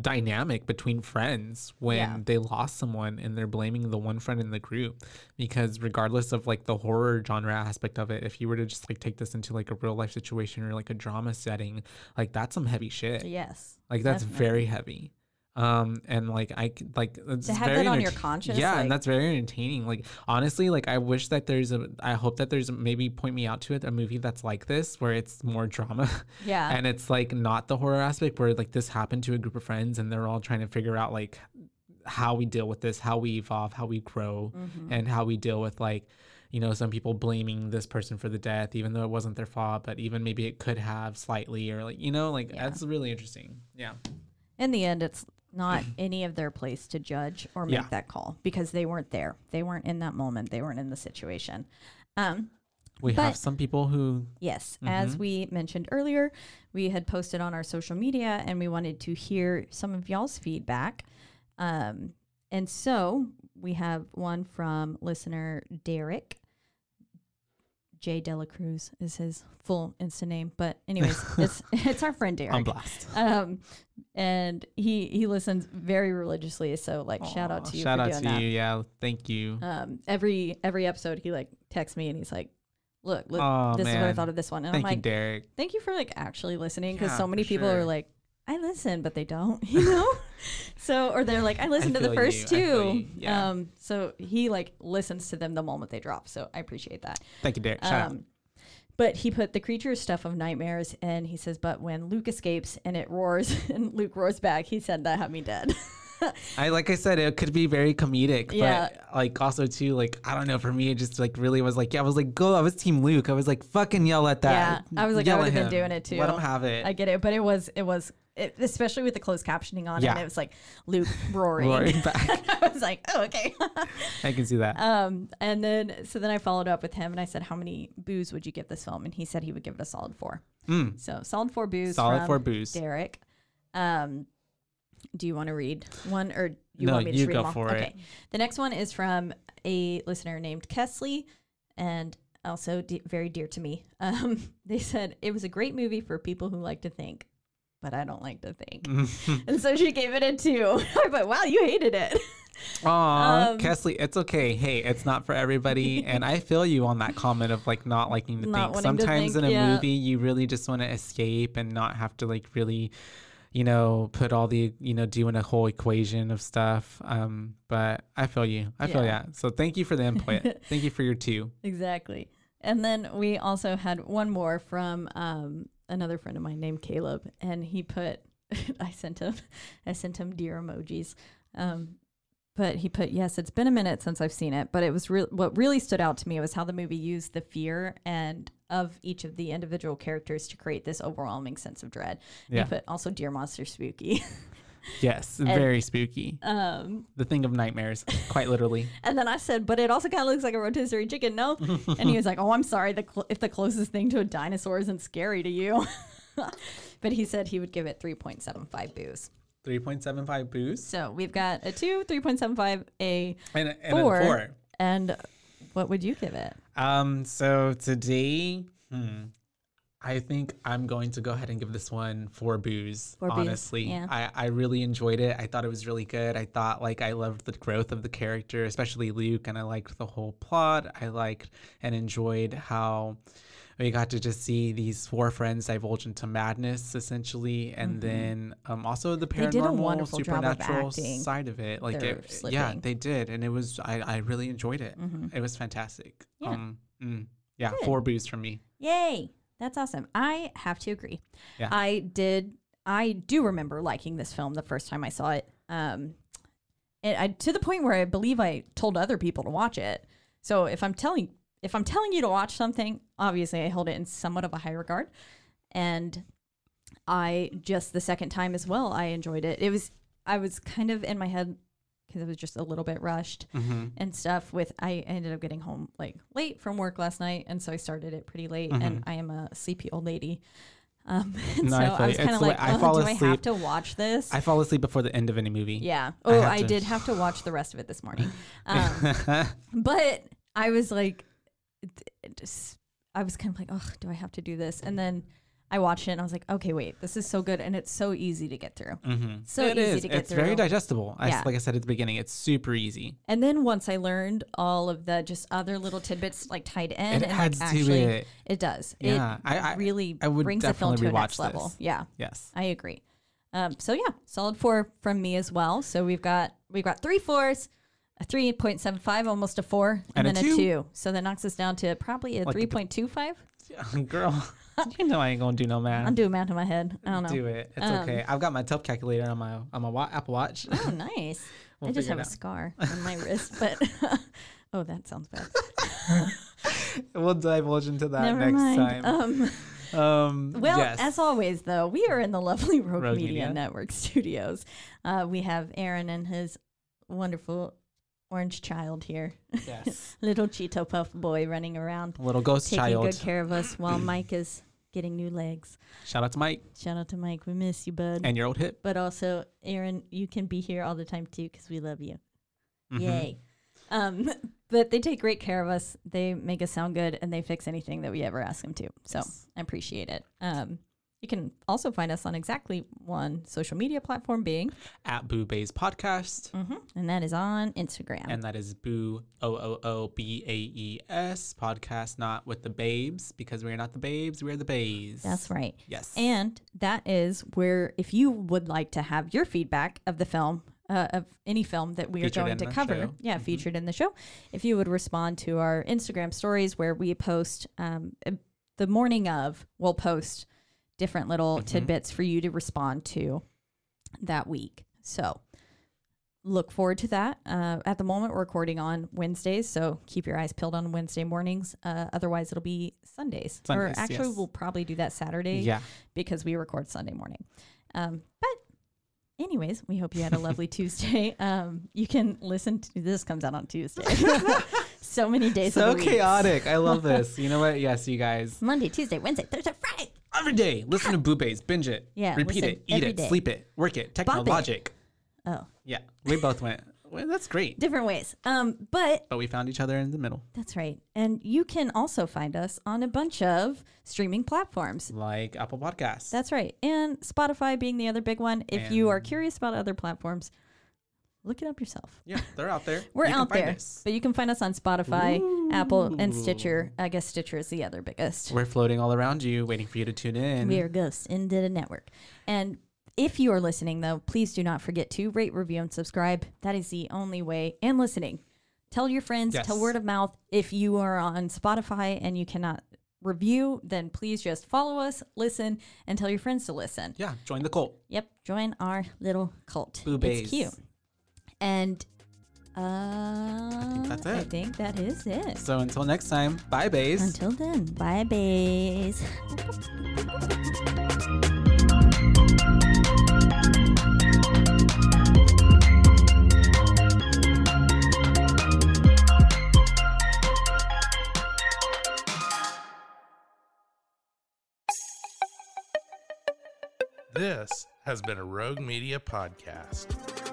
Speaker 3: dynamic between friends when
Speaker 2: Yeah.
Speaker 3: they lost someone and they're blaming the one friend in the group because regardless of like the horror genre aspect of it if you were to just like take this into like a real life situation or like a drama setting like that's some heavy shit
Speaker 2: Yes.
Speaker 3: like that's
Speaker 2: definitely.
Speaker 3: very heavy um and like i like it's
Speaker 2: To have
Speaker 3: very
Speaker 2: that on your conscience,
Speaker 3: yeah
Speaker 2: like-
Speaker 3: and that's very entertaining like honestly like i wish that there's a i hope that there's a, maybe point me out to it a movie that's like this where it's more drama
Speaker 2: Yeah.
Speaker 3: and it's like not the horror aspect where like this happened to a group of friends and they're all trying to figure out like how we deal with this how we evolve how we grow
Speaker 2: Mm-hmm.
Speaker 3: and how we deal with like you know some people blaming this person for the death even though it wasn't their fault but even maybe it could have slightly or like you know like
Speaker 2: Yeah.
Speaker 3: that's really interesting yeah
Speaker 2: In the end, it's not any of their place to judge or make
Speaker 3: Yeah.
Speaker 2: that call because they weren't there. They weren't in that moment. They weren't in the situation. Um,
Speaker 3: we
Speaker 2: But-
Speaker 3: have some people who
Speaker 2: Yes, as we mentioned earlier, we had posted on our social media and we wanted to hear some of y'all's feedback. Um, and so we have one from listener Derek. J Dela Cruz is his full Insta name, but anyways, it's it's our friend Derek.
Speaker 3: on blast
Speaker 2: Um, and he he listens very religiously. So like, shout out to you
Speaker 3: shout out to
Speaker 2: that.
Speaker 3: you yeah thank you
Speaker 2: Um, every every episode he like texts me and he's like, "Look, look,
Speaker 3: Aw,
Speaker 2: this is what I thought of this one." And
Speaker 3: thank
Speaker 2: I'm
Speaker 3: you
Speaker 2: like,
Speaker 3: derek
Speaker 2: "Thank you for like actually listening," because
Speaker 3: Yeah,
Speaker 2: so many people are like, "I listen, but they don't," you know. so or they're like, "I listened to the first
Speaker 3: you,
Speaker 2: two.
Speaker 3: yeah.
Speaker 2: Um, so he like listens to them the moment they drop. So I appreciate that.
Speaker 3: thank you derek shout out
Speaker 2: Um, but he put the creature is stuff of nightmares, and he says, "But when Luke escapes and it roars, and Luke roars back, he said that had me dead."
Speaker 3: I like I said, it could be very comedic,
Speaker 2: Yeah.
Speaker 3: but like also too, like I don't know. For me, it just like really was like, yeah, I was like, go. I was Team Luke. I was like, fucking yell at that.
Speaker 2: Yeah, I was like, I
Speaker 3: Yell at
Speaker 2: would've been doing it too.
Speaker 3: Let him have it.
Speaker 2: I get it, but it was it was it, especially with the closed captioning on it.
Speaker 3: Yeah.
Speaker 2: And it was like Luke roaring.
Speaker 3: Roaring back.
Speaker 2: I was like, oh okay.
Speaker 3: I can see that.
Speaker 2: um, and then so then I followed up with him and I said, how many boos would you give this film? And he said he would give it a solid four.
Speaker 3: Mm.
Speaker 2: So solid four boos.
Speaker 3: Solid four boos.
Speaker 2: Derek. Um, do you want to read one or you
Speaker 3: No,
Speaker 2: want me to
Speaker 3: you
Speaker 2: read
Speaker 3: go
Speaker 2: them all?
Speaker 3: for it.
Speaker 2: okay. The next one is from a listener named Kesley and also de- very dear to me. Um, they said it was a great movie for people who like to think, but I don't like to think. and so she gave it a two. but wow, you hated it.
Speaker 3: Aw,
Speaker 2: Um,
Speaker 3: Kesley, it's okay. Hey, it's not for everybody, and I feel you on that comment of like not liking to
Speaker 2: Not
Speaker 3: think.
Speaker 2: wanting to
Speaker 3: Sometimes
Speaker 2: think,
Speaker 3: in a
Speaker 2: yeah.
Speaker 3: movie, you really just want to escape and not have to like really, you know, put all the you know doing a whole equation of stuff. Um, but I feel you. I feel
Speaker 2: Yeah.
Speaker 3: yeah. So thank you for the input. thank you for your two.
Speaker 2: exactly. And then we also had one more from um, another friend of mine named Caleb, and he put, I sent him, I sent him deer emojis, um, but he put, yes, it's been a minute since I've seen it, but it was real. What really stood out to me was how the movie used the fear and of each of the individual characters to create this overwhelming sense of dread.
Speaker 3: Yeah.
Speaker 2: He put also deer monster spooky.
Speaker 3: Yes, very spooky.
Speaker 2: um,
Speaker 3: The thing of nightmares, quite literally.
Speaker 2: And then I said, but it also kind of looks like a rotisserie chicken, no? and he was like, oh, I'm sorry. The cl- if the closest thing to a dinosaur isn't scary to you. but he said he would give it 3.75 boos.
Speaker 3: Three point seven five boost
Speaker 2: So we've got a 2, 3.75, a
Speaker 3: and, a- and
Speaker 2: 4.
Speaker 3: a four.
Speaker 2: And what would you give it?
Speaker 3: Um, so today, hmm, I think I'm going to go ahead and give this one four boos.
Speaker 2: Four boos,
Speaker 3: honestly,
Speaker 2: yeah.
Speaker 3: I, I really enjoyed it. I thought it was really good. I thought like I loved the growth of the character, especially Luke, and I liked the whole plot. I liked and enjoyed how we got to just see these four friends divulge into madness essentially, and then um, also the
Speaker 2: Mm-hmm.
Speaker 3: Paranormal,
Speaker 2: wonderful of
Speaker 3: supernatural side of it. Like it, yeah.
Speaker 2: Mm-hmm.
Speaker 3: they did, and it was I I really enjoyed it. It was fantastic.
Speaker 2: Yeah.
Speaker 3: Um, mm, yeah,
Speaker 2: Good.
Speaker 3: four boos from me.
Speaker 2: Yay! That's awesome. I have to agree.
Speaker 3: Yeah.
Speaker 2: I did. I do remember liking this film the first time I saw it. Um, and I to the point where I believe I told other people to watch it. So if I'm telling if I'm telling you to watch something, obviously I hold it in somewhat of a high regard. And I just the second time as well, I enjoyed it. It was I was kind of in my head because it was just a little bit rushed
Speaker 3: Mm-hmm.
Speaker 2: and stuff with I ended up getting home like late from work last night and so I started it pretty late
Speaker 3: Mm-hmm.
Speaker 2: and I am a sleepy old lady. Um, and
Speaker 3: No,
Speaker 2: so
Speaker 3: I
Speaker 2: I, was kind of like,
Speaker 3: I
Speaker 2: oh,
Speaker 3: fall
Speaker 2: do I have to watch this?
Speaker 3: I fall asleep before the end of any movie.
Speaker 2: yeah. Oh,
Speaker 3: have
Speaker 2: I, did have to watch the rest of it this morning. Um, but I was like, it- it just- I was kind of like, oh, do I have to do this? And then I watched it and I was like, okay, wait, this is so good and it's so easy to get through.
Speaker 3: Mm-hmm.
Speaker 2: So
Speaker 3: it
Speaker 2: easy
Speaker 3: is.
Speaker 2: to get
Speaker 3: It's very
Speaker 2: through.
Speaker 3: digestible. I,
Speaker 2: Yeah.
Speaker 3: like I said at the beginning, it's super easy.
Speaker 2: And then once I learned all of the just other little tidbits like tied in,
Speaker 3: It
Speaker 2: and
Speaker 3: adds to
Speaker 2: like actually,
Speaker 3: it.
Speaker 2: It does.
Speaker 3: Yeah,
Speaker 2: it
Speaker 3: I- I-
Speaker 2: really
Speaker 3: I would
Speaker 2: brings the film to a next
Speaker 3: rewatch
Speaker 2: level.
Speaker 3: this.
Speaker 2: Yeah,
Speaker 3: Yes.
Speaker 2: I agree. Um, so yeah, solid four from me as well. So we've got we've got three fours, a three point seven five, almost a four, and,
Speaker 3: And a
Speaker 2: then a
Speaker 3: two.
Speaker 2: two. So that knocks us down to probably a
Speaker 3: Like a
Speaker 2: three point two five.
Speaker 3: Girl, you know I ain't gonna do no math.
Speaker 2: I'm doing math in my head. I don't know.
Speaker 3: Do it. It's
Speaker 2: Um,
Speaker 3: okay. I've got my tub calculator on my on my wa- Apple Watch.
Speaker 2: Oh, nice.
Speaker 3: We'll
Speaker 2: I just have a scar on my wrist, but oh, that sounds bad.
Speaker 3: we'll divulge into that
Speaker 2: Never
Speaker 3: next
Speaker 2: mind.
Speaker 3: time.
Speaker 2: Um,
Speaker 3: Um,
Speaker 2: Well,
Speaker 3: yes.
Speaker 2: as always, though, we are in the lovely Rogue,
Speaker 3: Rogue
Speaker 2: Media,
Speaker 3: Media.
Speaker 2: Network studios. Uh, we have Aaron and his wonderful orange child here,
Speaker 3: yes.
Speaker 2: little Cheeto Puff boy running around,
Speaker 3: Little ghost
Speaker 2: taking
Speaker 3: child.
Speaker 2: Taking good care of us while Mike is getting new legs.
Speaker 3: Shout out to Mike
Speaker 2: Shout out to Mike. We miss you, bud.
Speaker 3: and your old hip.
Speaker 2: but also, Aaron, you can be here all the time too because we love you.
Speaker 3: Mhm.
Speaker 2: Yay. Um, but they take great care of us. They make us sound good and they fix anything that we ever ask them to. So
Speaker 3: Yes.
Speaker 2: I appreciate it. Um, you can also find us on exactly one social media platform being,
Speaker 3: At Boo Bays Podcast.
Speaker 2: mhm, and that is on Instagram.
Speaker 3: And that is Boo O O O B A E S podcast, not with the babes, because we're not the babes, we're the bays.
Speaker 2: That's right.
Speaker 3: Yes.
Speaker 2: And that is where, if you would like to have your feedback of the film, uh, of any film that we are
Speaker 3: Featured
Speaker 2: going to cover,
Speaker 3: show.
Speaker 2: yeah, featured in the show, if you would respond to our Instagram stories where we post um, the morning of, we'll post different little
Speaker 3: Mm-hmm.
Speaker 2: tidbits for you to respond to that week. So look forward to that. Uh, at the moment, we're recording on Wednesdays, so keep your eyes peeled on Wednesday mornings. Uh, otherwise, it'll be Sundays. or actually,
Speaker 3: yes.
Speaker 2: we'll probably do that Saturday
Speaker 3: yeah.
Speaker 2: because we record Sunday morning. Um, but anyways, we hope you had a lovely Tuesday. Um, you can listen to this comes out on Tuesday. so many days.
Speaker 3: So
Speaker 2: of the week.
Speaker 3: chaotic. I love this. You know what? Yes, you guys.
Speaker 2: Monday, Tuesday, Wednesday, Thursday, Friday.
Speaker 3: Every day, listen to Boo Bays, binge it,
Speaker 2: Yeah,
Speaker 3: repeat
Speaker 2: listen
Speaker 3: it, eat
Speaker 2: every
Speaker 3: it,
Speaker 2: day.
Speaker 3: sleep it, work it,
Speaker 2: Bop it.
Speaker 3: technologic.
Speaker 2: Oh,
Speaker 3: Yeah, we both went. Well, that's great.
Speaker 2: different ways. Um, but
Speaker 3: But we found each other in the middle,
Speaker 2: that's right. And you can also find us on a bunch of streaming platforms.
Speaker 3: like Apple Podcasts.
Speaker 2: That's right. And Spotify being the other big one. If you are curious about other platforms, look it up yourself.
Speaker 3: yeah, they're out there.
Speaker 2: We're
Speaker 3: You
Speaker 2: out there,
Speaker 3: us.
Speaker 2: but you can find us on Spotify, Apple, and Stitcher. I guess Stitcher is the other biggest.
Speaker 3: We're floating all around you, waiting for you to tune in.
Speaker 2: We are ghosts into the network. And if you are listening, though, please do not forget to rate, review, and subscribe. That is the only way. And listening. Tell your friends, tell word of mouth. If you are on Spotify and you cannot review, then please just follow us, listen, and tell your friends to listen.
Speaker 3: Yeah, join the cult.
Speaker 2: Yep, join our little cult.
Speaker 3: Boo
Speaker 2: it's cute. And uh,
Speaker 3: that's it.
Speaker 2: I think that is it.
Speaker 3: So until next time, bye, bays.
Speaker 2: Until then, bye, bays.
Speaker 5: This has been a Rogue Media podcast.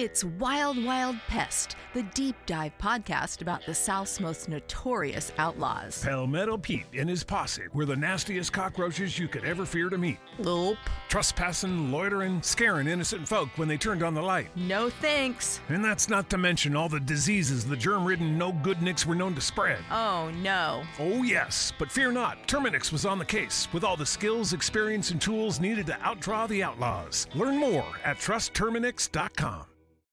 Speaker 6: It's Wild Wild Pest, the deep dive podcast about the South's most notorious outlaws.
Speaker 7: Palmetto Pete and his posse were the nastiest cockroaches you could ever fear to meet.
Speaker 6: Nope.
Speaker 7: Trespassing, loitering, scaring innocent folk when they turned on the light.
Speaker 6: No thanks.
Speaker 7: And that's not to mention all the diseases the germ ridden no good nicks were known to spread.
Speaker 6: Oh no.
Speaker 7: Oh, yes, but fear not. Terminix was on the case with all the skills, experience, and tools needed to outdraw the outlaws. Learn more at trustterminix.com.